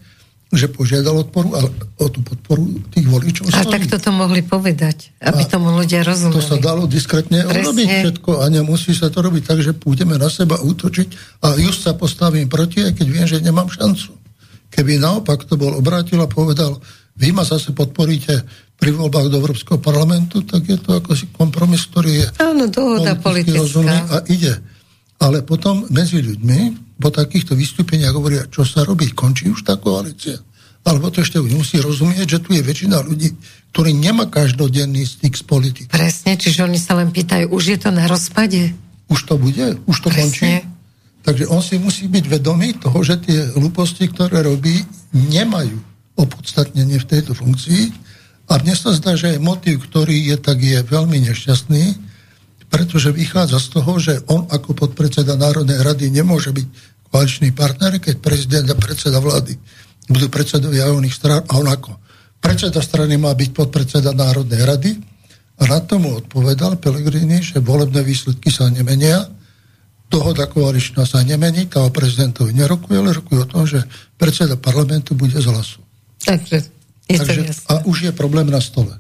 že požiadal odporu, ale o tú podporu tých voličov.
A tak toto mohli povedať, aby a tomu ľudia rozumeli.
To sa dalo diskretne urobiť všetko a nemusí sa to robiť tak, že pôjdeme na seba útočiť a just sa postavím proti, aj keď viem, že nemám šancu. Keby naopak to bol obrátil a povedal, vy ma zase podporíte pri voľbách do Európskeho parlamentu, tak je to ako kompromis, ktorý je
Áno, dohoda politická.
a ide. Ale potom medzi ľuďmi po takýchto vystúpeniach hovoria, čo sa robí, končí už tá koalícia. Alebo to ešte musí rozumieť, že tu je väčšina ľudí, ktorí nemá každodenný styk s politikou.
Presne, čiže oni sa len pýtajú, už je to na rozpade?
Už to bude? Už to Presne. končí? Takže on si musí byť vedomý toho, že tie hlúposti, ktoré robí, nemajú opodstatnenie v tejto funkcii a mne sa zdá, že motiv, ktorý je, tak je veľmi nešťastný, pretože vychádza z toho, že on ako podpredseda Národnej rady nemôže byť koaličný partner, keď prezident a predseda vlády budú predsedovia oných strán a on ako predseda strany má byť podpredseda Národnej rady a na tomu odpovedal Pelegrini, že volebné výsledky sa nemenia, dohoda koaličná sa nemení, tá o prezidentovi nerokuje, ale rokuje o tom, že predseda parlamentu bude z hlasu.
Takže
je Takže, a už je problém na stole.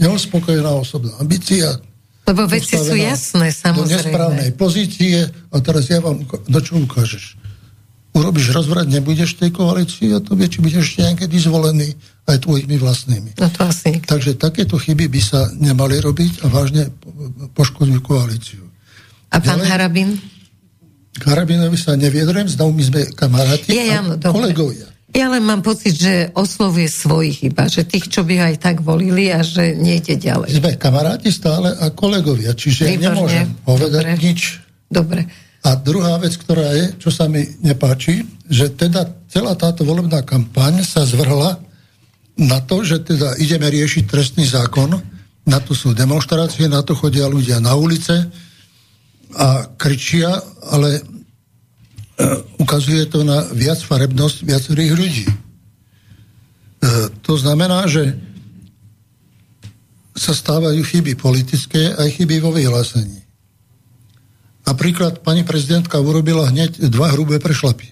Neuspokojená osobná ambícia.
Lebo veci sú jasné, samozrejme.
Do nesprávnej pozície a teraz ja vám, do čo ukážeš? Urobíš rozvrat, nebudeš v tej koalícii a to vie, či budeš ešte niekedy zvolený aj tvojimi vlastnými.
No to asi.
Takže takéto chyby by sa nemali robiť a vážne poškodujú koalíciu.
A pán Ďalej, Harabin?
Harabinovi sa neviedrem, znovu my sme kamaráti
Je,
a kolegovia.
Ja len mám pocit, že oslovuje svojich iba, že tých, čo by aj tak volili a že nejde ďalej.
Sme kamaráti stále a kolegovia, čiže Výborne. nemôžem povedať Dobre. nič.
Dobre.
A druhá vec, ktorá je, čo sa mi nepáči, že teda celá táto volebná kampaň sa zvrhla na to, že teda ideme riešiť trestný zákon, na to sú demonstrácie, na to chodia ľudia na ulice a kričia, ale ukazuje to na viac farebnosť viacerých ľudí. E, to znamená, že sa stávajú chyby politické aj chyby vo vyhlásení. Napríklad pani prezidentka urobila hneď dva hrubé prešlapy.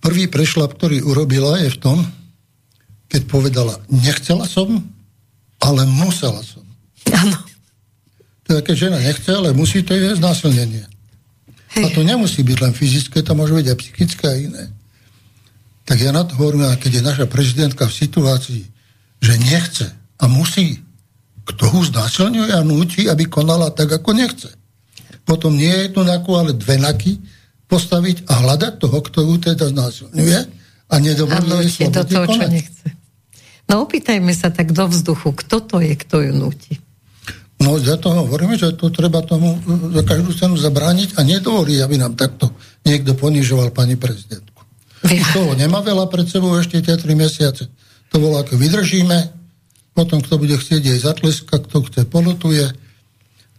Prvý prešlap, ktorý urobila, je v tom, keď povedala, nechcela som, ale musela som.
Áno.
Teda keď žena nechce, ale musí, to je znásilnenie. A to nemusí byť len fyzické, to môže byť aj psychické a iné. Tak ja na to hovorím, keď je naša prezidentka v situácii, že nechce a musí, kto ho znásilňuje a núti, aby konala tak, ako nechce. Potom nie je to naku, ale dve naky postaviť a hľadať toho, kto ju teda znásilňuje a nedovoluje
slobodne do toho, konať. nechce. No opýtajme sa tak do vzduchu, kto to je, kto ju núti.
No za to hovoríme, že to treba tomu za každú cenu zabrániť a nedovoliť, aby nám takto niekto ponižoval pani prezidentku. Už toho nemá veľa pred sebou ešte tie tri mesiace. To bolo ako vydržíme, potom kto bude chcieť jej zatleska, kto chce polutuje,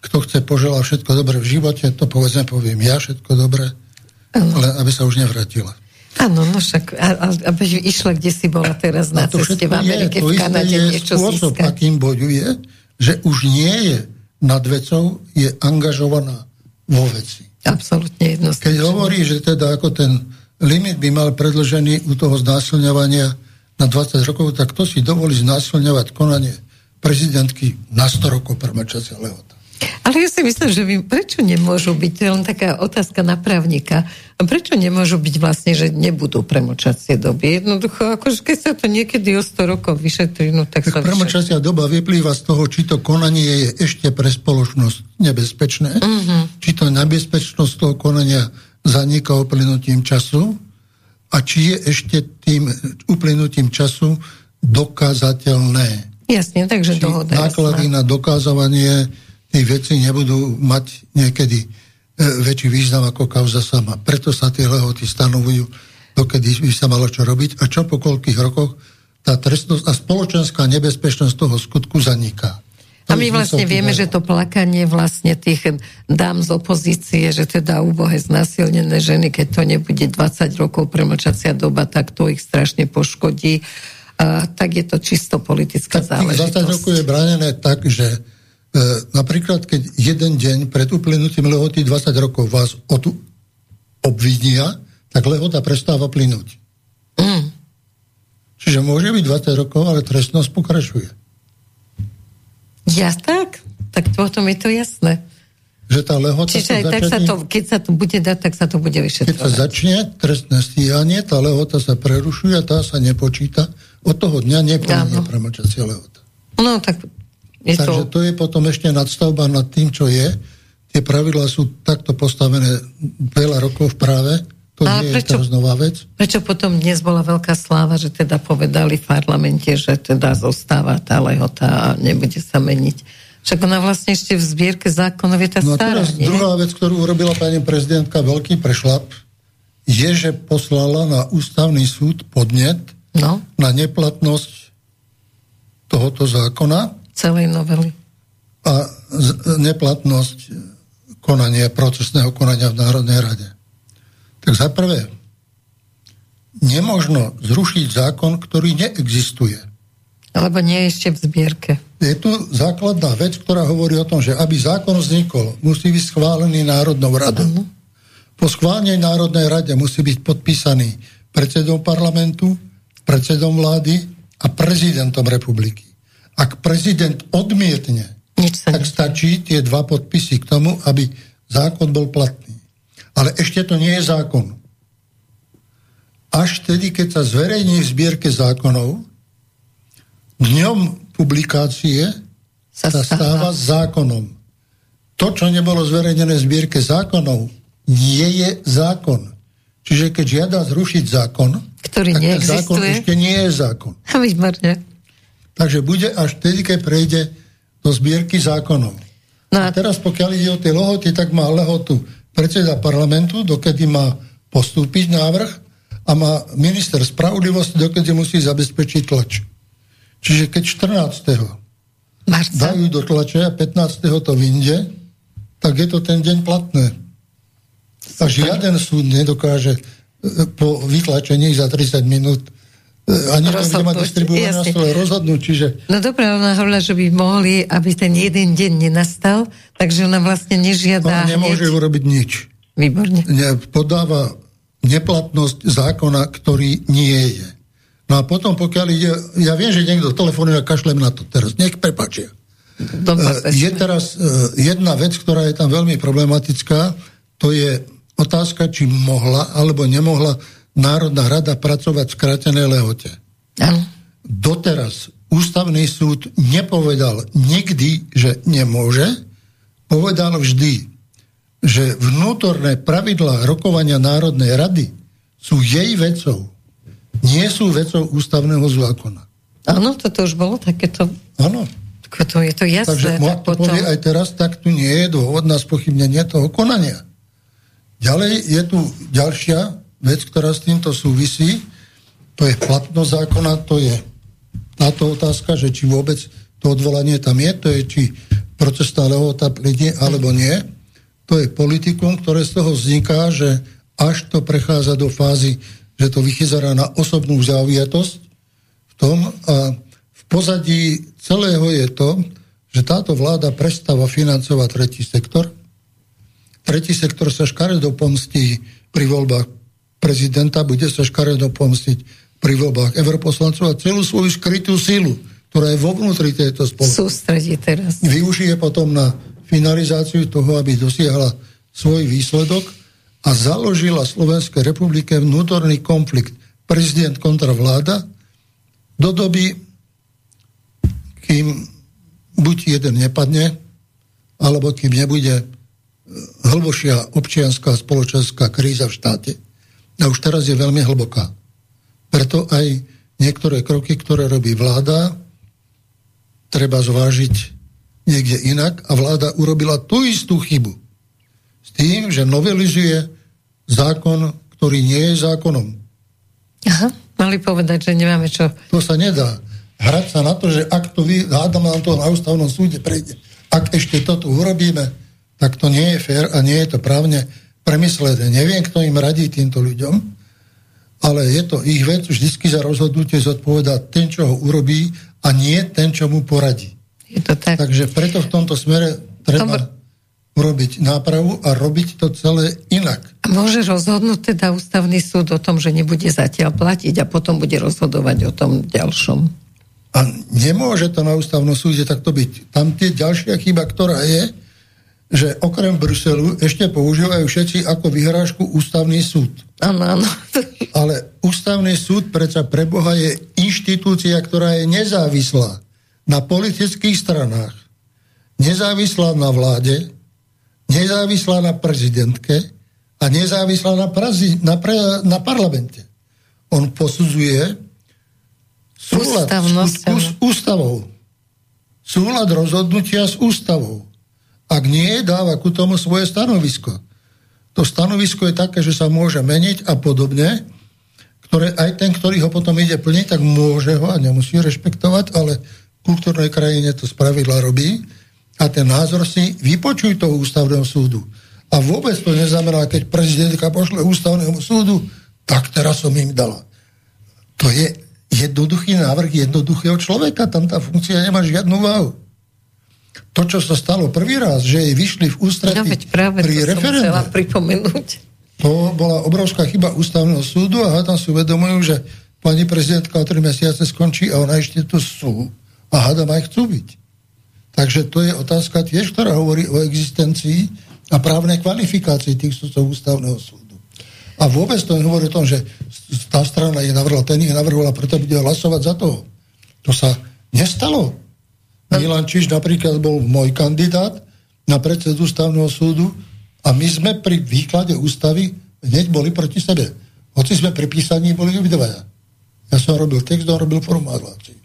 kto chce poželať všetko dobré v živote, to povedzme poviem ja všetko dobré, ale aby sa už nevrátila.
Áno, no však, aby išla, kde si bola teraz na ceste v Amerike, je, v Kanade, niečo spôsob,
získať. akým bojuje, že už nie je nad vecou, je angažovaná vo veci.
Absolutne jednoznačne.
Keď hovorí, že teda ako ten limit by mal predložený u toho znásilňovania na 20 rokov, tak to si dovolí znásilňovať konanie prezidentky na 100 rokov premlčacia lehota.
Ale ja si myslím, že my, prečo nemôžu byť, to je len taká otázka na právnika, prečo nemôžu byť vlastne, že nebudú premočacie doby? Jednoducho, akože keď sa to niekedy o 100 rokov vyšetrí, no tak, tak sa
Premočacia doba vyplýva z toho, či to konanie je ešte pre spoločnosť nebezpečné, uh-huh. či to nebezpečnosť toho konania zaniká uplynutím času a či je ešte tým uplynutím času dokázateľné.
Jasne, takže dohoda.
Náklady na dokázovanie tých vecí nebudú mať niekedy e, väčší význam ako kauza sama. Preto sa tie lehoty stanovujú, dokedy by sa malo čo robiť a čo po koľkých rokoch tá trestnosť a spoločenská nebezpečnosť toho skutku zaniká.
A my vlastne vieme, že to plakanie vlastne tých dám z opozície, že teda úbohe znásilnené ženy, keď to nebude 20 rokov premlčacia doba, tak to ich strašne poškodí a, tak je to čisto politická tak záležitosť.
20 rokov je bránené tak, že napríklad keď jeden deň pred uplynutím lehoty 20 rokov vás od, obvinia, tak lehota prestáva plynúť. Mm. Čiže môže byť 20 rokov, ale trestnosť pokračuje.
Ja tak? Tak potom je to jasné.
Že tá lehota
Čiže aj tak sa to, keď sa to bude dať, tak sa to bude vyšetrovať.
Keď sa začne trestné stíhanie, tá lehota sa prerušuje a tá sa nepočíta od toho dňa neplynie premlčacia lehota.
No tak
je Takže to... to je potom ešte nadstavba nad tým, čo je. Tie pravidlá sú takto postavené veľa rokov v práve. To no, nie prečo, je nová vec.
Prečo potom dnes bola veľká sláva, že teda povedali v parlamente, že teda zostáva tá lehota a nebude sa meniť. Však ona vlastne ešte v zbierke zákonov je tá no stará.
teraz nie? druhá vec, ktorú urobila pani prezidentka, veľký prešlap, je, že poslala na ústavný súd podnet, no. na neplatnosť tohoto zákona.
Celej novely.
A neplatnosť konania, procesného konania v Národnej rade. Tak za prvé, nemožno zrušiť zákon, ktorý neexistuje.
Alebo nie je ešte v zbierke.
Je tu základná vec, ktorá hovorí o tom, že aby zákon vznikol, musí byť schválený Národnou radou. Uh-huh. Po schválnej Národnej rade musí byť podpísaný predsedom parlamentu, predsedom vlády a prezidentom republiky. Ak prezident odmietne, tak stačí tie dva podpisy k tomu, aby zákon bol platný. Ale ešte to nie je zákon. Až tedy, keď sa zverejní v zbierke zákonov, dňom publikácie sa, stáva zákonom. To, čo nebolo zverejnené v zbierke zákonov, nie je zákon. Čiže keď žiada zrušiť zákon,
ktorý tak neexistuje.
zákon ešte nie je zákon.
Výborne.
Takže bude až vtedy, keď prejde do zbierky zákonov. No a... a teraz pokiaľ ide o tie lehoty, tak má lehotu predseda parlamentu, dokedy má postúpiť návrh a má minister spravodlivosti, dokedy musí zabezpečiť tlač. Čiže keď 14. Marca. dajú do tlače a 15. to vyjde, tak je to ten deň platné. A žiaden súd nedokáže e, po vytlačení za 30 minút e, ani to má distribuované na stole rozhodnúť, čiže...
No dobré, ona hovorila, že by mohli, aby ten jeden deň nenastal, takže ona vlastne nežiada...
Ona nemôže hneď... urobiť nič.
Výborne.
Ne, podáva neplatnosť zákona, ktorý nie je. No a potom, pokiaľ ide... Ja viem, že niekto telefonuje a kašlem na to teraz. Nech prepačia. Dobre, je teraz jedna vec, ktorá je tam veľmi problematická, to je otázka, či mohla alebo nemohla Národná rada pracovať v skrátenej lehote. Ano. Doteraz ústavný súd nepovedal nikdy, že nemôže, povedal vždy, že vnútorné pravidlá rokovania Národnej rady sú jej vecou, nie sú vecou ústavného zákona.
Áno, toto už bolo takéto...
Áno.
To je to jasné.
Takže tak to potom... povie aj teraz, tak tu nie je dôvod na spochybnenie toho konania. Ďalej je tu ďalšia vec, ktorá s týmto súvisí. To je platnosť zákona, to je táto otázka, že či vôbec to odvolanie tam je, to je či procesná lehota plynie alebo nie. To je politikum, ktoré z toho vzniká, že až to prechádza do fázy, že to vychyzera na osobnú zaujatosť v tom a v pozadí celého je to, že táto vláda prestáva financovať tretí sektor, Tretí sektor sa škaredo pomstí pri voľbách prezidenta, bude sa škaredo pomstiť pri voľbách europoslancov a celú svoju skrytú silu, ktorá je vo vnútri tejto spoločnosti.
Sústredí teraz.
Využije potom na finalizáciu toho, aby dosiahla svoj výsledok a založila Slovenskej republike vnútorný konflikt prezident kontra vláda do doby, kým buď jeden nepadne, alebo kým nebude hlbošia občianská spoločenská kríza v štáte. A už teraz je veľmi hlboká. Preto aj niektoré kroky, ktoré robí vláda, treba zvážiť niekde inak a vláda urobila tú istú chybu. S tým, že novelizuje zákon, ktorý nie je zákonom.
Aha, mali povedať, že nemáme čo.
To sa nedá. Hrať sa na to, že ak to hádam nám to na ústavnom súde prejde, ak ešte toto urobíme, tak to nie je fér a nie je to právne premyslené. Neviem, kto im radí týmto ľuďom, ale je to ich vec, vždycky za rozhodnutie zodpovedá ten, čo ho urobí a nie ten, čo mu poradí.
Je to tak.
Takže preto v tomto smere treba urobiť nápravu a robiť to celé inak.
A môže rozhodnúť teda ústavný súd o tom, že nebude zatiaľ platiť a potom bude rozhodovať o tom ďalšom.
A nemôže to na ústavnom súde takto byť. Tam tie ďalšia chyba, ktorá je, že okrem Bruselu ešte používajú všetci ako vyhrážku ústavný súd.
Áno, áno.
Ale ústavný súd predsa pre Boha je inštitúcia, ktorá je nezávislá na politických stranách, nezávislá na vláde, nezávislá na prezidentke a nezávislá na, prazi, na, pre, na parlamente. On posudzuje súlad s ústavou. Súlad rozhodnutia s ústavou. Ak nie, dáva ku tomu svoje stanovisko. To stanovisko je také, že sa môže meniť a podobne, ktoré aj ten, ktorý ho potom ide plniť, tak môže ho a nemusí rešpektovať, ale v kultúrnej krajine to spravidla robí a ten názor si vypočuj toho ústavného súdu. A vôbec to neznamená, keď prezidentka pošle ústavnému súdu, tak teraz som im dala. To je jednoduchý návrh jednoduchého človeka, tam tá funkcia nemá žiadnu váhu to, čo sa stalo prvý raz, že jej vyšli v ústretí no,
práve pri referende, pripomenúť.
to bola obrovská chyba ústavného súdu a hádam si uvedomujú, že pani prezidentka o tri mesiace skončí a ona ešte tu sú a hádam aj chcú byť. Takže to je otázka tiež, ktorá hovorí o existencii a právnej kvalifikácii tých sudcov ústavného súdu. A vôbec to nehovorí o tom, že tá strana je navrhla, ten ich navrhol a preto bude hlasovať za to. To sa nestalo. Milan Čiž napríklad bol môj kandidát na predsedu ústavného súdu a my sme pri výklade ústavy hneď boli proti sebe. Hoci sme pri písaní boli obidvaja. Ja som robil text, on robil formuláciu.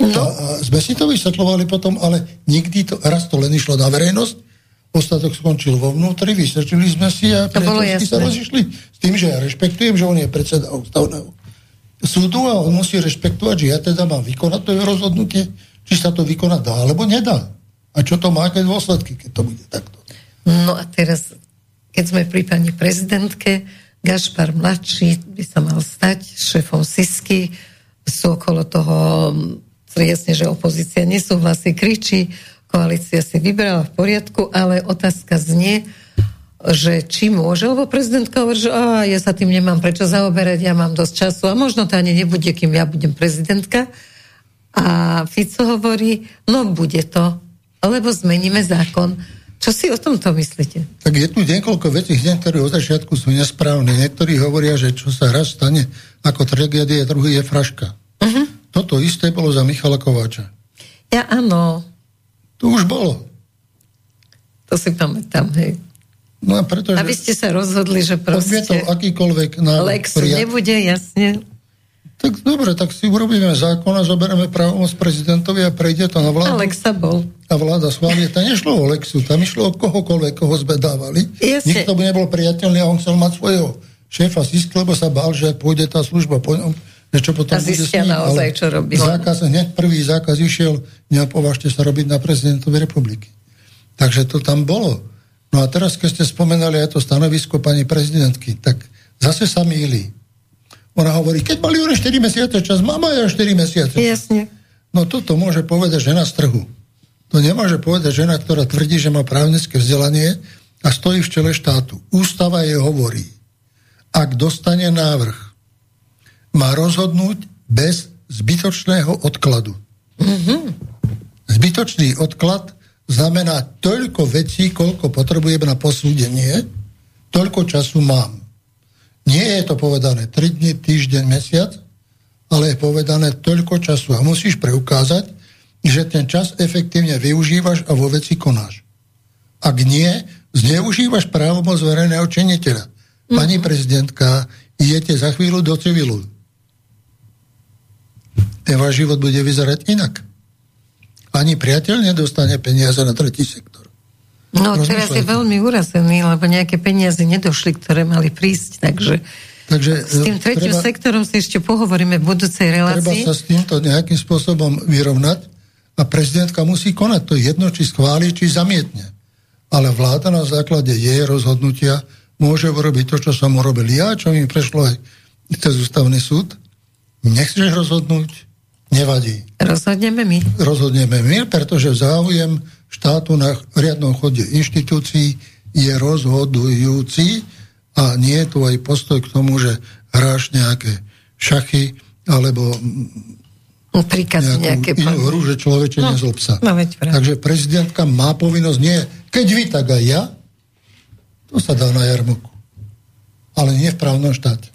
No. A, a sme si to vysvetľovali potom, ale nikdy to, raz to len išlo na verejnosť, ostatok skončil vo vnútri, vysvetlili sme si a sa rozišli s tým, že ja rešpektujem, že on je predseda ústavného súdu a on musí rešpektovať, že ja teda mám vykonať to rozhodnutie či sa to vykonať dá, alebo nedá. A čo to má, aké dôsledky, keď to bude takto.
No a teraz, keď sme pri pani prezidentke, Gašpar mladší by sa mal stať šéfom Sisky, sú okolo toho jasne, že opozícia nesúhlasí, kričí, koalícia si vybrala v poriadku, ale otázka znie, že či môže, lebo prezidentka hovorí, že á, ja sa tým nemám prečo zaoberať, ja mám dosť času a možno to ani nebude, kým ja budem prezidentka. A Fico hovorí, no bude to, lebo zmeníme zákon. Čo si o tomto myslíte?
Tak je tu niekoľko vecí, ktoré od začiatku sú nesprávne. Niektorí hovoria, že čo sa raz stane ako tragédia, druhý je fraška. Uh-huh. Toto isté bolo za Michala Kováča.
Ja áno.
To už bolo.
To si pamätám, hej.
No a pretože...
A vy ste sa rozhodli, že proste...
akýkoľvek návrh
Lexu prijat... nebude, jasne.
Tak dobre, tak si urobíme zákon a zoberieme právomoc prezidentovi a prejde to na vládu.
Alexa bol.
A vláda schváli. Tam nešlo o Lexu, tam išlo o kohokoľvek, koho sme dávali.
Jasne.
Nikto by nebol priateľný a on chcel mať svojho šéfa Sisk, lebo sa bál, že pôjde tá služba po ňom, že čo potom a bude s ním.
naozaj, čo robí.
Zákaz, hneď prvý zákaz išiel, neopovažte sa robiť na prezidentovi republiky. Takže to tam bolo. No a teraz, keď ste spomenali aj to stanovisko pani prezidentky, tak zase sa mýli. Ona hovorí, keď mali už 4 mesiace čas, mama ja 4 mesiace.
Jasne.
No toto môže povedať žena z trhu. To nemôže povedať žena, ktorá tvrdí, že má právnické vzdelanie a stojí v čele štátu. Ústava jej hovorí, ak dostane návrh, má rozhodnúť bez zbytočného odkladu. Mm-hmm. Zbytočný odklad znamená toľko vecí, koľko potrebujem na posúdenie, toľko času mám. Nie je to povedané 3 dní, týždeň, mesiac, ale je povedané toľko času. A musíš preukázať, že ten čas efektívne využívaš a vo veci konáš. Ak nie, zneužívaš právomoc verejného činiteľa. Pani mm-hmm. prezidentka, idete za chvíľu do civilu. Ten váš život bude vyzerať inak. Ani priateľ nedostane peniaze na tretí sektor.
No teraz je veľmi urazený, lebo nejaké peniaze nedošli, ktoré mali prísť, takže, takže s tým e, tretím treba, sektorom si ešte pohovoríme v budúcej relácii.
Treba sa s týmto nejakým spôsobom vyrovnať a prezidentka musí konať. To je jedno, či schváli, či zamietne. Ale vláda na základe jej rozhodnutia môže urobiť to, čo som urobil ja, čo mi prešlo aj cez ústavný súd. Nechceš rozhodnúť, nevadí.
Rozhodneme my.
Rozhodneme my, pretože záujem štátu na riadnom chode inštitúcií je rozhodujúci a nie je tu aj postoj k tomu, že hráš nejaké šachy alebo
príkaz nejaké
inú hru, že človeče no, nezlob sa. No, Takže prezidentka má povinnosť nie, keď vy, tak aj ja, to sa dá na jarmoku. Ale nie v právnom štáte.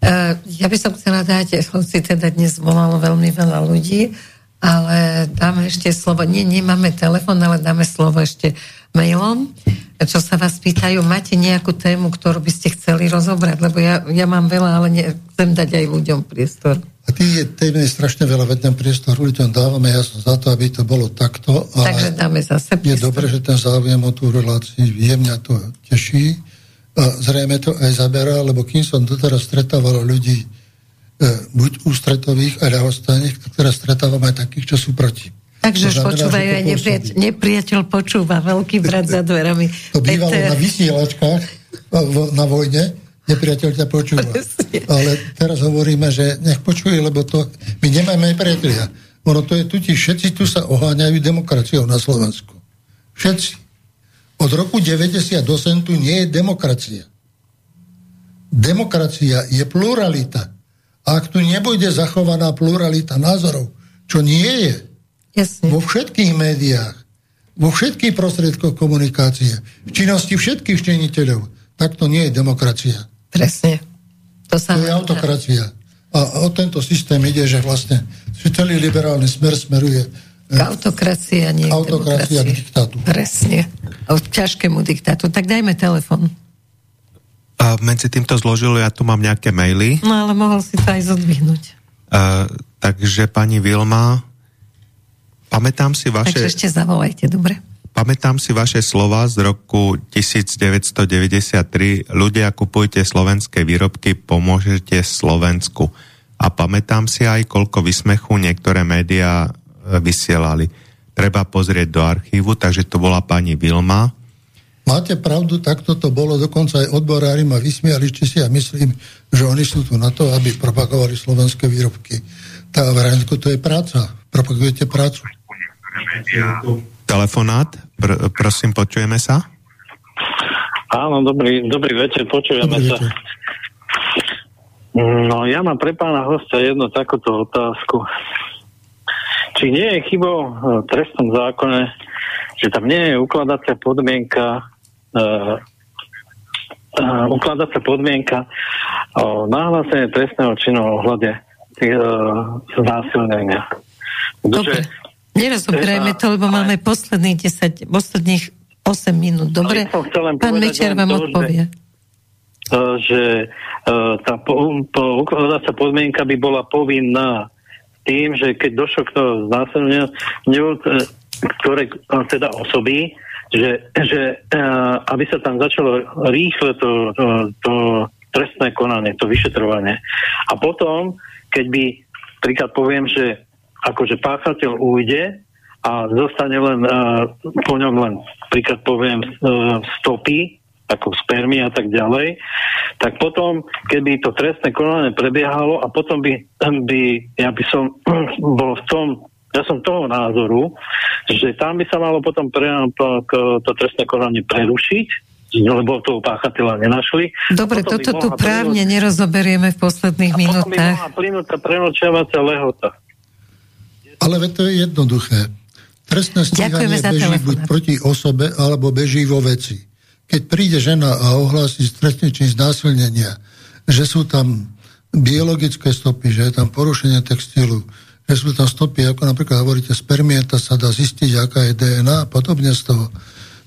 Uh, ja by som chcela dať, hoci teda dnes volalo veľmi veľa ľudí, ale dáme ešte slovo, nie, nemáme telefon, ale dáme slovo ešte mailom, čo sa vás pýtajú, máte nejakú tému, ktorú by ste chceli rozobrať, lebo ja, ja mám veľa, ale chcem dať aj ľuďom priestor.
A tých je, tým je strašne veľa, veď ten priestor ľuďom dávame, ja som za to, aby to bolo takto.
A Takže dáme zase
priestor. Je dobré, že ten záujem o tú reláciu je, mňa to teší. A zrejme to aj zaberá, lebo kým som doteraz stretával ľudí, buď ústretových, ale ostatných, ktoré stretávam aj takých, čo sú proti.
Takže už počúvajú aj nepriateľ, nepriateľ počúva, veľký brat za dverami.
To bývalo Peter. na vysielačkách na vojne, nepriateľ ťa počúva. Ale teraz hovoríme, že nech počuje, lebo to, my nemáme priateľia. Ono to je tu, všetci tu sa oháňajú demokraciou na Slovensku. Všetci. Od roku 98 tu nie je demokracia. Demokracia je pluralita. A ak tu nebude zachovaná pluralita názorov, čo nie je,
Jasne.
vo všetkých médiách, vo všetkých prostriedkoch komunikácie, v činnosti všetkých činiteľov, tak to nie je demokracia.
Presne.
To, sa to je autokracia. A o tento systém ide, že vlastne celý liberálny smer smeruje
k autokracii a nie
autokracia k diktátu.
Presne. A ťažkému diktátu. Tak dajme telefon.
A medzi týmto zložil, ja tu mám nejaké maily.
No ale mohol si to aj zodvihnúť.
Uh, takže pani Vilma, pamätám si vaše...
Takže ešte zavolajte, dobre?
Pamätám si vaše slova z roku 1993. Ľudia, kupujte slovenské výrobky, pomôžete Slovensku. A pamätám si aj, koľko vysmechu niektoré médiá e, vysielali. Treba pozrieť do archívu, takže to bola pani Vilma.
Máte pravdu, takto to bolo, dokonca aj odborári ma vysmiali, či si ja myslím, že oni sú tu na to, aby propagovali slovenské výrobky. Tá Vránko, to je práca. Propagujete prácu.
Telefonát, pr- prosím, počujeme sa?
Áno, dobrý, dobrý večer, počujeme dobrý sa. Večer. No, ja mám pre pána hostia jednu takúto otázku. Či nie je chybou v trestnom zákone, že tam nie je ukladacia podmienka uh, uh, ukladacia podmienka o nahlásenie trestného činu ohľade uh, znásilnenia.
Dobre. Nerozoberajme to, lebo máme posledných 10, posledných 8 minút. Dobre? Pán Mečer vám to, odpovie.
Že, že tá po, po, ukladacia podmienka by bola povinná tým, že keď došlo k toho ktoré teda osoby, že, že aby sa tam začalo rýchle to, to, to trestné konanie, to vyšetrovanie. A potom, keď by, príklad poviem, že akože páchateľ ujde a zostane len uh, po ňom len, príklad poviem, uh, stopy, ako spermy a tak ďalej, tak potom, keby to trestné konanie prebiehalo a potom by, by ja by som bol v tom, ja som toho názoru, že tam by sa malo potom pre, to trestné konanie prerušiť, lebo toho páchateľa nenašli.
Dobre, toto tu právne plynúť, nerozoberieme v posledných minútach. A potom by
mohla plynúť tá prenočiavacia lehota.
Ale to je jednoduché. Trestné stíhanie beží buď proti osobe, alebo beží vo veci. Keď príde žena a ohlási trestný čin znásilnenia, že sú tam biologické stopy, že je tam porušenie textilu, tam stopy, ako napríklad hovoríte, spermieta sa dá zistiť, aká je DNA a podobne z toho,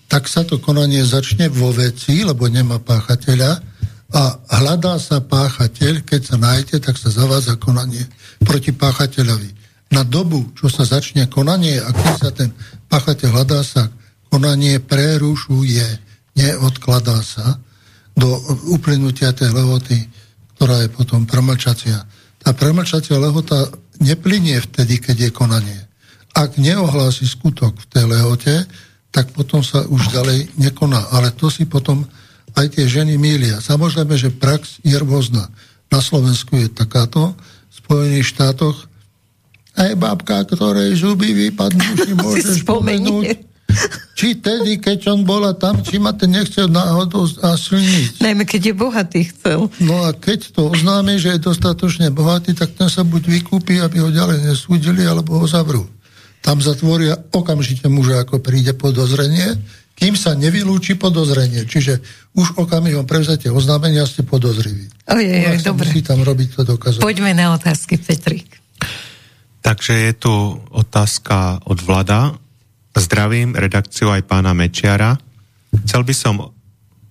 tak sa to konanie začne vo veci, lebo nemá páchateľa a hľadá sa páchateľ, keď sa nájde, tak sa zavádza konanie proti páchateľovi. Na dobu, čo sa začne konanie a keď sa ten páchateľ hľadá sa, konanie prerušuje, neodkladá sa do uplynutia tej lehoty, ktorá je potom premlčacia. Tá premlčacia lehota neplynie vtedy, keď je konanie. Ak neohlási skutok v tej lehote, tak potom sa už ďalej nekoná. Ale to si potom aj tie ženy mília. Samozrejme, že prax je rôzna. Na Slovensku je takáto, v Spojených štátoch aj babka, ktorej zuby vypadnú, si môžeš spomenúť. Či tedy, keď on bola tam, či ma ten nechcel náhodou zasilniť.
Najmä keď je bohatý chcel.
No a keď to oznámi, že je dostatočne bohatý, tak ten sa buď vykúpi, aby ho ďalej nesúdili, alebo ho zavrú. Tam zatvoria okamžite muža, ako príde podozrenie, kým sa nevylúči podozrenie. Čiže už okamihom prevzatie oznámenia ste podozriví.
Ojej, no, dobre.
Musí tam robiť to dokazovať.
Poďme na otázky, Petrik.
Takže je tu otázka od Vlada. Zdravím redakciu aj pána Mečiara. Chcel by som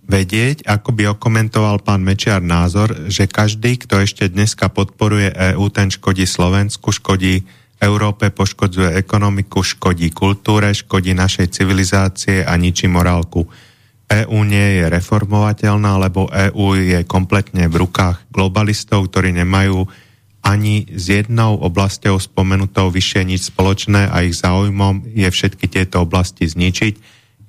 vedieť, ako by okomentoval pán Mečiar názor, že každý, kto ešte dneska podporuje EÚ, ten škodí Slovensku, škodí Európe, poškodzuje ekonomiku, škodí kultúre, škodí našej civilizácie a ničí morálku. EÚ nie je reformovateľná, lebo EÚ je kompletne v rukách globalistov, ktorí nemajú ani s jednou oblasťou spomenutou vyššie nič spoločné a ich záujmom je všetky tieto oblasti zničiť.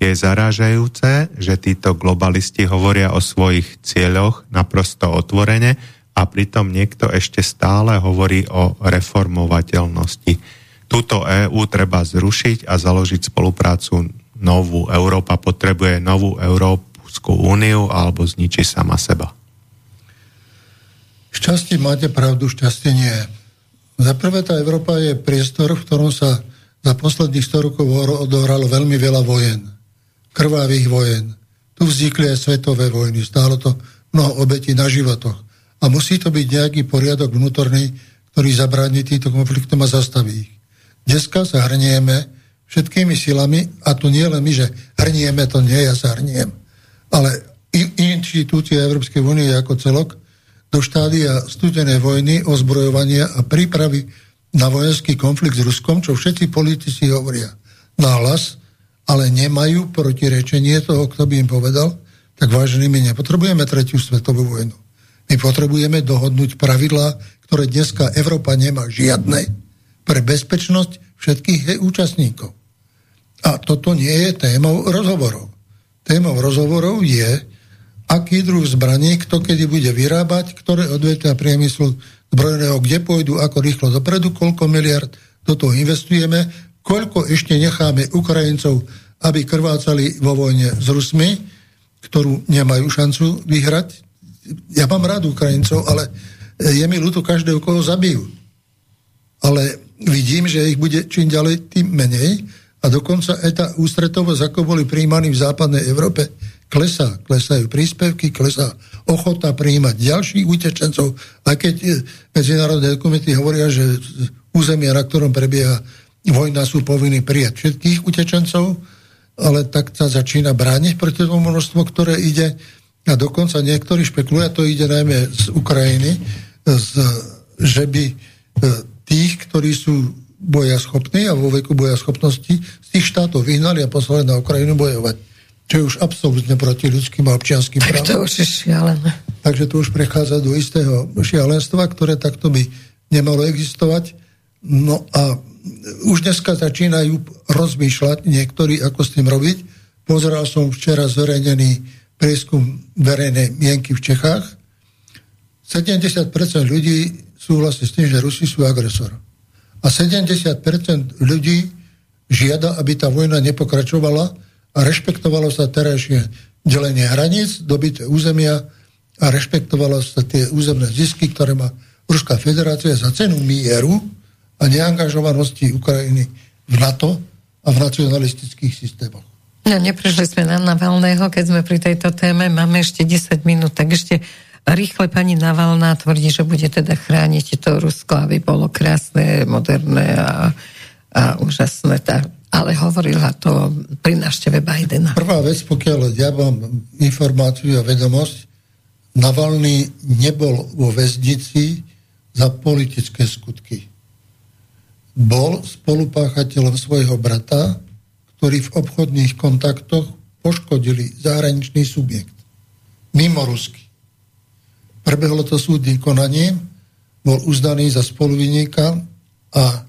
Je zarážajúce, že títo globalisti hovoria o svojich cieľoch naprosto otvorene a pritom niekto ešte stále hovorí o reformovateľnosti. Túto EÚ treba zrušiť a založiť spoluprácu novú. Európa potrebuje novú Európsku úniu alebo zničí sama seba.
Šťastie máte pravdu, šťastie nie. Za prvé tá Európa je priestor, v ktorom sa za posledných 100 rokov odohralo veľmi veľa vojen. Krvavých vojen. Tu vznikli aj svetové vojny. Stálo to mnoho obetí na životoch. A musí to byť nejaký poriadok vnútorný, ktorý zabráni týmto konfliktom a zastaví ich. Dneska sa hrnieme všetkými silami, a tu nie len my, že hrnieme, to nie ja sa hrniem, ale inštitúcie Európskej únie ako celok do štádia studenej vojny, ozbrojovania a prípravy na vojenský konflikt s Ruskom, čo všetci politici hovoria náhlas, ale nemajú protirečenie toho, kto by im povedal, tak vážený, my nepotrebujeme tretiu svetovú vojnu. My potrebujeme dohodnúť pravidlá, ktoré dneska Európa nemá žiadne pre bezpečnosť všetkých jej účastníkov. A toto nie je témou rozhovorov. Témou rozhovorov je, aký druh zbraní, kto kedy bude vyrábať, ktoré odvetvia priemyslu zbrojného, kde pôjdu, ako rýchlo dopredu, koľko miliard do toho investujeme, koľko ešte necháme Ukrajincov, aby krvácali vo vojne s Rusmi, ktorú nemajú šancu vyhrať. Ja mám rád Ukrajincov, ale je mi ľúto každého, koho zabijú. Ale vidím, že ich bude čím ďalej, tým menej. A dokonca aj tá ústretovosť, ako boli príjmaní v západnej Európe, klesá. Klesajú príspevky, klesá ochota prijímať ďalších utečencov, aj keď e, medzinárodné dokumenty hovoria, že územia, na ktorom prebieha vojna, sú povinní prijať všetkých utečencov, ale tak sa začína brániť proti tomu množstvo, ktoré ide a dokonca niektorí špekulujú, to ide najmä z Ukrajiny, z, že by e, tých, ktorí sú boja schopní a vo veku boja schopnosti z tých štátov vyhnali a poslali na Ukrajinu bojovať čo je už absolútne proti ľudským a občianským právom.
Tak to už je šialené.
Takže to už prechádza do istého šialenstva, ktoré takto by nemalo existovať. No a už dneska začínajú rozmýšľať niektorí, ako s tým robiť. Pozeral som včera zverejnený prieskum verejnej mienky v Čechách. 70% ľudí súhlasí s tým, že Rusi sú agresor. A 70% ľudí žiada, aby tá vojna nepokračovala, rešpektovalo sa terajšie delenie hraníc, dobyté územia a rešpektovalo sa tie územné zisky, ktoré má Ruská federácia za cenu mieru a neangažovanosti Ukrajiny v NATO a v nacionalistických systémoch.
No, neprešli sme na Navalného, keď sme pri tejto téme, máme ešte 10 minút, tak ešte rýchle pani Navalná tvrdí, že bude teda chrániť to Rusko, aby bolo krásne, moderné a, a úžasné. Tá, ale hovorila to pri návšteve Bidena.
Prvá vec, pokiaľ ja mám informáciu a vedomosť, Navalný nebol vo väznici za politické skutky. Bol spolupáchateľom svojho brata, ktorí v obchodných kontaktoch poškodili zahraničný subjekt. Mimo Rusky. Prebehlo to súdnym konaním, bol uzdaný za spoluviníka a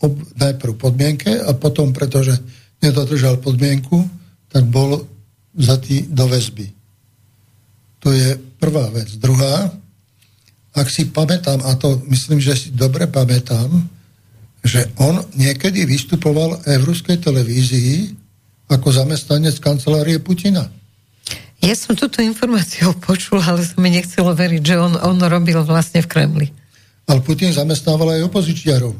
ob, najprv podmienke a potom, pretože nedodržal podmienku, tak bol vzatý do väzby. To je prvá vec. Druhá, ak si pamätám, a to myslím, že si dobre pamätám, že on niekedy vystupoval v ruskej televízii ako zamestnanec kancelárie Putina.
Ja som túto informáciu počul, ale sa mi nechcelo veriť, že on, on robil vlastne v Kremli.
Ale Putin zamestnával aj opozičiarov.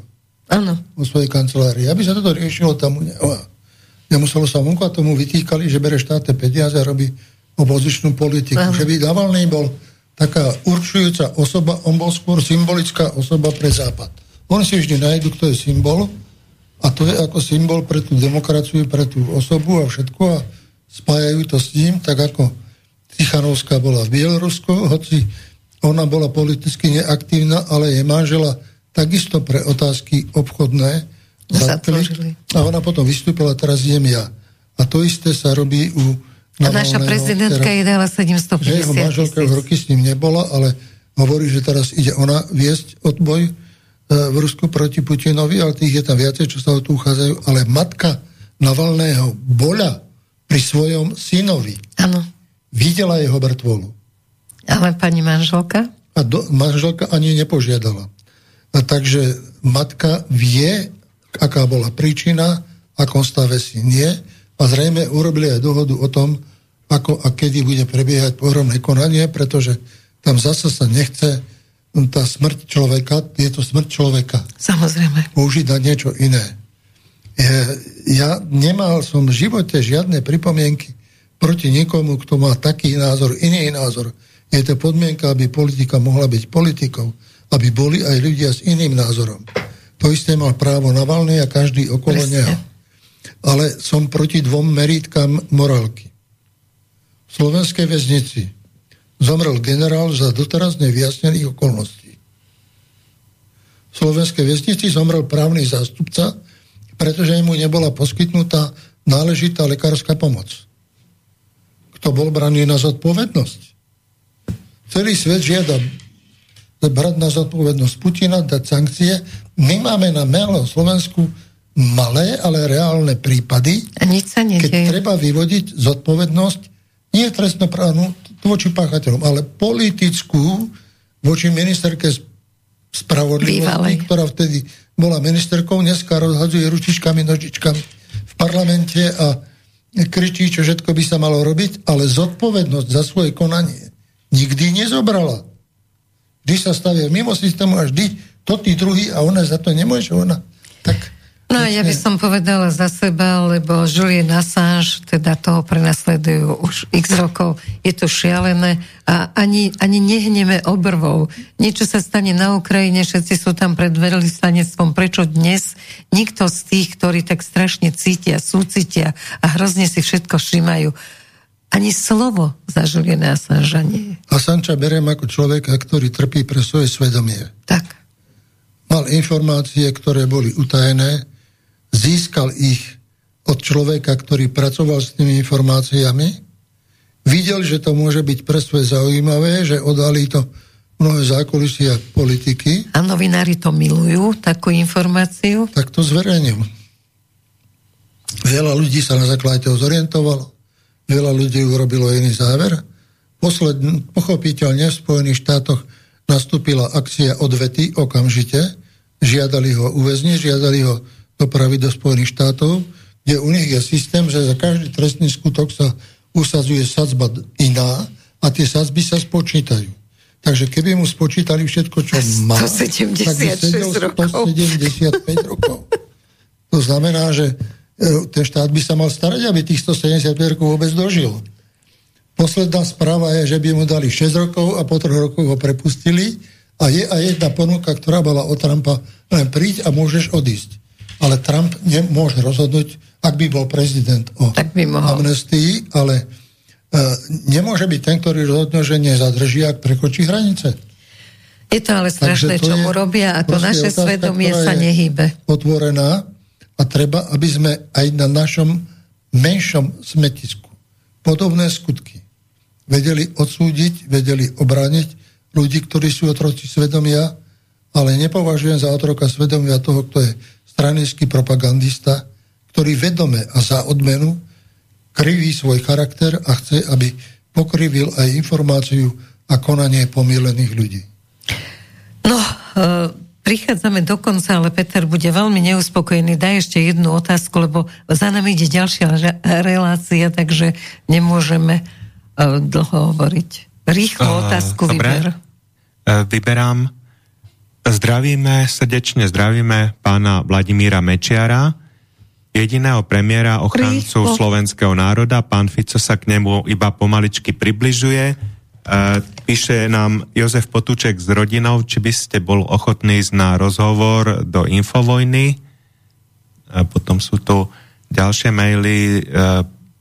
Áno.
Vo svojej kancelárii. Aby sa toto riešilo, tam nemuselo sa vonku a tomu vytýkali, že bere štátne peniaze a robí opozičnú politiku. Áno. Že by Navalny bol taká určujúca osoba, on bol skôr symbolická osoba pre Západ. On si vždy nájdu, kto je symbol a to je ako symbol pre tú demokraciu, pre tú osobu a všetko a spájajú to s ním, tak ako Tichanovská bola v Bielorusku, hoci ona bola politicky neaktívna, ale je manžela takisto pre otázky obchodné
zatkli
a ona potom vystúpila, teraz idem ja. A to isté sa robí u
a naša prezidentka je dala 750 že jeho
manželka už roky s ním nebola, ale hovorí, že teraz ide ona viesť odboj v Rusku proti Putinovi, ale tých je tam viacej, čo sa o tu uchádzajú, ale matka Navalného bola pri svojom synovi.
Áno.
Videla jeho mŕtvolu.
Ale pani manželka?
A do, manželka ani nepožiadala. A takže matka vie, aká bola príčina, akom stave syn je a zrejme urobili aj dohodu o tom, ako a kedy bude prebiehať pohromné konanie, pretože tam zase sa nechce tá smrť človeka, je to smrť človeka.
Samozrejme.
Použiť na niečo iné. Ja nemal som v živote žiadne pripomienky proti nikomu, kto má taký názor, iný názor. Je to podmienka, aby politika mohla byť politikou, aby boli aj ľudia s iným názorom. To isté mal právo na valný a každý okolo Presne. neho. Ale som proti dvom merítkam morálky. V slovenskej väznici zomrel generál za doteraz nevyjasnených okolností. V slovenskej väznici zomrel právny zástupca, pretože mu nebola poskytnutá náležitá lekárska pomoc. Kto bol braný na zodpovednosť? Celý svet žiada brať na zodpovednosť Putina, dať sankcie. My máme na Melo Slovensku malé, ale reálne prípady,
nič sa
keď treba vyvodiť zodpovednosť nie trestnoprávnu, voči páchateľom, ale politickú voči ministerke spravodlivosti, Bývalej. ktorá vtedy bola ministerkou, dneska rozhadzuje ručičkami, nožičkami v parlamente a kričí, čo všetko by sa malo robiť, ale zodpovednosť za svoje konanie nikdy nezobrala. Vždy sa stavia mimo systému a vždy to tí druhý a ona za to nemôže, ona tak
No ja by som povedala za seba, lebo Julian Assange, teda toho prenasledujú už x rokov, je to šialené a ani, ani nehneme obrvou. Niečo sa stane na Ukrajine, všetci sú tam pred veľvyslanectvom. Prečo dnes nikto z tých, ktorí tak strašne cítia, súcitia a hrozne si všetko všímajú, ani slovo za Juliana Assange nie je.
Assange beriem ako človeka, ktorý trpí pre svoje svedomie.
Tak.
Mal informácie, ktoré boli utajené, získal ich od človeka, ktorý pracoval s tými informáciami, videl, že to môže byť pre svoje zaujímavé, že odhalí to mnohé zákulisia politiky.
A novinári to milujú, takú informáciu?
Tak to zverejnil. Veľa ľudí sa na základe toho zorientovalo, veľa ľudí urobilo iný záver. Posledn, pochopiteľne v Spojených štátoch nastúpila akcia odvety okamžite, žiadali ho uväzniť, žiadali ho dopravy do Spojených štátov, kde u nich je systém, že za každý trestný skutok sa usadzuje sadzba iná a tie sadzby sa spočítajú. Takže keby mu spočítali všetko, čo má, tak by sedel 175 rokov. To znamená, že ten štát by sa mal starať, aby tých 170 rokov vôbec dožil. Posledná správa je, že by mu dali 6 rokov a po 3 rokoch ho prepustili a je aj jedna ponuka, ktorá bola od Trumpa, len príď a môžeš odísť. Ale Trump nemôže rozhodnúť, ak by bol prezident o
tak by
amnestii, ale uh, nemôže byť ten, ktorý rozhodne, že nezadrží, ak prekočí hranice.
Je to ale strašné, čo mu robia a to naše otázka, svedomie sa nehýbe.
Otvorená a treba, aby sme aj na našom menšom smetisku podobné skutky vedeli odsúdiť, vedeli obrániť ľudí, ktorí sú otroci svedomia, ale nepovažujem za otroka svedomia toho, kto je stranický propagandista, ktorý vedome a za odmenu kriví svoj charakter a chce, aby pokrivil aj informáciu a konanie pomílených ľudí.
No, uh prichádzame do konca, ale Peter bude veľmi neuspokojený. Daj ešte jednu otázku, lebo za nami ide ďalšia relácia, takže nemôžeme uh, dlho hovoriť. Rýchlo uh, otázku dobre. vyber.
Uh, vyberám. Zdravíme, srdečne zdravíme pána Vladimíra Mečiara, jediného premiéra, ochrancu Rýchlo. slovenského národa. Pán Fico sa k nemu iba pomaličky približuje píše nám Jozef Potúček s rodinou, či by ste bol ochotný ísť na rozhovor do Infovojny. Potom sú tu ďalšie maily. E,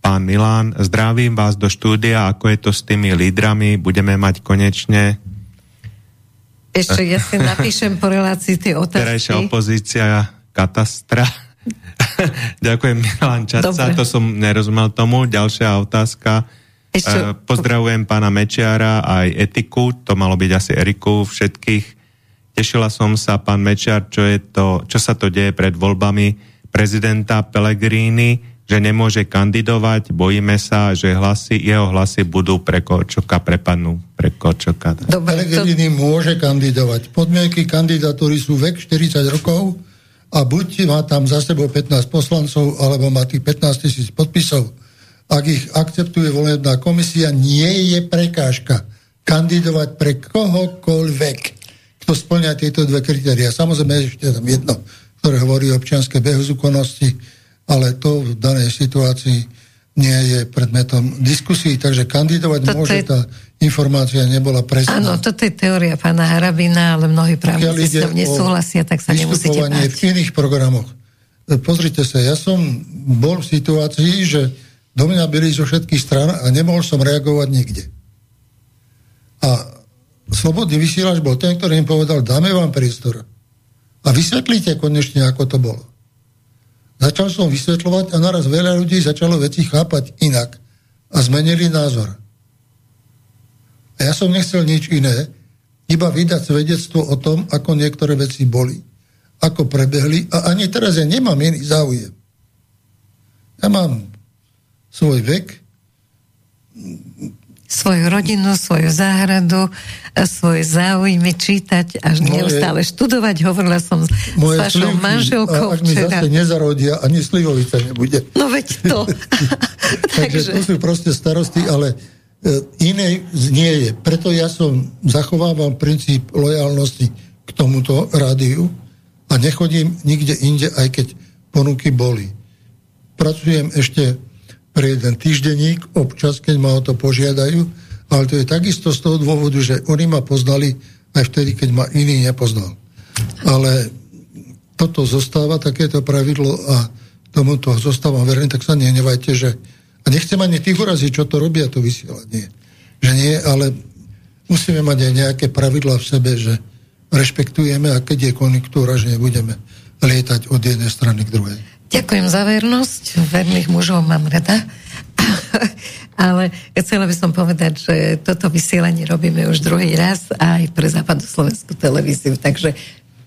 pán Milán, zdravím vás do štúdia, ako je to s tými lídrami, budeme mať konečne
ešte ja si napíšem po relácii tie otázky.
Terajšia opozícia katastra. Ďakujem, Milan Čaca, to som nerozumel tomu. Ďalšia otázka ešte... Uh, pozdravujem pána Mečiara aj Etiku, to malo byť asi Eriku, všetkých. Tešila som sa, pán Mečiar, čo, je to, čo sa to deje pred voľbami prezidenta Pellegrini, že nemôže kandidovať, bojíme sa, že hlasy, jeho hlasy budú pre Korčoka, prepadnú pre Korčoka.
Dobre, Pellegrini to... môže kandidovať. Podmienky kandidatúry sú vek 40 rokov a buď má tam za sebou 15 poslancov, alebo má tých 15 tisíc podpisov ak ich akceptuje volebná komisia, nie je prekážka kandidovať pre kohokoľvek, kto splňa tieto dve kritéria. Samozrejme, ešte tam jedno, ktoré hovorí o občianskej bezúkonnosti, ale to v danej situácii nie je predmetom diskusí, takže kandidovať toto môže, je... tá informácia nebola presná.
Áno, toto je teória pána Harabina, ale mnohí právnici s ňou nesúhlasia, tak sa nemusíte báť.
v iných programoch. Pozrite sa, ja som bol v situácii, že do mňa byli zo všetkých stran a nemohol som reagovať nikde. A slobodný vysielač bol ten, ktorý im povedal, dáme vám priestor. A vysvetlíte konečne, ako to bolo. Začal som vysvetľovať a naraz veľa ľudí začalo veci chápať inak a zmenili názor. A ja som nechcel nič iné, iba vydať svedectvo o tom, ako niektoré veci boli, ako prebehli a ani teraz ja nemám iný záujem. Ja mám svoj vek.
Svoju rodinu, svoju záhradu, svoje záujmy čítať, až moje, neustále študovať. Hovorila som s vašou slivky, manželkou
a ak mi včera. zase nezarodia, ani slivovica nebude.
No veď to.
Takže to sú proste starosti, ale e, iné nie je. Preto ja som zachovával princíp lojalnosti k tomuto rádiu a nechodím nikde inde, aj keď ponuky boli. Pracujem ešte pre jeden týždenník, občas, keď ma o to požiadajú, ale to je takisto z toho dôvodu, že oni ma poznali aj vtedy, keď ma iný nepoznal. Ale toto zostáva, takéto pravidlo a tomuto zostávam verný, tak sa nenevajte, že a nechcem ani tých uraziť, čo to robia, to vysielanie. Že nie, ale musíme mať aj nejaké pravidla v sebe, že rešpektujeme a keď je konjunktúra, že nebudeme lietať od jednej strany k druhej.
Ďakujem za vernosť. Verných mužov mám rada. Ale chcela by som povedať, že toto vysielanie robíme už druhý raz aj pre Slovenskú televíziu. Takže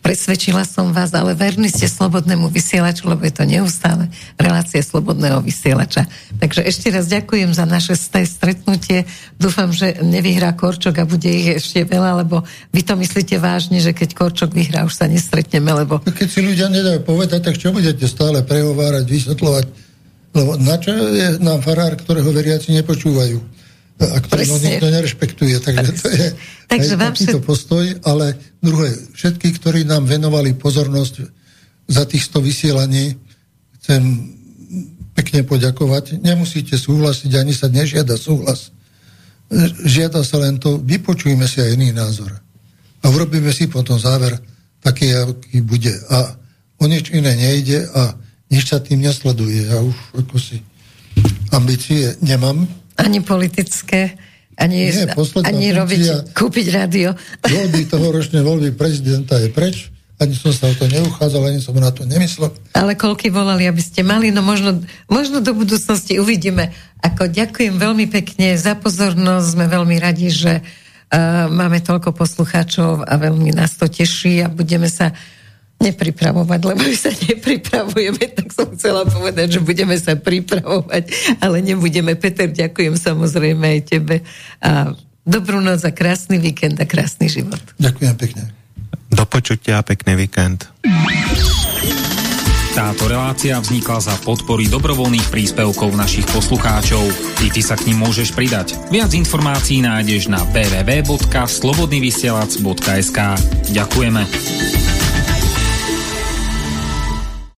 Presvedčila som vás, ale verní ste slobodnému vysielaču, lebo je to neustále relácia slobodného vysielača. Takže ešte raz ďakujem za naše stretnutie. Dúfam, že nevyhrá Korčok a bude ich ešte veľa, lebo vy to myslíte vážne, že keď Korčok vyhrá, už sa nestretneme, lebo...
No keď si ľudia nedajú povedať, tak čo budete stále prehovárať, vysvetľovať? Lebo na čo je nám farár, ktorého veriaci nepočúvajú? A ktorého nikto nerešpektuje. Takže to je Takže aj takýto všet... postoj, ale druhé, všetky, ktorí nám venovali pozornosť za týchto vysielaní, chcem pekne poďakovať. Nemusíte súhlasiť, ani sa nežiada súhlas. Žiada sa len to, vypočujme si aj iný názor. A urobíme si potom záver taký, aký bude. A o nič iné nejde a nič sa tým nesleduje. Ja už ako si ambície nemám.
Ani politické, ani, Nie, ani robiť, kúpiť rádio.
Voľby toho ročné voľby prezidenta je preč ani som sa o to neuchádzal, ani som na to nemyslel.
Ale koľky volali, aby ste mali, no možno, možno do budúcnosti uvidíme. Ako ďakujem veľmi pekne za pozornosť, sme veľmi radi, že uh, máme toľko poslucháčov a veľmi nás to teší a budeme sa nepripravovať, lebo my sa nepripravujeme, tak som chcela povedať, že budeme sa pripravovať, ale nebudeme. Peter, ďakujem samozrejme aj tebe. A dobrú noc a krásny víkend a krásny život.
Ďakujem pekne.
Do počutia, pekný víkend.
Táto relácia vznikla za podpory dobrovoľných príspevkov našich poslucháčov. I ty sa k ním môžeš pridať. Viac informácií nájdeš na www.slobodnyvysielac.sk Ďakujeme.